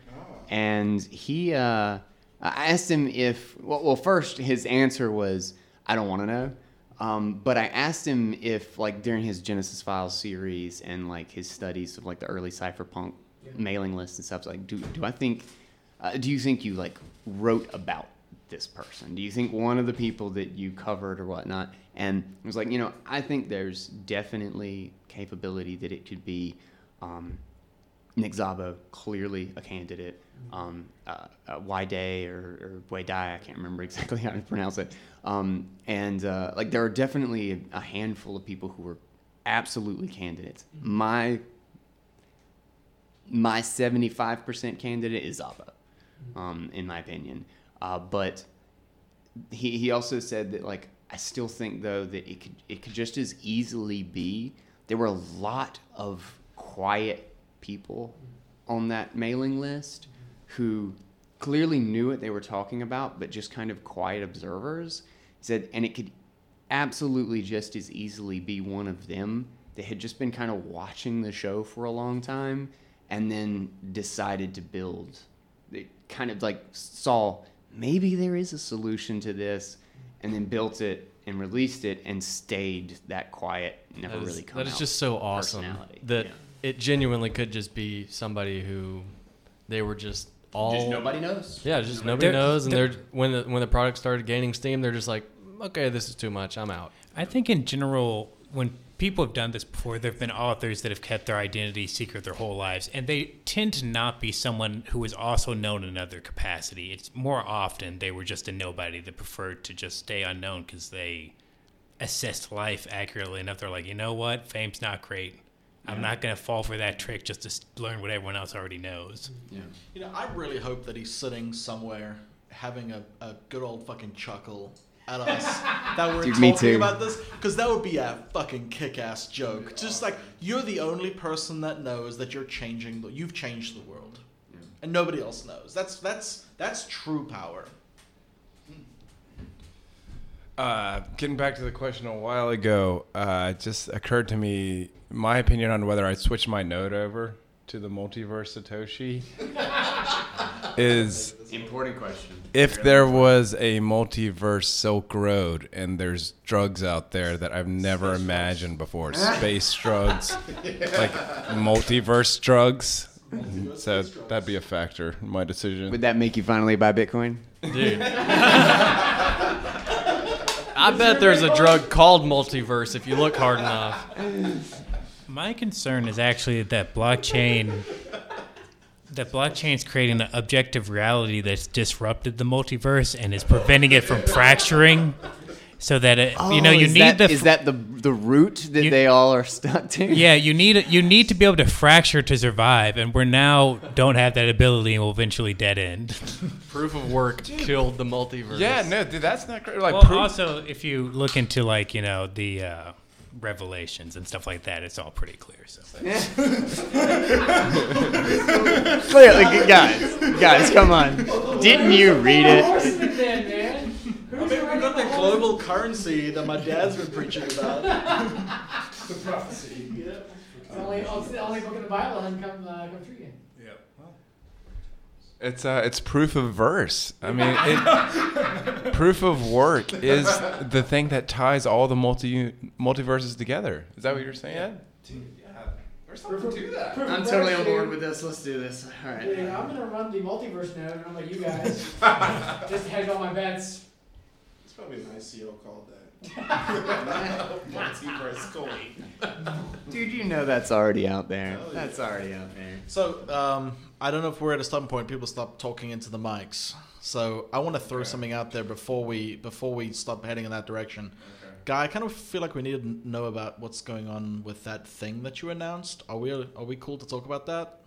and he, uh, I asked him if, well, well, first his answer was, I don't want to know. Um, but I asked him if, like, during his Genesis Files series and like his studies of like the early cypherpunk mailing lists and stuff, like, do do I think, uh, do you think you like wrote about this person? Do you think one of the people that you covered or whatnot? And it was like, you know, I think there's definitely capability that it could be um, Nick Szabo, clearly a candidate. Um, uh, uh, or, or Wei Dai, I can't remember exactly how to pronounce it. Um, and uh, like, there are definitely a, handful of people who were absolutely candidates. My my 75% candidate is Szabo, um, in my opinion. Uh, but he, he also said that like I still think though that it could it could just as easily be there were a lot of quiet people on that mailing list who clearly knew what they were talking about but just kind of quiet observers he said and it could absolutely just as easily be one of them that had just been kind of watching the show for a long time and then decided to build they kind of like saw maybe there is a solution to this and then built it and released it and stayed that quiet never That is, really come that is just so awesome that Yeah. it genuinely could just be somebody who they were just all just nobody knows Yeah, just nobody They're- knows, and they're- they're when the when the product started gaining steam, they're just like, okay, this is too much, I'm out. I think in general, when people have done this before, there have been authors that have kept their identity secret their whole lives, and they tend to not be someone who is also known in another capacity. It's more often they were just a nobody that preferred to just stay unknown because they assessed life accurately enough. They're like, you know what, fame's not great. I'm not gonna fall for that trick just to learn what everyone else already knows. Yeah. You know, I really hope that he's sitting somewhere having a, a good old fucking chuckle at us that we're Dude, me talking too. about this because that would be a fucking kick-ass joke. Just like you're the only person that knows that you're changing, the, you've changed the world, and nobody else knows. That's that's that's true power. Uh, getting back to the question a while ago, uh, it just occurred to me my opinion on whether I'd switch my node over to the multiverse Satoshi is important question if there was a multiverse Silk Road and there's drugs out there that I've never imagined before, space drugs, like multiverse drugs. So that'd be a factor in my decision. would that make you finally buy bitcoin Dude. I bet there's a drug called multiverse if you look hard enough. My concern is actually that blockchain that blockchain's creating an objective reality that's disrupted the multiverse and is preventing it from fracturing. so that it, you know Oh, you need that, the is that the the root that You- they all are stuck to? yeah you need you need to be able to fracture to survive, and we're now don't have that ability and will eventually dead end. Proof of work killed the multiverse. Yeah, no, dude, that's not great. Like, well, proof- also if you look into like you know the uh, revelations and stuff like that, it's all pretty clear. So. Clearly, guys, guys, come on. Didn't you read it? then. I mean, we got the global currency that my dad's been preaching about. The prophecy. It's the only, it's the only book in the Bible that hasn't come, uh, come true yet. It's uh, it's proof of verse. I mean, it, proof of work is the thing that ties all the multi multiverses together. Is that what you're saying? Yeah. There's something to that. I'm totally on board with this. Let's do this. All right. Dude, I'm gonna run the multiverse node, and I'm like, you guys, just hedge all my bets. It's probably an ICO called that. Multiverse coin. Dude, you know that's already out there. That's already out there. So, um, I don't know if we're at a stopping point. People stop talking into the mics. So, I want to throw something out there before we before we stop heading in that direction. Guy, I kind of feel like we need to know about what's going on with that thing that you announced. Are we are we cool to talk about that?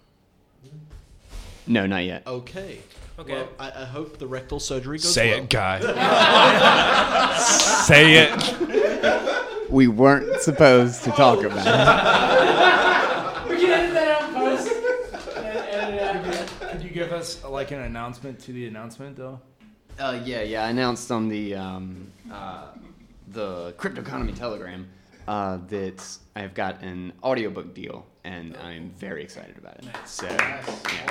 No, not yet. Okay. Okay. Well, I, I hope the rectal surgery goes Say well. it, guy. Say it. We weren't supposed to talk about it. We can edit that out in post. Edit edit it out. good. Could you give us like an announcement to the announcement though? Uh, yeah, yeah. I announced on the um, uh, the Crypto Economy Telegram uh, that I've got an audiobook deal, and I'm very excited about it. So, yeah.